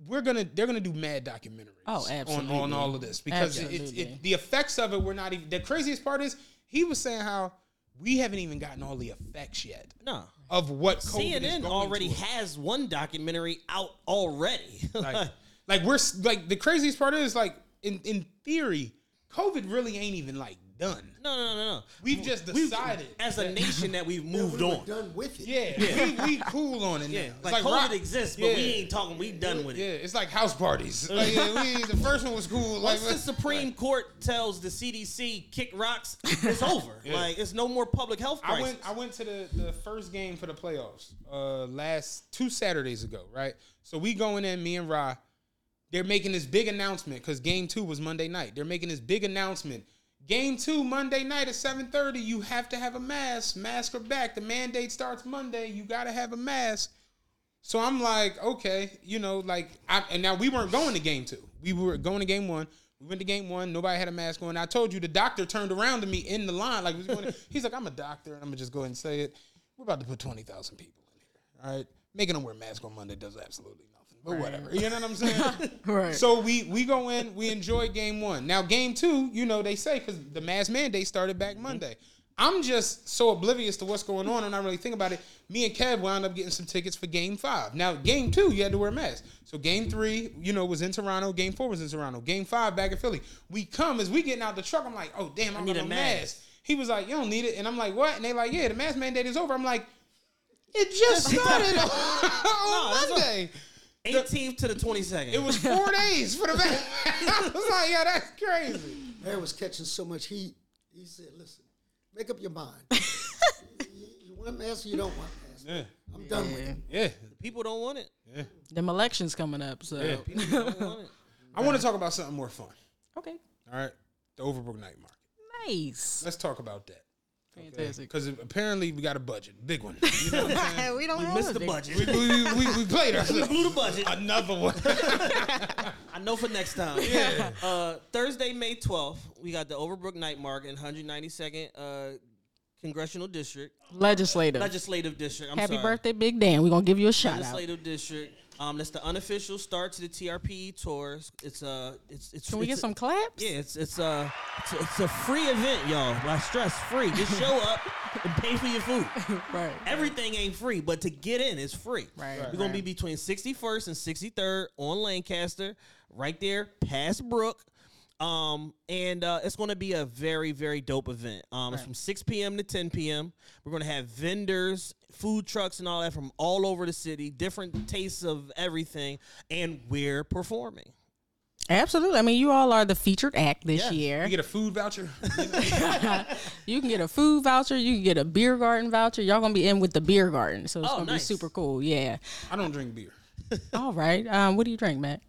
E: We're gonna they're gonna do mad documentaries.
D: Oh,
E: On,
D: absolutely.
E: on all of this because it, it, the effects of it were not even. The craziest part is he was saying how we haven't even gotten all the effects yet
C: No.
E: of what COVID
C: CNN already has one documentary out already.
E: like, like we're like the craziest part is like in in theory COVID really ain't even like done.
C: No, no, no, no.
E: We've just
C: We've-
E: decided
C: as a nation that we've moved
F: we were
C: on.
F: done with it.
E: Yeah, We, we cool on it.
C: Yeah,
E: now. It's
C: like, COVID
E: rock-
C: exists, but
E: yeah.
C: we ain't talking. We done with it.
E: Yeah, it's like house parties. Like, yeah, we, the first one was cool. Like,
C: Once the Supreme Court tells the CDC kick rocks, it's over. Like it's no more public health
E: I
C: crisis.
E: went. I went to the, the first game for the playoffs uh, last two Saturdays ago. Right. So we going in. Me and Ra. They're making this big announcement because game two was Monday night. They're making this big announcement. Game two Monday night at seven thirty. You have to have a mask. Mask or back. The mandate starts Monday. You got to have a mask. So I'm like, okay, you know, like, I, and now we weren't going to game two. We were going to game one. We went to game one. Nobody had a mask on. I told you the doctor turned around to me in the line, like, he's like, I'm a doctor, and I'm gonna just go ahead and say it. We're about to put twenty thousand people in here. All right, making them wear masks on Monday does absolutely But whatever, you know what I'm saying?
D: Right.
E: So we we go in, we enjoy game one. Now game two, you know, they say because the mask mandate started back mm-hmm. Monday. I'm just so oblivious to what's going on, and I really think about it. Me and Kev wound up getting some tickets for Game Five. Now, Game Two, you had to wear a mask. So Game Three, you know, was in Toronto. Game Four was in Toronto. Game Five back in Philly. We come as we getting out the truck. I'm like, oh damn, I,
C: need
E: got
C: a mask.
E: mask. He was like, you don't need it, and I'm like, what? And they like, yeah, the mask mandate is over. I'm like, it just started on, on Monday.
C: 18th to the 22nd.
E: It was four days for the mask. I was like, yeah, that's crazy.
F: Mayor was catching so much heat. He said, "Listen, make up your mind. you, you want mask or you don't want mask?
E: Yeah,
F: I'm done with it."
E: yeah.
C: People don't want it.
E: yeah.
D: Them elections coming up, so
E: Yeah.
C: People don't want it.
E: I want to talk about something more fun.
D: okay,
E: All right, the Overbrook Night Market.
D: nice,
E: Let's talk about that.
D: Fantastic.
E: Because apparently we got a budget, big one. You know what I'm saying?
D: we don't
C: We
D: have
C: missed
D: a
C: the
D: big-
C: budget.
E: we, we, we, we played ourselves.
C: blew the budget.
E: Another one.
C: I know for next time. Uh, Thursday, May 12th, we got the Overbrook Night Market in 192nd uh, Congressional District,
D: Legislative.
C: Legislative District. I'm
D: Happy
C: sorry.
D: birthday, Big Dan. We're gonna give you a shout out.
C: Legislative District. Um, that's the unofficial start to the TRP tours. It's uh, it's it's.
D: Can we
C: it's
D: get
C: a-
D: some claps?
C: Yeah, it's it's uh, it's a, it's a free event, y'all. I stress free. Just show up and pay for your food.
D: Right.
C: Everything ain't free, but to get in is free.
D: Right,
C: We're gonna be between 61st and 63rd on Lancaster, right there past Brook. Um, and uh, it's gonna be a very very dope event. Um, it's from 6 p.m. to 10 p.m. We're gonna have vendors, food trucks, and all that from all over the city, different tastes of everything, and we're performing.
D: Absolutely. I mean, you all are the featured act this
C: Yeah.
D: year.
E: You get a food voucher.
D: You can get a food voucher. You can get a beer garden voucher. Y'all gonna be in with the beer garden, so it's
C: Oh,
D: gonna
C: nice.
D: be super cool. Yeah.
E: I don't drink beer.
D: All right. Um, what do you drink, Matt?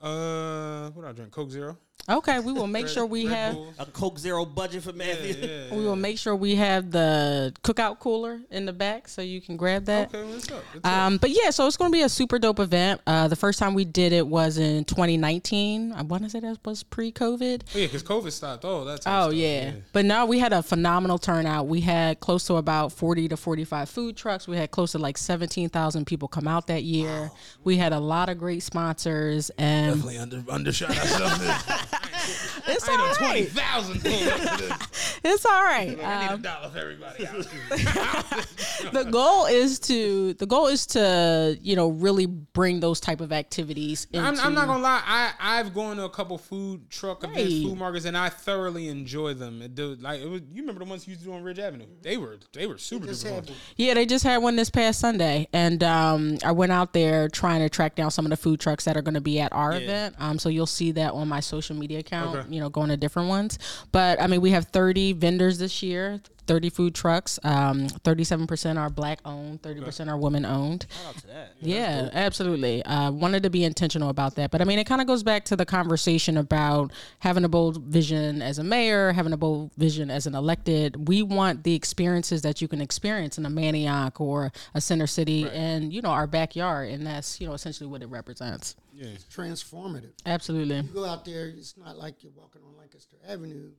E: Uh, what do I drink? Coke Zero.
D: Okay, we will make sure we have.
C: A Coke Zero budget for Matthew.
E: Yeah,
D: We will make sure we have the cookout cooler in the back, so you can grab that.
E: Okay, what's up? What's up?
D: Um, but yeah, so it's going to be a super dope event. Uh, the first time we did it was in 2019. I want to say that was pre-COVID.
E: Oh, yeah, because COVID stopped. Oh, that's.
D: Oh yeah. but now we had a phenomenal turnout. We had close to about 40 to 45 food trucks. We had close to like 17,000 people come out that year. We had a lot of great sponsors, and
E: Definitely under undershot ourselves.
D: it's
E: I
D: all
E: know twenty
D: It's all right.
E: I need a
D: Um,
E: dollar for everybody
D: the goal is to the goal is to you know really bring those type of activities. Into,
E: I'm, I'm not gonna lie. I I've gone to a couple food truck events, food markets, and I thoroughly enjoy them. It do, like it was, you remember the ones you used to do on Ridge Avenue? They were they were super
F: Just
E: duper.
D: Yeah, they just had one this past Sunday, and um, I went out there trying to track down some of the food trucks that are going to be at our event. Um, so you'll see that on my social media account.
E: Okay.
D: You know, going to different ones. But I mean, we have 30 vendors this year. 30 food trucks. Um, 37% are black owned, 30% are women owned.
C: Shout out to that.
D: Yeah, absolutely. Uh, wanted to be intentional about that. But I mean, it kind of goes back to the conversation about having a bold vision as a mayor, having a bold vision as an elected. We want the experiences that you can experience in a Manayunk or a center city and, you know, our backyard. And that's, you know, essentially what it represents.
F: It's transformative.
D: Absolutely.
F: You go out there, it's not like you're walking on Lancaster Avenue.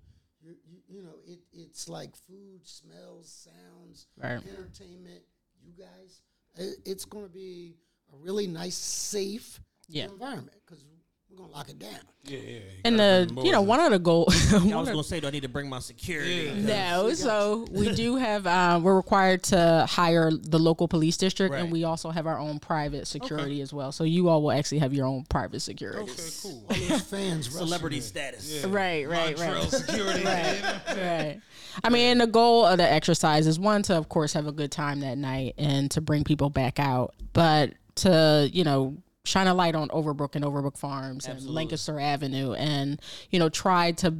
F: You, you, you know, it, it's like food, smells, sounds,
D: Right.
F: entertainment. You guys, it, it's going to be a really nice, safe
D: Yeah.
F: environment because we're gonna lock it down.
E: Yeah, yeah.
D: And the you know one of the goals.
C: I was gonna say, do I need to bring my security?
D: No, so we do have. Um, we're required to hire the local police district,
C: Right.
D: and we also have our own private security as well. So you all will actually have your own private security.
E: Okay, cool.
F: All those fans,
C: Celebrity
F: in.
C: status.
D: Right, right,
E: Montreal
D: right.
E: security.
D: Right. right. I mean, the goal of the exercise is one to, of course, have a good time that night and to bring people back out, but to you know shine a light on Overbrook and Overbrook Farms and Lancaster Avenue, and you know try to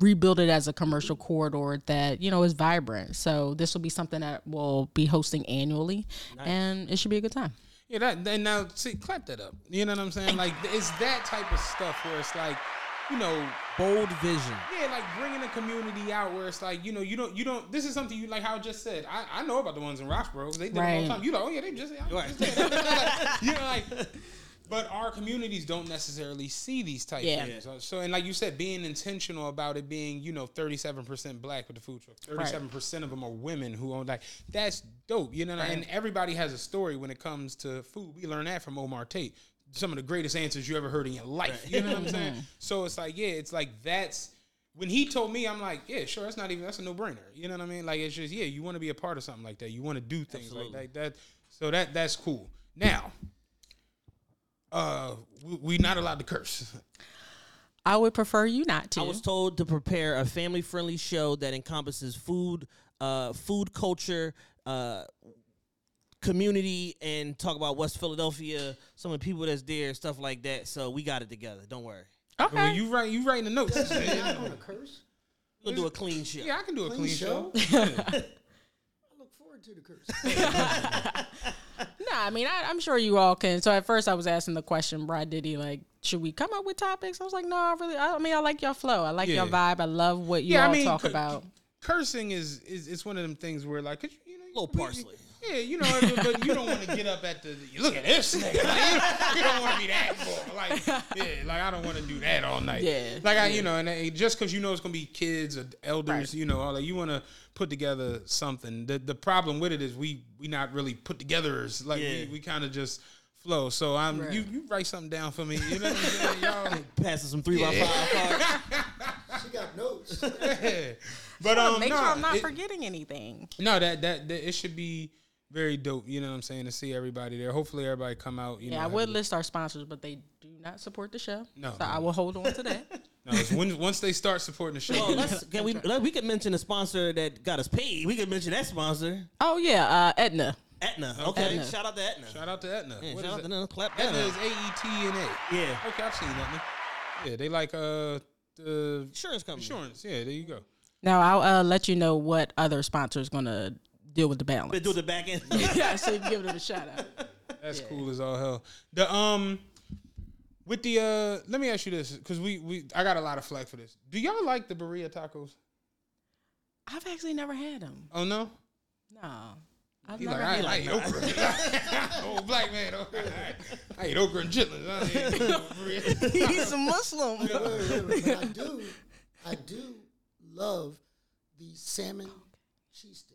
D: rebuild it as a commercial corridor that you know is vibrant. So this will be something that we'll be hosting annually, and it should be a good time.
E: Yeah, that and now see, clap that up. You know what I'm saying? Like it's that type of stuff where it's like, you know,
C: Bold vision.
E: yeah, like bringing the community out where it's like, you know, you don't, you don't. This is something you like. How I just said, I, I know about the ones in Roxborough. 'cause They did it all
D: Right.
E: the time. You know, oh yeah, they just, I just. Like, you know, like. But our communities don't necessarily see these type
D: Yeah.
E: things. So, and like you said, being intentional about it being, you know, thirty-seven percent black with the food truck, thirty-seven percent of them are women who own like that's dope. You know, and everybody has a story when it comes to food. We learned that from Omar Tate. Some of the greatest answers you ever heard in your life. You know what I'm saying? Mm-hmm. So it's like, yeah, it's like that's when he told me, I'm like, yeah, sure, that's not even that's a no brainer. You know what I mean? Like it's just yeah, you want to be a part of something like that. You want to do things like that. That so that that's cool. Now, uh, we, we not allowed to curse.
D: I would prefer you not to.
C: I was told to prepare a family-friendly show that encompasses food, uh, food culture, uh, community, and talk about West Philadelphia, some of the people that's there, stuff like that. So we got it together. Don't worry.
D: okay.
E: Well, you write you writing the notes.
F: You're not gonna curse.
C: We're gonna do a clean show.
E: yeah, I can do a
F: Clean
E: clean show.
F: show. I look forward to the curse.
D: No, I mean, I, I'm sure you all can. So at first, I was asking the question, Brad Diddy, like, should we come up with topics? I was like, no, I really, I, mean, I like your flow. I like your
E: Yeah.
D: vibe. I love what you
E: yeah,
D: all
E: I mean,
D: talk
E: cu-
D: about.
E: cursing is is it's one of them things where like 'cause, you know, a
C: Little
E: we-
C: parsley.
E: Yeah, you know, but, but you don't want to get up at the look at this nigga. Like, you, you don't want to be that boy. Like, yeah, like I don't want to do that all night.
D: Yeah,
E: like I, you know, and uh, just because you know it's gonna be kids or elders, you know, all like you want to put together something. The the problem with it is we we not really put togethers. Like
C: Yeah.
E: we, we kind of just flow. So I'm you you write something down for me. You know what I'm y'all.
C: Passing some three by five.
F: She got notes.
E: Yeah. But um,
D: Make
E: no,
D: sure I'm not
E: it-
D: forgetting anything.
E: No, that, that that it should be very dope. You know what I'm saying to see everybody there. Hopefully, everybody come out. You
D: Yeah,
E: know,
D: I would list our sponsors, but they do not support the show.
E: No,
D: so
E: no.
D: I will hold on to that.
E: No, it's when, once they start supporting the show.
C: Well, let's, can we let, we can mention a sponsor that got us paid. We can mention that sponsor,
D: oh yeah, uh, Etna.
C: Aetna. Okay,
D: Aetna.
C: shout out to Aetna.
E: shout out to Aetna.
C: Yeah,
E: What
C: shout
E: is
C: out to
E: it?
C: Clap that
E: Aetna
C: up.
E: is A E T N A.
C: Yeah,
E: Okay, I've seen Aetna. Yeah, they like uh the
C: insurance company.
E: insurance. Yeah, there you go.
D: Now I'll uh, let you know what other sponsor is going to deal with the balance.
C: They do the back end.
D: yeah, so you can give them a shout out.
E: That's cool as all hell. The um with the uh let me ask you this because we we I got a lot of flack for this. Do y'all like the burrito tacos?
D: I've actually never had them.
E: Oh no.
D: No, I've
E: He
D: never
E: like, I,
D: had
E: I ate okra. Old black man. oh, I ate okra and chitlins. I ain't eat no burrito.
D: He's a Muslim.
F: But I do, I do love the salmon cheese stick.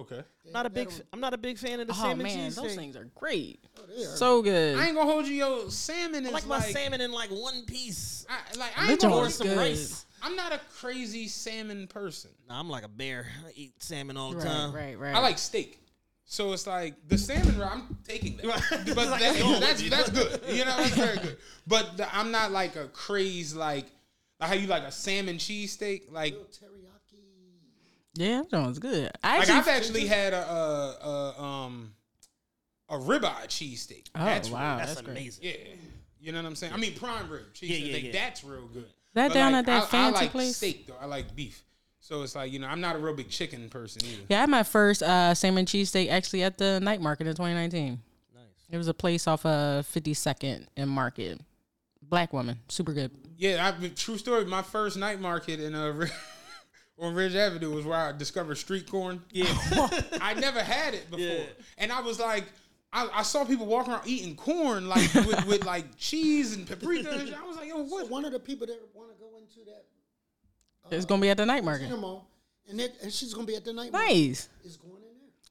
E: Okay.
C: not a big. f- I'm not a big fan of the
D: oh
C: salmon
D: man,
C: cheese
D: those
C: steak.
D: things are great.
F: Oh, they.
D: So good.
E: I ain't gonna hold you. Yo, salmon
C: I
E: is
C: like
E: like,
C: my salmon in like one piece.
E: I, like I
D: That
E: ain't gonna
D: joint
E: hold
D: is
E: you.
C: Some
D: good.
C: rice.
E: I'm not a crazy salmon person.
C: Nah, I'm like a bear. I eat salmon all the
D: Right,
C: time.
D: right, right.
E: I like steak. So it's like the salmon. wrap, I'm taking that, but
C: Like,
E: that-
C: go with
E: that's
C: you.
E: that's good. You know, that's very good. But the, I'm not like a craze like like how you like a salmon cheesesteak. Like
F: teriyaki.
D: Yeah, that sounds good. I
E: like
D: actually,
E: I've actually had a, a, a um a ribeye cheesesteak.
D: oh
E: that's
D: wow,
C: That's,
D: that's, great.
C: amazing.
E: Yeah. You know what I'm saying? I mean prime rib cheesesteak.
C: Yeah, yeah,
E: like,
C: yeah.
E: That's real good.
D: That
E: But,
D: down
E: like,
D: at that
E: I,
D: fancy
E: I like
D: place?
E: steak though. I like beef. So it's like, you know, I'm not a real big chicken person either.
D: Yeah, I had my first uh, salmon cheesesteak actually at the night market in 2019.
C: Nice.
D: It was a place off of 52nd and Market. Black woman, super good.
E: Yeah, I, true story. My first night market in uh, Ri- on Ridge Avenue was where I discovered street corn.
C: Yeah.
E: I never had it before,
C: Yeah.
E: and I was like, I, I saw people walking around eating corn like with, with like cheese and paprika. And. I was like, yo,
F: So
E: what?
F: one of the people that want to go into that
D: It's uh, gonna be at the night market.
F: cinema, and, it, and she's gonna be at the night market,
D: Nice.
F: is going in there.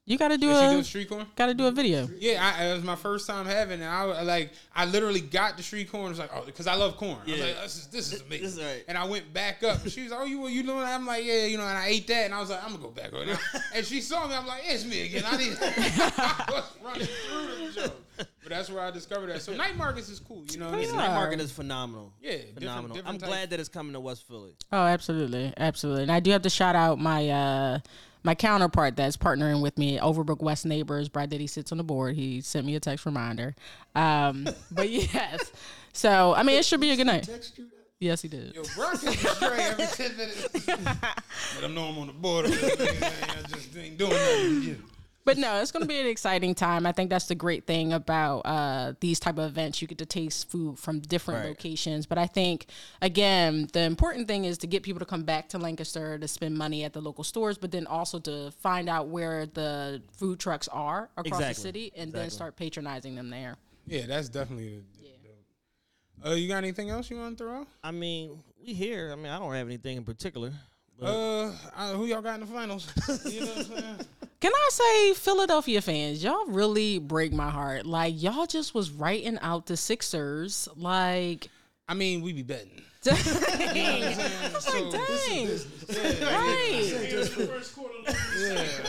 D: You got to do
E: Did
D: a
E: do street corn?
D: got to do a video.
E: Yeah, I, it was my first time having it. I like, I literally got the street corn. It was like, oh, because I love corn. I was
C: Yeah.
E: like, this is, this is amazing.
C: This is right.
E: And I went back up. And she was like, oh, you you doing that? I'm like, yeah, you know. And I ate that, and I was like, I'm gonna go back right now. and she saw me. I'm like, it's me again. I need. I was running through the joke. But that's where I discovered that. So night markets is cool. You know, what I
C: Yeah,
E: mean?
C: night
D: are.
C: market is phenomenal.
E: Yeah,
C: phenomenal.
E: different
C: I'm
E: type-
C: glad that it's coming to West Philly.
D: Oh, absolutely, absolutely. And I do have to shout out my uh my counterpart that's partnering with me, Overbrook West Neighbors. Brad Diddy sits on the board. He sent me a text reminder. Um, but yes, so I mean, it should be a good night.
F: Text you that?
D: Yes, he did.
E: Yo, Brock is stray every 10 minutes. Let him know I'm on the board. I just ain't doing nothing. Yeah.
D: But no, it's going to be an exciting time. I think that's the great thing about uh, these type of events. You get to taste food from different
C: Right.
D: locations. But I think again, the important thing is to get people to come back to Lancaster to spend money at the local stores, but then also to find out where the food trucks are across the city, and then start patronizing them there.
E: Yeah, that's definitely. The, dope. Uh, you got anything else you want to throw?
C: I mean, we here. I mean, I don't have anything in particular. But
E: Uh, uh, who y'all got in the finals? you know what I'm saying?
D: Can I say, Philadelphia fans, y'all really break my heart. Like y'all just was writing out the Sixers. Like,
E: I mean, we be betting.
D: dang,
E: So,
D: dang, right?
I: Just the first quarter.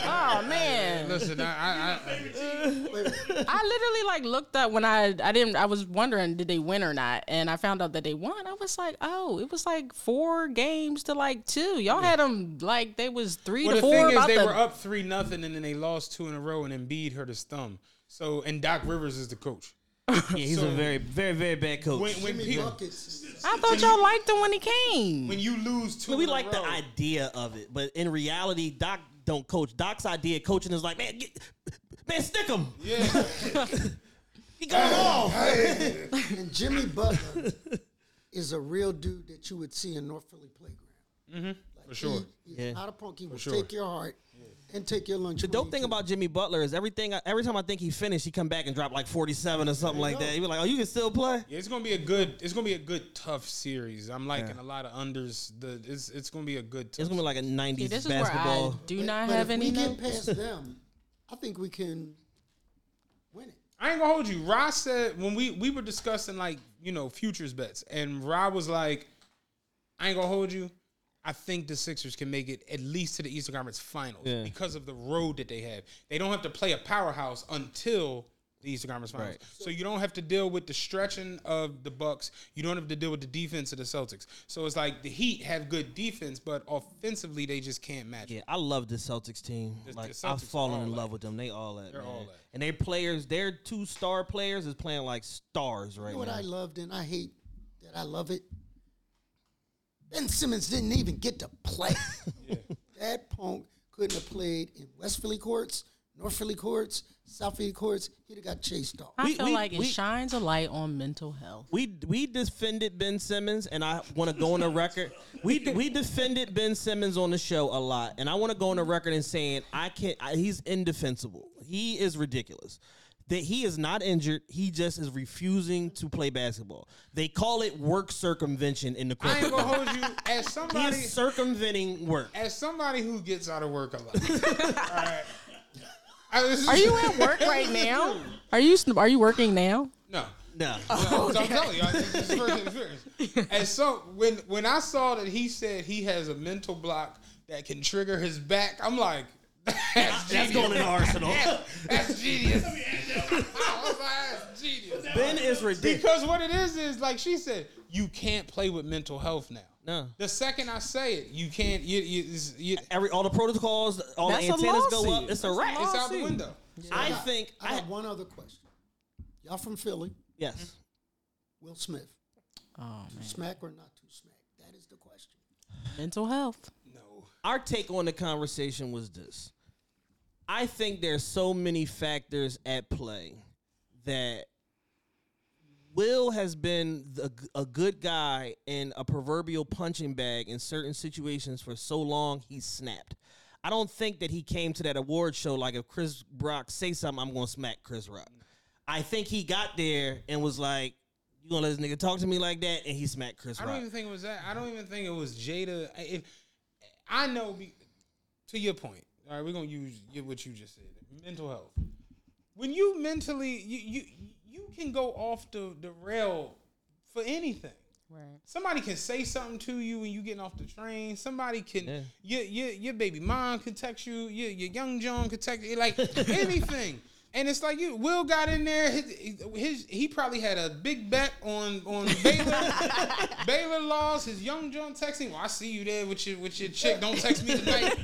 D: Oh man.
E: listen, I, I, I,
D: I literally like looked up when I I didn't I was wondering did they win or not, and I found out that they won. I was like, oh, it was like four games to like two. Y'all had them like they was three
E: well,
D: to
E: the
D: four.
E: thing is,
D: about
E: they
D: the-
E: were up three nothing, and then they lost two in a row, and Embiid hurt his thumb. So, and Doc Rivers is the coach.
C: yeah, he's
E: So-
C: a very, very, very bad coach.
E: When, when
F: Jimmy
E: people,
F: Buckets.
D: I thought y'all liked him when he came.
E: when you lose two,
C: I mean, we
E: in a
C: like the idea of it, but in reality, Doc don't coach. Doc's idea of coaching is like, man, get, man, stick him.
E: Yeah,
C: He going off.
F: And Jimmy Butler is a real dude that you would see in North Philly playground. Mm-hmm. Like
E: for sure.
F: He, he's
C: Yeah.
F: not a punk. He will
E: sure.
F: take your heart and take your lunch.
C: The dope thing
F: 22.
C: about Jimmy Butler is everything. Every time I think he finished, he come back and drop like forty seven or something like that. He be like, "Oh, you can still play."
E: Yeah, it's gonna be a good. It's gonna be a good tough series. I'm liking a lot of unders. The it's it's gonna be a good. Tough
C: It's gonna be like a nineties
D: this is
C: basketball.
D: where I do
F: But-
D: not
F: but
D: have
F: if
D: any.
F: we get past them, I think we can win it.
E: I ain't gonna hold you. Ross said when we we were discussing like you know futures bets, and Rob was like, "I ain't gonna hold you. I think the Sixers can make it at least to the Eastern Conference Finals
C: Yeah.
E: because of the road that they have. They don't have to play a powerhouse until the Eastern Conference Finals,
C: Right.
E: so you don't have to deal with the stretching of the Bucks. You don't have to deal with the defense of the Celtics. So it's like the Heat have good defense, but offensively they just can't match. it.
C: Yeah, I love the Celtics team.
E: The-
C: like
E: the
C: I've
E: Celtics
C: fallen
E: all
C: in
E: that.
C: love with them. They all that.
E: They're
C: man.
E: all that.
C: And their players, their two star players, is playing like stars right now.
F: You know what
C: now.
F: I loved and I hate that I love it? Ben Simmons didn't even get to play. That punk couldn't have played in West Philly courts, North Philly courts, South Philly courts. He'd have got chased off.
D: I
C: We-
D: feel
C: we-
D: like it
C: we-
D: shines a light on mental health.
C: we we defended Ben Simmons, and I want to go on the record. We we defended Ben Simmons on the show a lot, and I want to go on the record and saying I can't. I, he's indefensible. He is ridiculous. That he is not injured. He just is refusing to play basketball. They call it work circumvention in the court.
E: I ain't
C: corporate.
E: gonna hold you as
C: He
E: somebody.
C: is circumventing work.
E: as somebody who gets out of work a lot, all right. I was-
D: Are you at work right now? Are you are you working now?
E: No.
C: No.
E: So I'm telling you, I- this is first experience. And so when when I saw that he said he has a mental block that can trigger his back, I'm like, that's,
C: That's
E: genius.
C: going in Arsenal.
E: Yeah, that's genius. I was like, that's genius.
C: Ben is ridiculous.
E: Because what it is is like she said, you can't play with mental health now.
C: No.
E: The second I say it, you can't. You, you, you,
C: Every all the protocols, all
D: That's
C: the antennas go up. It's a
D: That's a
C: wrap.
E: it's out the
D: lawsuit.
E: window.
C: I
F: got-
C: think
F: I
C: I,
F: got one other question. Y'all from Philly?
C: yes.
F: Will Smith.
D: Oh man,
F: Smack or not too smack? That is the question.
D: mental health.
E: No.
C: our take on the conversation was this. I think there's so many factors at play that Will has been the, a good guy and a proverbial punching bag in certain situations for so long he snapped. I don't think that he came to that award show like if Chris Rock say something, I'm gonna smack Chris Rock. I think he got there and was like, "You gonna let this nigga talk to me like that?" And he smacked Chris Rock.
E: I don't even think it was that. I don't even think it was Jada. I- If I know, be, to your point. All right, we're gonna use what you just said. mental health. When you mentally, you you you can go off the the rail for anything.
D: Right.
E: Somebody can say something to you when you getting off the train. Somebody can
C: Yeah.
E: your your your baby mom can text you. Your your young John can text you. Like anything. And it's like you. Will got in there. His, his he probably had a big bet on on Baylor. Baylor lost. His young John texting. Well, I see you there with your with your chick. Don't text me tonight.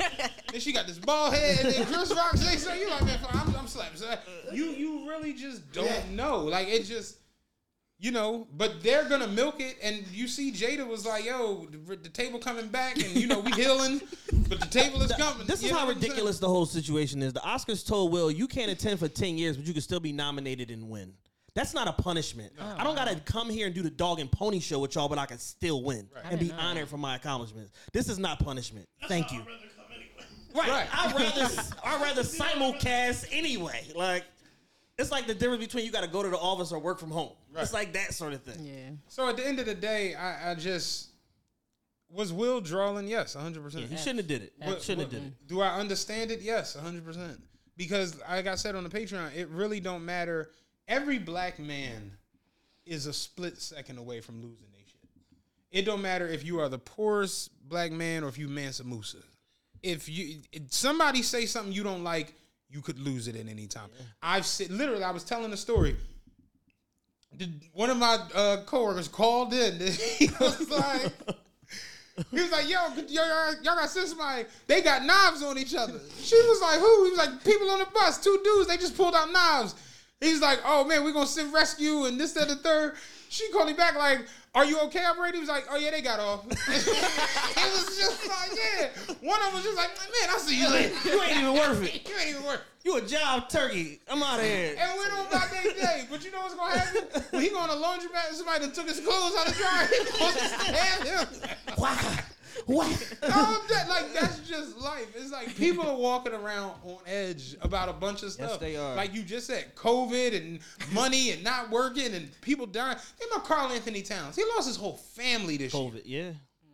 E: then she got this bald head. And then Chris Rock say so. You like that? I'm, I'm slapping. So you you really just don't know. Like it just you know, but they're gonna milk it, and you see Jada was like, "Yo, the, the table coming back, and you know we healing, but the table is coming."
C: This is
E: You know
C: how
E: what I'm saying?
C: ridiculous the whole situation is. The Oscars told Will, you can't attend for 10 years, but you can still be nominated and win. That's not a punishment. I don't gotta come here and do the dog and pony show with y'all, but I can still win and be honored for my accomplishments. This is not punishment. Thank you. Right.
E: Right.
C: I'd rather I'd rather simulcast anyway. Like it's like the difference between you got to go to the office or work from home. It's like that sort of thing.
D: Yeah.
E: So at the end of the day, I, I just was Will drawing. Yes, one hundred
C: percent. he shouldn't have did it.
E: What-
C: shouldn't have did it.
E: Do I understand it? Yes, hundred percent. Because like I said on the Patreon, it really don't matter. Every black man is a split second away from losing their shit. It don't matter if you are the poorest black man or if you Mansa Musa. If you if somebody say something you don't like, you could lose it at any time. I've said literally, I was telling a story. Did one of my uh, coworkers called in? he was like. He was like, yo, could- y'all, y'all got send somebody. They got knives on each other. She was like, who? He was like, people on the bus, two dudes, they just pulled out knives. He's like, oh man, we're gonna send rescue and this, that, the third. She called me back like, are you okay, operator? He was like, oh yeah, they got off. it was just like, yeah. One of them was just like, man, I'll see you later.
C: You ain't even worth it.
E: You ain't even worth it.
C: You a job turkey. I'm out of here.
E: And went on about their day. But you know what's gonna happen? When he go on a laundromat and somebody that took his clothes out of the dryer, he gonna stab him.
C: What? What?
E: No, that, like that's just life. It's like people are walking around on edge about a bunch of stuff.
C: Yes, they are.
E: Like you just said, COVID and money and not working and people dying. Think about Karl-Anthony Towns. He lost his whole family this year.
C: COVID, yeah.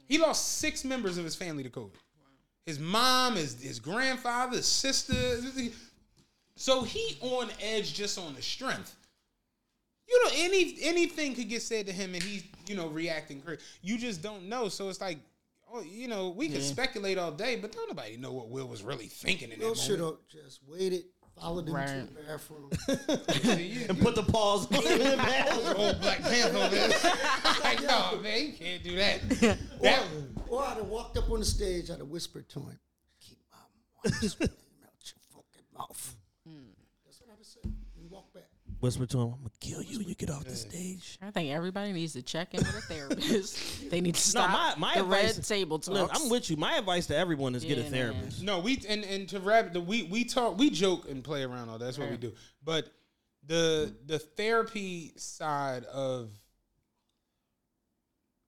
E: He lost six members of his family to COVID. His mom, his his grandfather, his sister. So he on edge just on the strength. You know, any anything could get said to him and he's, you know, reacting great. You just don't know. So it's like, you know, we can
C: Yeah.
E: speculate all day, but don't nobody know what Will was really thinking in that
F: Will should
E: moment.
F: have just waited, followed him to the bathroom.
C: And put the paws on him in the bathroom.
E: Old Black Panther over there. like, no, man, you can't do that. that
F: Or I'd have walked up on the stage, I'd have whispered to him, keep my wife's name out your fucking mouth. That's what I'd have said. And walk back.
C: Whisper to him, I'm gonna kill you when you get off the stage.
D: I think everybody needs to check in with a therapist. they need to stop
C: No,
D: stop
C: my, my
D: the
C: advice,
D: red table talks.
C: Look, I'm with you. My advice to everyone is get a
D: Yeah,
C: therapist.
E: No, we and and to wrap the we we talk we joke and play around all that. that's what we do. But the the therapy side of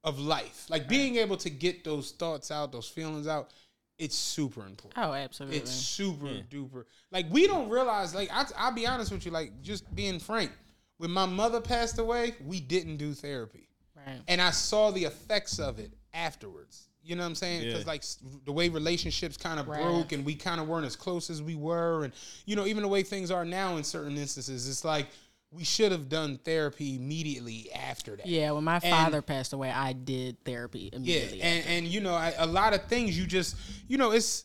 E: of life, like being able to get those thoughts out, those feelings out, it's super important.
D: Oh, absolutely.
E: It's super duper. Like we don't realize. Like I, I'll be honest with you. Like just being frank. When my mother passed away, we didn't do therapy,
D: right.
E: and I saw the effects of it afterwards. You know what I'm saying? Because
C: Yeah.
E: like the way relationships kind of
D: Right.
E: broke, and we kind of weren't as close as we were, and you know even the way things are now in certain instances, it's like we should have done therapy immediately after that.
D: Yeah, when my
E: And-
D: father passed away, I did therapy immediately.
E: Yeah, and and you know I, a lot of things you just you know it's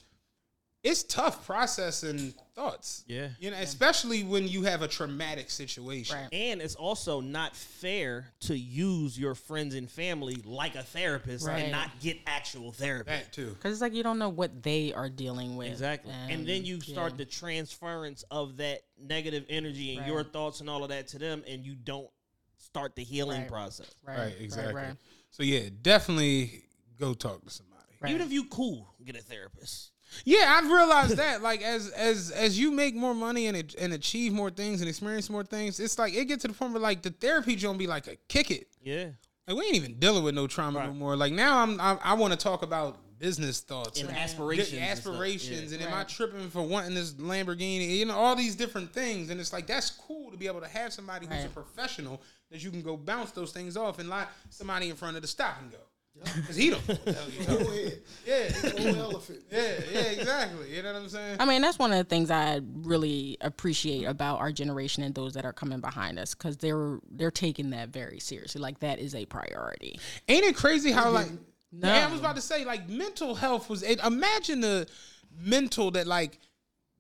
E: it's tough processing thoughts.
C: Yeah.
E: you know, especially when you have a traumatic situation.
D: Right.
C: And it's also not fair to use your friends and family like a therapist
D: Right.
C: and not get actual therapy.
E: That too.
D: Because it's like you don't know what they are dealing with.
C: Exactly. And, then you start
D: yeah.
C: the transference of that negative energy and
D: Right.
C: your thoughts and all of that to them, and you don't start the healing
D: Right.
C: process.
D: right,
E: Right, exactly.
D: Right, right.
E: So yeah, definitely go talk to somebody.
C: Even if you cool, get a therapist.
E: Yeah, I've realized that. Like as as as you make more money and and achieve more things and experience more things, it's like it gets to the point where like the therapy don't be like a kick it.
C: Yeah.
E: Like we ain't even dealing with no trauma no more. Like now I'm, I'm I want to talk about business thoughts
C: And
E: and
C: aspirations
E: good
C: and stuff.
E: aspirations,
C: Yeah.
E: and am I tripping for wanting this Lamborghini? You know all these different things, and it's like that's cool to be able to have somebody who's a professional that you can go bounce those things off and not somebody in front of the stop and go because he don't. know what the hell you
F: Go ahead.
E: yeah, Yeah,
F: Old elephant.
E: yeah, yeah, exactly. You know what I'm saying?
D: I mean, that's one of the things I really appreciate about our generation and those that are coming behind us because they're they're taking that very seriously. Like that is a priority.
E: Ain't it crazy how like
D: No.
E: yeah, I was about to say like mental health was it, imagine the mental that like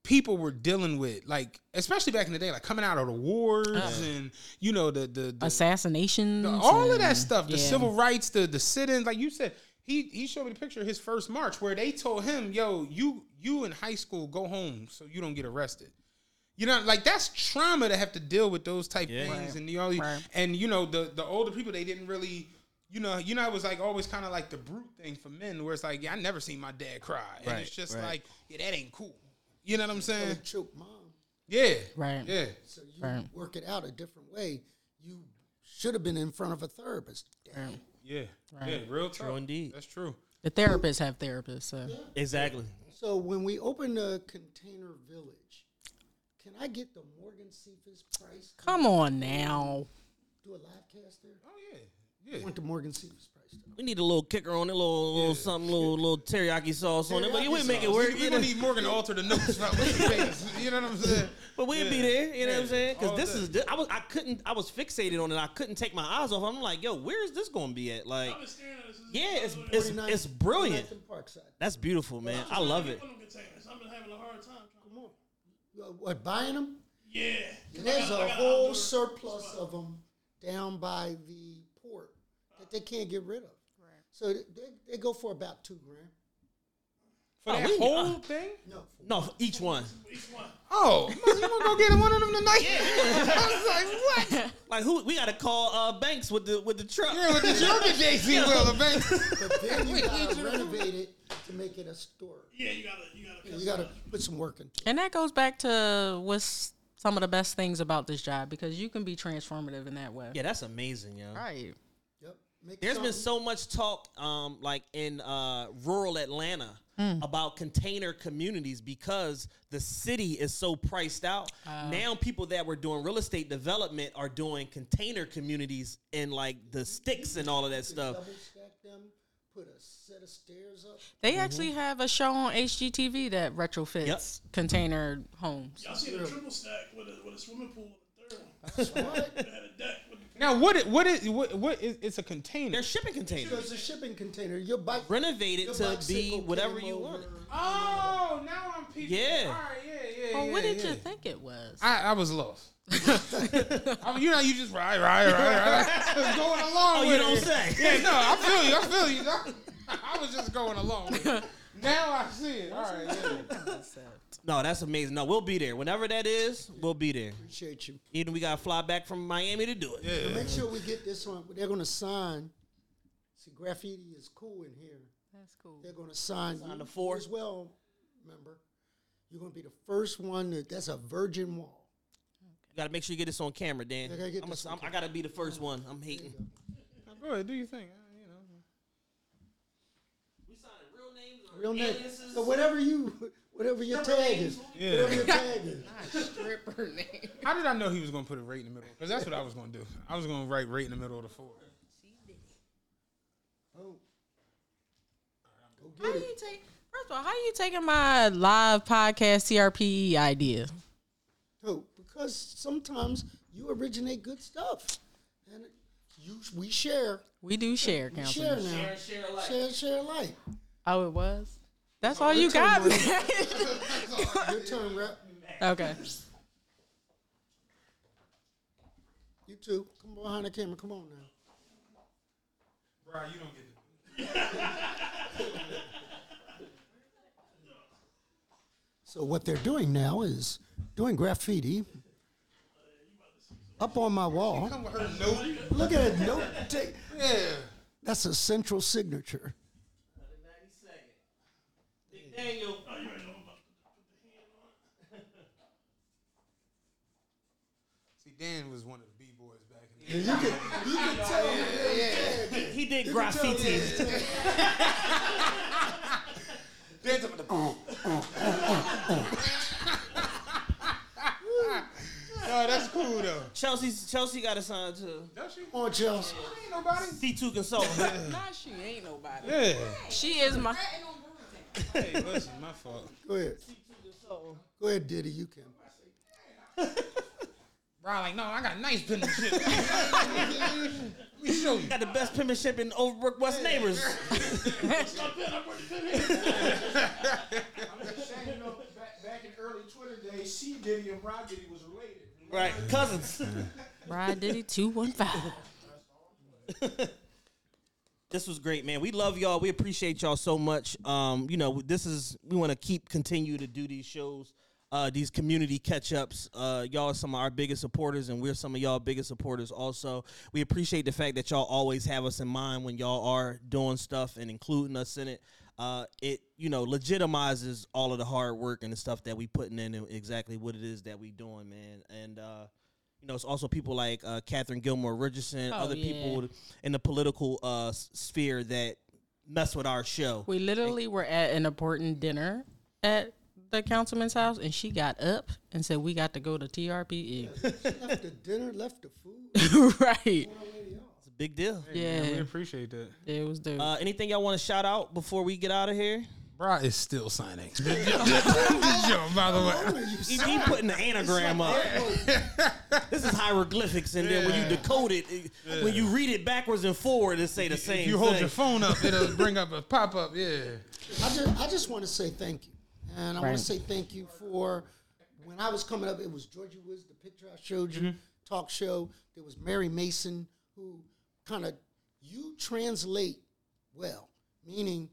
E: people were dealing with like especially back in the day like coming out of the wars uh-huh. and you know the the, the
D: Assassinations,
E: all of that stuff the
D: yeah.
E: civil rights the the sit-ins like you said he he showed me the picture of his first march where they told him yo you you in high school go home so you don't get arrested you know, like that's trauma to have to deal with those type things, and you know,
D: Right.
E: and you know the the older people they didn't really, you know, you know it was like always kind of like the brute thing for men, where it's like, yeah, I never seen my dad cry, and
C: Right,
E: it's just
C: right.
E: like, yeah, that ain't cool. You know what I'm saying?
F: Choke mom.
E: Yeah,
D: Right.
E: yeah,
F: So you
D: Right.
F: work it out a different way. You should have been in front of a therapist. Damn.
E: yeah, yeah. Real
C: True
E: talk.
C: indeed.
E: That's true.
D: The therapists have therapists. So.
C: Exactly.
F: So when we open the container village, can I get the Morgan Cephas price?
D: Come on now.
F: Do a live cast there?
E: Oh yeah,
F: I
E: yeah.
F: want the Morgan Cephas price. Though.
C: We need a little kicker on it, a little, little something, little, little teriyaki sauce on it. But we make it work.
E: We're
C: you
E: gonna
C: know?
E: need Morgan to alter the notes. about what he. You know what I'm saying?
C: But we'd be there, you know what I'm saying? Because this
E: day.
C: is, thi- I was, I couldn't, I was fixated on it. I couldn't take my eyes off. I'm like, yo, where is this going to be at? Like,
I: I've been staring at this. since
C: yeah, it's,
I: 2008.
C: it's,
F: 49
C: it's brilliant.
F: Parkside.
C: That's beautiful, man. I love it.
I: One of them containers. I've been having a hard time. trying-
F: Come on. Uh, What, buying them?
I: Yeah.
F: And there's
I: I got- I
F: a whole surplus
I: spot.
F: of them down by the port that they can't get rid of. Right. So they, they go for about two grand.
E: For
C: Oh,
E: that whole
C: uh,
E: thing?
F: No, for
C: No, for each one.
I: Each one.
E: Oh, you want to go get one of them tonight? I was like, what?
C: Like, who? We got to call uh, Banks with the with the truck.
E: Yeah, with the truck Joker JC Wheeler, man.
F: But then you gotta renovate it to make it a store.
I: Yeah, you gotta, you gotta.
F: You gotta put some work into it.
D: And that goes back to what's some of the best things about this job because you can be transformative in that way.
C: Yeah, that's amazing, yo.
D: Right.
F: Yep. Make
C: There's been so much talk, um, like in uh, rural Atlanta, about container communities because the city is so priced out. now, people that were doing real estate development are doing container communities in like the sticks and all of that stuff.
F: double stack them, put a set of stairs up.
D: They actually have a show on HGTV that retrofits
C: Yep.
D: container homes.
I: Y'all seen a triple stack with a, with a swimming pool on the third one.
F: What?
I: It had a deck with the
E: Now, what? It, what is? What? What is? It's a container.
C: They're shipping
F: So
C: containers.
F: it's a shipping container. Your bike
C: Renovated
F: your
C: to
F: bicycle
C: be
F: came
C: whatever you
F: over.
C: want.
E: Oh, now I'm peeping.
C: Yeah.
E: All right. Yeah. Yeah.
D: Well,
E: yeah,
D: what did
E: yeah.
D: you think it was?
E: I, I was lost. I mean, you know, you just right, right, right, right. Just going along
C: Oh,
E: with
C: you
E: it.
C: don't say.
E: Yeah, no, I feel you. I feel you. I was just going along. With it. Now I see it. All right. Yeah.
C: No, that's amazing. No, we'll be there. Whenever that is, we'll be there.
F: Appreciate you.
C: Even we got to fly back from Miami to do it.
F: But make sure we get this one. They're going to sign. See, graffiti is cool in here.
D: That's cool.
F: They're going to sign, On
C: the four.
F: as well. Remember, you're going to be the first one. That, that's a virgin wall.
C: You got to make sure you get this on camera, Dan.
F: I gotta
C: I'm
F: this
C: a,
F: on
C: I'm, I got to be the first one. I'm hating.
E: Go ahead. Do your thing. Uh, You know.
C: We signing real names or
F: Real name. So whatever you, whatever your tag is, whatever your tag is.
D: Stripper name.
E: How did I know he was going to put it right in the middle? Because that's what I was going to do. I was going to write right in the middle of the four.
F: Oh. Go
D: How
F: get
D: you take? First of all, how are you taking my live podcast TRPE idea?
F: Oh, because sometimes you originate good stuff, and you we share.
D: We do share,
F: We share now.
C: share alike.
F: Share, share alike.
D: Oh, it was. That's all you got.
F: Your turn, rap.
D: okay.
F: You too. Come behind the camera. Come on now.
E: Brian, you don't get it.
F: So what they're doing now is doing graffiti up on my wall.
E: Come with her note.
F: Look at it. Note take.
E: Yeah.
F: That's a central signature.
C: Big Daniel.
I: Oh, you already know I'm about to put the hand on.
E: See, Dan was one of the b boys back in the
F: And you can you can tell.
C: He, he did graffiti.
E: Dan's up at the. Uh, uh, uh, no, that's cool though.
C: Chelsea, Chelsea got a sign too.
E: Does she?
F: On Chelsea.
E: Ain't nobody.
C: C2 consultant.
D: Nah, she ain't nobody.
E: Yeah.
D: She is my.
E: Hey, listen, my fault.
F: Go ahead. Go ahead, Diddy. You can.
E: Bro, like, no, I got nice penmanship. Let me show you.
C: Got the best penmanship in Overbrook West neighbors.
I: I'm just saying, you know, back, back in early Twitter days, C Diddy and Rod Diddy was related.
C: right, cousins.
D: Rod Diddy two one five.
C: this was great, man. We love y'all. We appreciate y'all so much. Um, you know, this is we want to keep continue to do these shows, uh, these community catch ups. Uh, y'all are some of our biggest supporters, and we're some of y'all biggest supporters. Also, we appreciate the fact that y'all always have us in mind when y'all are doing stuff and including us in it. Uh, it you know legitimizes all of the hard work and the stuff that we putting in and exactly what it is that we doing, man. And uh, you know, it's also people like uh, Katherine Gilmore Richardson,
D: Oh,
C: other
D: yeah.
C: people in the political uh, sphere that mess with our show.
D: We literally were at an important dinner at the councilman's house, and she got up and said, "We got to go to TRPE."
F: left the dinner, left the food.
D: right?
C: It's a big deal.
D: Yeah,
E: We appreciate that.
D: it was dope.
C: Uh, anything y'all want to shout out before we get out of here?
E: Bro is still signing. Yo, by the way.
C: He, he putting the anagram up. this is hieroglyphics, and then when you decode it, it- when you read it backwards and forward, it say the same.
E: If you hold
C: thing.
E: your phone up, it'll bring up a pop up. Yeah.
F: I just, I just want to say thank you, and I want to say thank you for when I was coming up. It was Georgie Woods, the picture I showed you, mm-hmm. talk show. There was Mary Mason, who kind of you translate well, meaning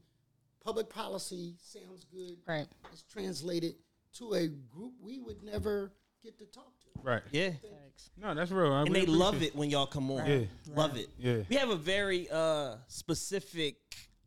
F: public policy sounds good.
D: Right.
F: It's translated to a group we would never get to talk to.
E: Right.
C: Yeah, Thanks.
E: No, that's real. I
C: and
E: really
C: they love it when y'all come on.
E: Yeah.
C: Love it.
E: Yeah.
C: We have a very uh specific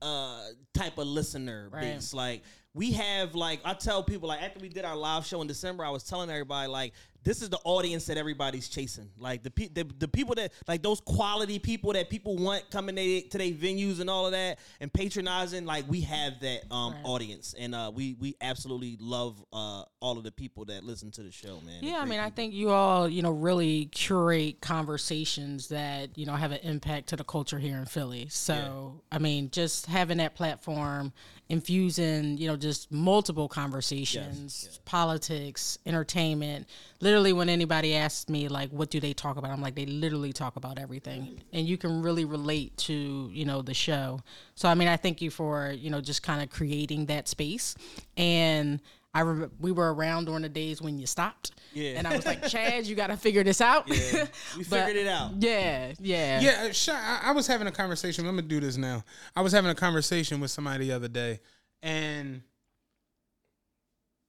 C: uh type of listener
D: Right.
C: base. Like we have like I tell people like after we did our live show in December, I was telling everybody like this is the audience that everybody's chasing. Like the pe- the, the people that like those quality people that people want coming they, to their venues and all of that and patronizing. Like we have that um
D: Right.
C: audience, and uh we we absolutely love uh all of the people that listen to the show, man.
D: Yeah, I mean, I think you all, you know, really curate conversations that, you know, have an impact to the culture here in Philly. So, I mean, just having that platform, infusing, you know, just multiple conversations, politics, entertainment. Literally, when anybody asks me, like, what do they talk about? I'm like, they literally talk about everything. And you can really relate to, you know, the show. So, I mean, I thank you for, you know, just kind of creating that space. And, I remember we were around during the days when you stopped.
C: Yeah.
D: And I was like, Chad, you got to figure this out.
C: Yeah. We
D: But-
C: figured it out.
D: Yeah, yeah.
E: Yeah, uh, I, I was having a conversation. I'm gonna do this now. I was having a conversation with somebody the other day, and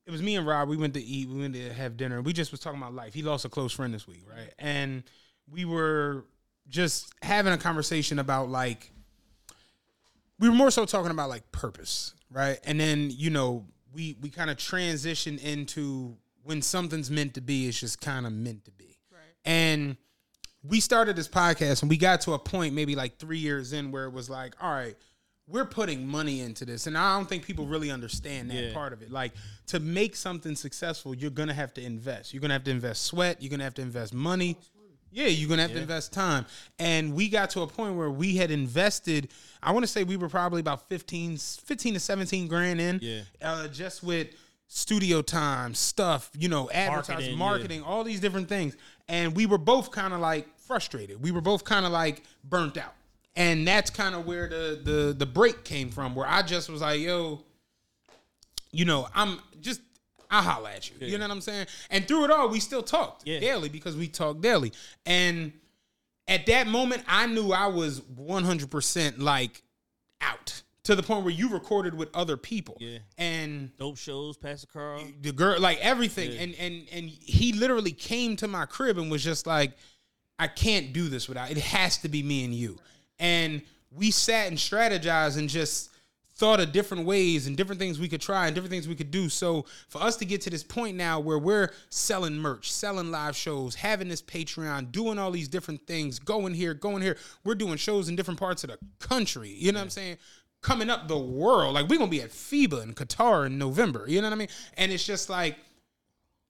E: it was me and Rob. We went to eat. We went to have dinner. We just was talking about life. He lost a close friend this week, right? And we were just having a conversation about like we were more so talking about like purpose, right? And then you know we we kind of transition into when something's meant to be, it's just kind of meant to be, right? And we started this podcast and we got to a point maybe like three years in where it was like, all right, we're putting money into this. And I don't think people really understand that
C: Yeah.
E: part of it. Like to make something successful, you're gonna have to invest. You're gonna have to invest sweat, you're gonna have to invest money. Yeah, you're gonna have to invest time. And we got to a point where we had invested, I want to say we were probably about 15, 15 to 17 grand in.
C: Yeah.
E: Uh, just with studio time, stuff, you know, advertising,
C: Marketing,
E: marketing,
C: yeah.
E: all these different things. And we were both kind of like frustrated. We were both kind of like burnt out. And that's kind of where the the the break came from, where I just was like, yo, you know, I'm just I'll holla at you. You know what I'm saying? And through it all, we still talked
C: Yeah.
E: daily because we talked daily. And at that moment, I knew I was 100% like out to the point where you recorded with other people.
C: Yeah.
E: And
C: Dope shows, Pastor Carl.
E: the girl like everything
C: Yeah.
E: and and and he literally came to my crib and was just like i can't do this without it has to be me and you and we sat and strategized and just thought of different ways and different things we could try and different things we could do so for us to get to this point now where we're selling merch selling live shows having this patreon doing all these different things going here going here we're doing shows in different parts of the country you know what i'm saying coming up the world. Like we're gonna be at FIFA in Qatar in November. You know what I mean? And it's just like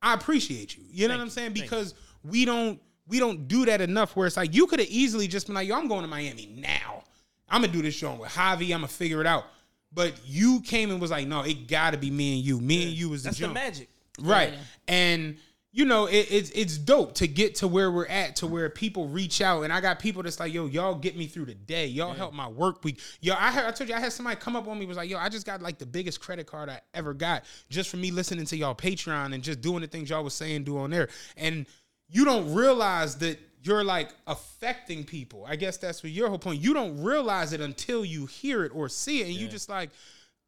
E: I appreciate you. You know what I'm saying? Because we don't we don't do that enough where it's like you could have easily just been like, yo, I'm going to Miami now. I'm gonna do this show with Javi, I'm gonna figure it out. But you came and was like, no, it got to be me and you. Me and you is the
C: That's the magic.
E: Right.
D: Yeah.
E: And you know, it, it's it's dope to get to where we're at, to where people reach out, and I got people that's like, "Yo, y'all get me through the day. Y'all help my work week. Yo, I heard, I told you, I had somebody come up on me was like, "Yo, I just got like the biggest credit card I ever got just for me listening to y'all Patreon and just doing the things y'all was saying do on there." And you don't realize that you're like affecting people. I guess that's what your whole point. You don't realize it until you hear it or see it, and you just like,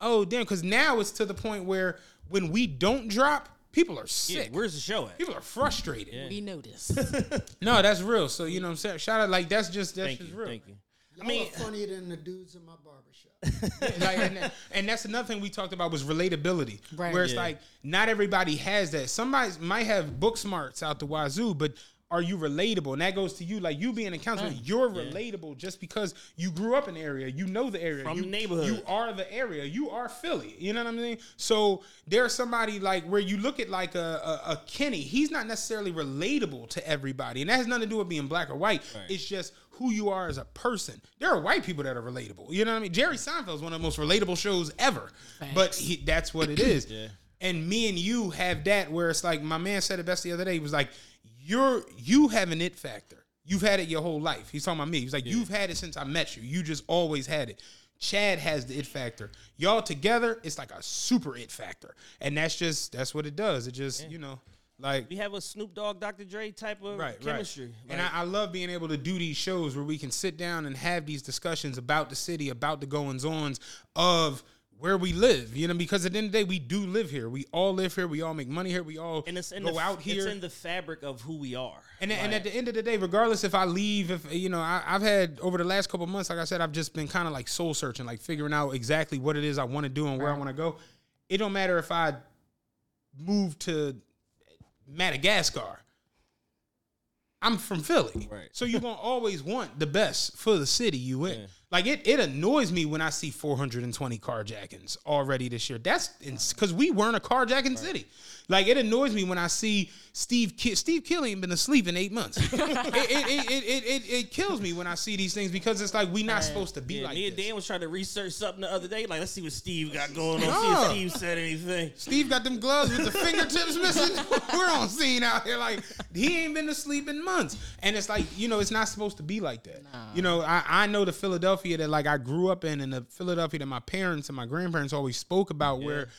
E: oh damn. Because now it's to the point where when we don't drop, people are
C: Yeah,
E: sick.
C: where's the show at?
E: people are frustrated.
D: We notice.
E: No, that's real. So you know what I'm saying? Shout out like that's just that's
C: Thank
E: just
C: you.
E: real.
C: Thank you.
F: Y'all
C: mean-
F: are funnier than the dudes in my barbershop.
E: like, and, and that's another thing we talked about was relatability.
D: Right.
E: Where it's
C: Yeah.
E: like not everybody has that. Somebody might have book smarts out the wazoo, but are you relatable? And that goes to you, like you being a counselor, you're relatable just because you grew up in the area, you know the area,
C: From
E: you,
C: the neighborhood.
E: You are the area, you are Philly. You know what I mean? So there's somebody like where you look at like a, a, a Kenny, he's not necessarily relatable to everybody, and that has nothing to do with being black or white. It's just who you are as a person. There are white people that are relatable. You know what I mean? Jerry Seinfeld is one of the most relatable shows ever, but he, that's what it is. And me and you have that where it's like my man said it best the other day. He was like, "You're you have an it factor. You've had it your whole life." He's talking about me. He's like, "You've had it since I met you. You just always had it." Chad has the it factor. Y'all together, it's like a super it factor, and that's just that's what it does. It just you know like
C: We have a Snoop Dogg, Dr. Dre type of
E: right,
C: chemistry.
E: Right. And I, I love being able to do these shows where we can sit down and have these discussions about the city, about the goings ons of where we live. You know, because at the end of the day, we do live here. We all live here. We all make money here. We all
C: and it's in
E: go
C: the,
E: out here.
C: It's in the fabric of who we are.
E: And, and at the end of the day, regardless if I leave, if you know, I, I've had over the last couple months, like I said, I've just been kind of like soul searching, like figuring out exactly what it is I want to do and where I want to go. It don't matter if I move to Madagascar. I'm from Philly,
C: Right.
E: so you're gonna always want the best for the city you in. Like it, it annoys me when I see 420 carjackings already this year. That's because we weren't a carjacking city. Like it annoys me when I see Steve. Ki- Steve Keeley ain't been asleep in eight months. it, it, it, it, it, it, it kills me when I see these things because it's like we're not supposed to be
C: yeah,
E: like
C: me and. Dan was trying to research something the other day. Like, let's see what Steve got going on.
E: No.
C: See if Steve said anything.
E: Steve got them gloves with the fingertips missing. We're on scene out here. Like he ain't been asleep in months, and it's like you know it's not supposed to be like that. You know, I, I know the Philadelphia that like I grew up in, and the Philadelphia that my parents and my grandparents always spoke about, where th-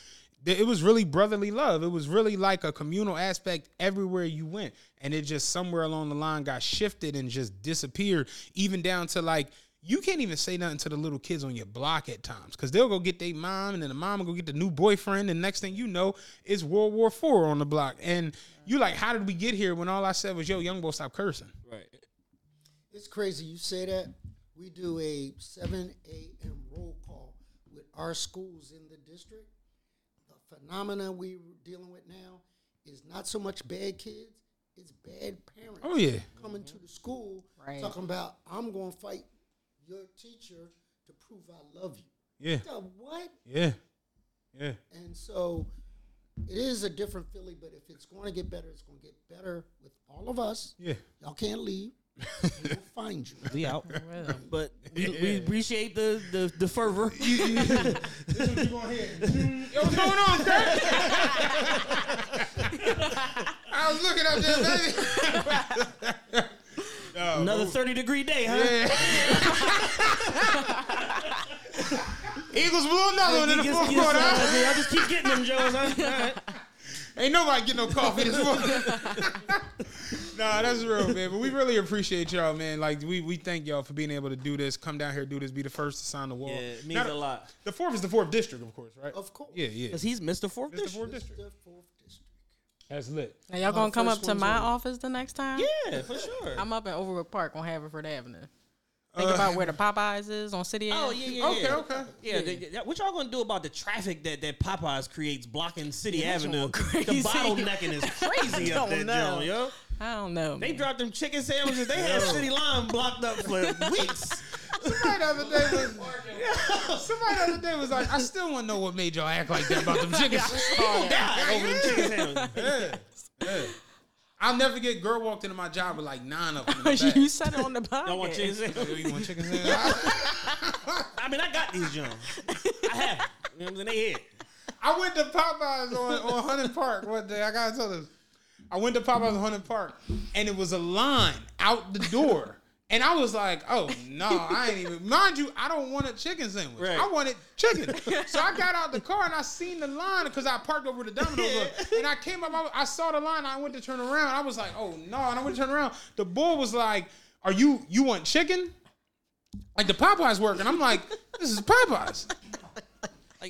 E: it was really brotherly love. It was really like a communal aspect everywhere you went, and it just somewhere along the line got shifted and just disappeared, even down to like you can't even say nothing to the little kids on your block at times because they'll go get their mom and then the mom will go get the new boyfriend and next thing you know it's world war four on the block and you like how did we get here when all i said was yo young boy stop cursing
C: Right.
F: It's crazy you say that. We do a 7 a.m. roll call with our schools in the district. The phenomena we're dealing with now is not so much bad kids, it's bad parents.
E: Oh, yeah.
F: Coming to the school
D: Right.
F: talking about, I'm going to fight your teacher to prove I love you.
E: yeah
F: The what?
E: yeah yeah
F: And so it is a different Philly, but if it's going to get better, it's going to get better with all of us.
E: yeah
F: Y'all can't leave. We'll find you.
C: We out. but we, we appreciate the, the, the fervor.
E: yo what's going on Kurt? i was looking up there baby
C: Another 30 degree day, huh?
E: eagles blew another one in the
C: Yes,
E: fourth
C: yes,
E: quarter
C: uh,
E: huh?
C: I just keep getting them, Jones. Huh? All right.
E: Ain't nobody get no coffee this morning. Nah, that's real, man. But we really appreciate y'all, man. Like we we thank y'all for being able to do this. Come down here, do this, be the first to sign the wall.
C: Yeah, it means
E: Now,
C: a lot.
E: The fourth is the fourth district, of course, right?
F: Of course.
E: Yeah, yeah.
C: Because he's Mr. Fourth
E: It's the
C: District.
E: fourth district.
F: the fourth district.
E: That's lit.
D: Now y'all
F: Uh,
D: gonna come up to my
F: on-
D: office the next time?
C: Yeah, for sure.
D: I'm up in Overbrook Park on Haverford Avenue. Think about where the Popeyes is on City
C: Avenue.
D: Oh
C: yeah, yeah,
E: Okay,
C: yeah.
E: okay.
C: Yeah, they- they- what y'all gonna do about the traffic that, that Popeyes creates blocking City
D: that's
C: Avenue? The bottlenecking is crazy up
D: don't
C: that
D: know.
C: joint, yo.
D: I don't know.
C: They
D: man.
C: dropped them chicken sandwiches. They had City Line blocked up for weeks.
E: Somebody the other day was somebody the other day was like, I still want to know what made y'all act like that about them chickens.
C: God, over them chicken sandwiches.
E: yeah, yeah. I'll never forget. Girl walked into my job with like nine of them. In the
D: you
E: bag.
D: said it on the podcast.
C: Y'all want chicken
E: Yo,
C: sandwiches?
E: you want chicken sandwich?
C: I I mean, I got these Jones. I have. You know what I'm saying? They here.
E: I went to Popeyes on, on Hunting Park one day. I gotta tell this. I went to Popeyes on Hunting Park, and it was a line out the door. And I was like, oh no, I ain't even mind you, I don't want a chicken sandwich.
C: Right.
E: I wanted chicken. so I got out the car and I seen the line because I parked over the Domino's look. and I came up, I, I saw the line, I went to turn around. I was like, oh no, and I went to turn around. The boy was like, Are you you want chicken? Like the Popeyes work, and I'm like, this is Popeyes.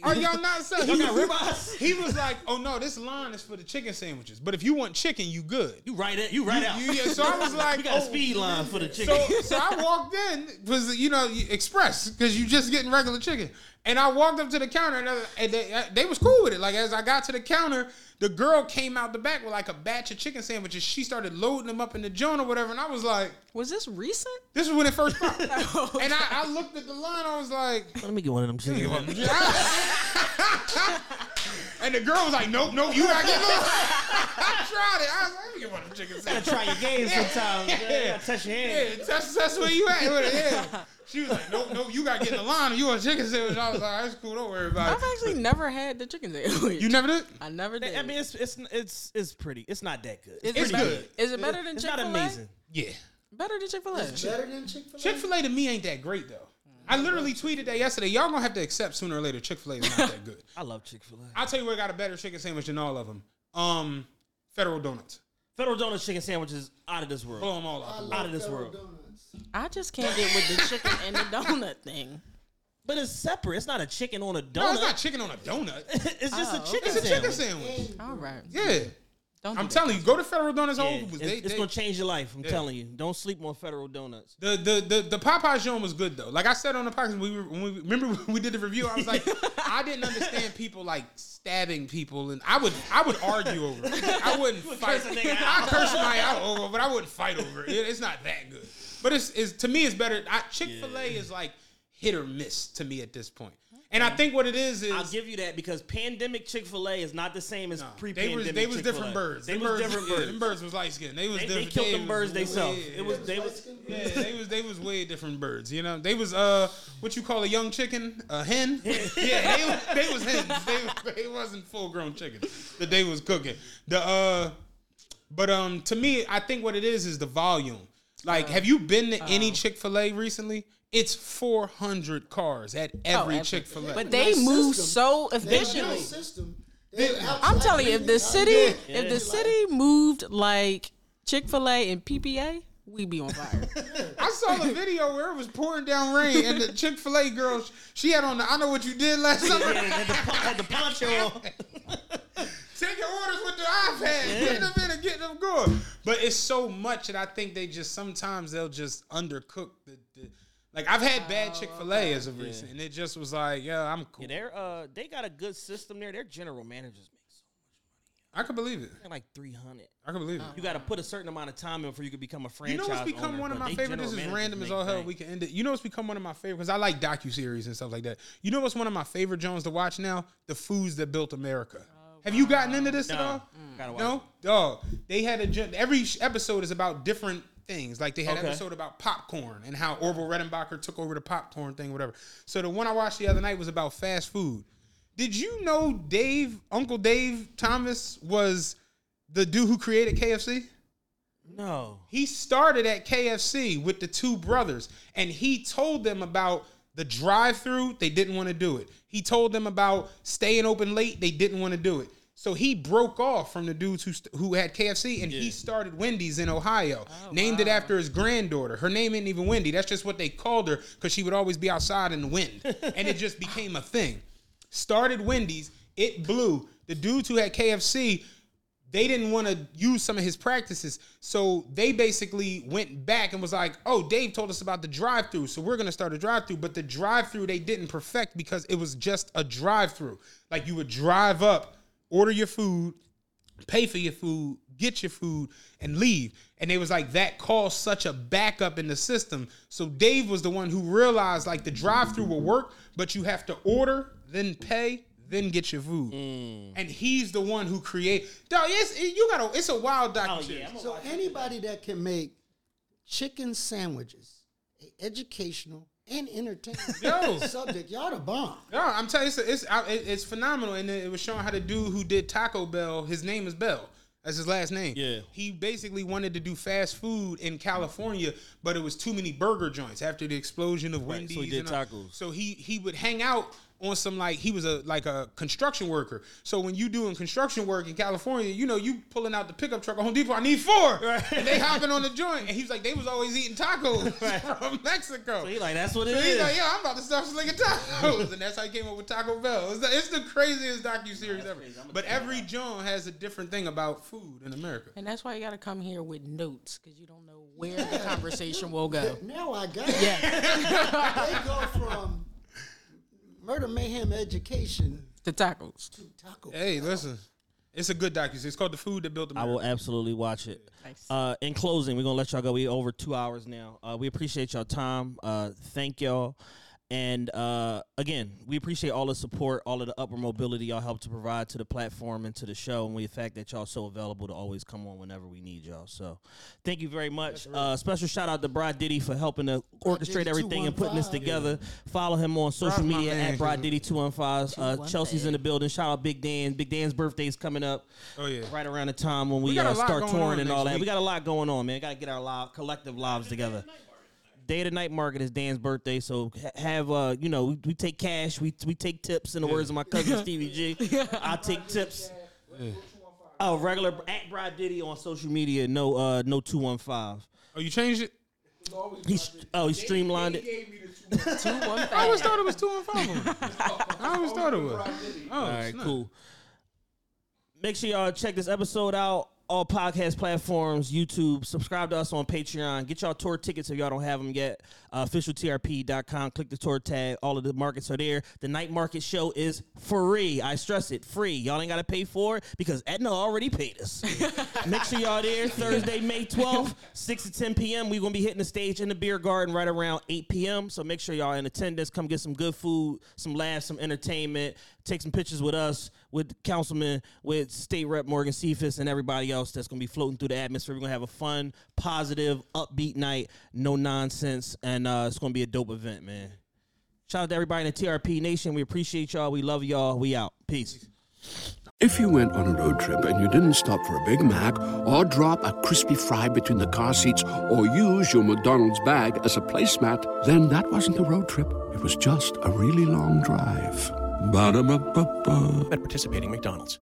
E: Are y'all not selling?
C: Y'all got ribeyes?
E: He was like, "Oh no, this line is for the chicken sandwiches. But if you want chicken, you good."
C: You right it. You right out.
E: You- yeah, so I was like,
C: we got a
E: oh.
C: speed line for the chicken.
E: So, so I walked in was you know you- express because you just getting regular chicken, and I walked up to the counter and, uh, and they, uh, they was cool with it. Like as I got to the counter, the girl came out the back with like a batch of chicken sandwiches. She started loading them up in the joint or whatever, and I was like,
D: Was this recent?
E: "This is when it first popped." And I, I looked at the line, I was like.
C: Let me get one of them chicken.
E: and the girl was like, "Nope, nope, you gotta get one." I tried it. I was like, "Let me get one of them chicken
C: Gotta
E: sandwiches."
C: try your game sometimes.
E: Yeah.
C: Yeah. Gotta touch your hand.
E: Yeah, that's, that's where you at with it. Yeah. She was like, "Nope, nope, you gotta get in the line. You want a chicken sandwich?" I was like, "That's cool. Don't worry about it.
D: I've actually never had the chicken sandwich.
E: You never did?
D: I never did.
C: I mean, it's it's it's it's pretty. It's not that good.
D: is
E: it's
D: it better,
E: good.
D: Is it better than
C: It's
D: Chick
C: not
D: Fil A?
C: amazing.
E: Yeah.
D: Better than Chick Fil A.
F: Better than Chick Fil A.
E: Chick Fil A to me ain't that great though. I literally tweeted that yesterday. Y'all gonna have to accept sooner or later Chick Fil A is not that good.
C: I love Chick Fil A.
E: I'll tell you where got a better chicken sandwich than all of them. Um, Federal Donuts.
C: Federal Donuts chicken sandwiches out of this world.
E: Blow them all
F: I
E: out.
F: love
C: Out of this
F: Federal
C: world.
F: Donuts.
D: I just can't get with the chicken and the donut thing.
C: But it's separate. It's not a chicken on a donut.
E: No, it's not chicken on a donut.
C: it's just
D: Oh,
C: a chicken
E: It's a
C: sandwich.
E: chicken sandwich.
D: All right.
E: Yeah.
D: Don't
E: I'm
D: that.
E: telling you, go to Federal Donuts
C: Yeah, it's,
E: They,
C: it's
E: they-
C: gonna change your life. I'm telling you. Don't sleep on Federal Donuts.
E: The the the the Popeye joint was good though. Like I said on the podcast, we were, when we remember when we did the review. I was like, I didn't understand people like stabbing people, and I would I would argue over. it. I wouldn't fight.
C: curse
E: I curse my out over, but I wouldn't fight over it. It's not that good. But it's, it's to me, it's better. Chick Fil A is like hit or miss to me at this point. And I think what it is is
C: I'll give you that because pandemic Chick Fil A is not the same as
E: they
C: pre-pandemic.
E: was they was
C: Chick-fil-A.
E: different birds.
C: They
E: Them
C: was
E: birds,
C: different
E: yeah,
C: birds.
E: Them birds was light skinned. They was
C: They, they
E: different.
C: killed
E: They
C: them
E: was
C: birds
E: way-
C: themselves.
E: yeah.
C: It was they was
E: Yeah, they was they was way different birds. You know, they was uh what you call a young chicken, a hen. yeah, they, was- they was hens. They they wasn't full grown chickens that they was cooking. The uh, but um to me, I think what it is is the volume. Like, have you been to any Chick Fil A recently? It's four hundred cars at oh, every
D: every-
E: Chick Fil A.
D: But they move
F: system.
D: so efficiently.
F: a. They
D: I'm telling you, if the city,
F: Yeah.
D: if the city moved like Chick Fil A and PPA, we'd be on fire.
E: I saw the video where it was pouring down rain, and the Chick Fil A girl, she had on the "I know what you did last summer."
C: had, had the, had the poncho on.
E: Take your orders with the iPad. Get them in and get them going. But it's so much that I think they just sometimes they'll just undercook the. Like I've had bad Chick Fil A as of recent, and it just was like, yeah, I'm cool.
C: Yeah, they're uh they got a good system there. Their general managers make so much money.
E: I can believe it.
C: they're like three hundred.
E: I can believe it.
C: You got to put a certain amount of time in before you can become a franchise.
E: You know what's become
C: owner,
E: one of
C: but
E: my
C: they
E: favorite? This
C: general
E: is
C: managers
E: random as
C: make
E: all hell. We can end it. You know what's become one of my favorite because I like docu series and stuff like that. You know what's one of my favorite Jones to watch now? The Foods That Built America. Have you gotten into this at
C: No.
E: all?
C: Gotta watch
E: No, dog. They had a gen- every sh- episode is about different things. Like they had an episode about popcorn and how Orville Redenbacher took over the popcorn thing, whatever. So the one I watched the other night was about fast food. Did you know Dave, Uncle Dave Thomas, was the dude who created KFC?
C: No.
E: He started at KFC with the two brothers, and he told them about the drive-through. They didn't want to do it. He told them about staying open late. They didn't want to do it. So he broke off from the dudes who st- who had KFC, and he started Wendy's in Ohio. Oh, named it after his granddaughter. Her name ain't even Wendy. That's just what they called her because she would always be outside in the wind, and it just became a thing. Started Wendy's. It blew. The dudes who had KFC they didn't want to use some of his practices. So they basically went back and was like, oh, Dave told us about the drive through. So we're going to start a drive through. But the drive through they didn't perfect because it was just a drive through. Like you would drive up, order your food, pay for your food, get your food, and leave. And they was like, that caused such a backup in the system. So Dave was the one who realized like the drive through will work, but you have to order, then pay, then get your food. And he's the one who create. Dog, it's, you gotta. It's a wild
C: Oh yeah.
F: So anybody that can make chicken sandwiches educational and entertaining
E: Yo.
F: subject. Y'all the bomb.
E: No, I'm telling you, it's it's, it's phenomenal, and it was showing how the dude who did Taco Bell, his name is Bell. That's his last name.
C: Yeah.
E: He basically wanted to do fast food in California, but it was too many burger joints after the explosion of
C: Right,
E: Wendy's.
C: so he did
E: and
C: tacos.
E: So he he would hang out on some like he was a like a construction worker. So when you doing construction work in California, you know you pulling out the pickup truck at Home Depot. I need four, and they hopping on the joint, and he was like they was always eating tacos from Mexico.
C: So he like, that's what it
E: So he's
C: is.
E: like, yeah, I'm about to start slinging tacos, and that's how he came up with Taco Bell. It's the, it's the craziest docu series ever. But every John has a different thing about food in America.
D: And that's why you got to come here with notes because you don't know where the conversation will go.
F: Now I got it.
D: Yeah.
F: they go from murder, mayhem, education
D: The tacos.
F: to taco.
E: Hey, listen, it's a good docu. It's called The Food That Built
C: the
E: I
C: will absolutely watch it.
D: Nice.
C: Uh, in closing, we're gonna let y'all go. We over two hours now. Uh, we appreciate y'all time. Uh, thank y'all. And uh, again, we appreciate all the support, all of the upper mobility y'all help to provide to the platform and to the show, and we the fact that y'all so available to always come on whenever we need y'all. So, thank you very much. Uh, special shout out to Brad Diddy for helping to orchestrate everything and putting this
F: 215.
C: together. Follow him on social
E: Brad's
C: media at Brad Diddy two one five. Uh, Chelsea's in the building. Shout out Big Dan. Big Dan's birthday is coming up
E: Oh yeah.
C: right around the time when we,
E: We
C: uh, start touring and all
E: next
C: that. We got a lot going on, man. Got to get our live, collective lives together. Day of the night market is Dan's birthday, so have uh, you know, we, we take cash, we we take tips. In the words of my cousin Stevie G, I take tips. Oh, regular at Brad Diddy on social media. No, uh, no two one five.
E: Oh, you changed it?
C: He's oh, he streamlined it.
E: I always thought it was two and five. I always thought it was. Oh,
C: All right, cool. Make sure y'all check this episode out. All podcast platforms, YouTube. Subscribe to us on Patreon. Get y'all tour tickets if y'all don't have them yet. Uh, officialtrp.com. Click the tour tag. All of the markets are there. The night market show is free. I stress it, free. Y'all ain't got to pay for it because Aetna already paid us. Make sure y'all there Thursday, May 12th, 6 to 10 p.m. We're going to be hitting the stage in the beer garden right around 8 p.m. So make sure y'all in attendance. Come get some good food, some laughs, some entertainment. Take some pictures with us, with Councilman, with State Rep Morgan Cephas, and everybody else that's going to be floating through the atmosphere. We're going to have a fun, positive, upbeat night, no nonsense, and uh, it's going to be a dope event, man. Shout out to everybody in the TRP Nation. We appreciate y'all. We love y'all. We out. Peace.
G: If you went on a road trip and you didn't stop for a Big Mac or drop a crispy fry between the car seats or use your McDonald's bag as a placemat, then that wasn't a road trip. It was just a really long drive. Ba-da-ba-ba-ba.
J: At participating McDonald's.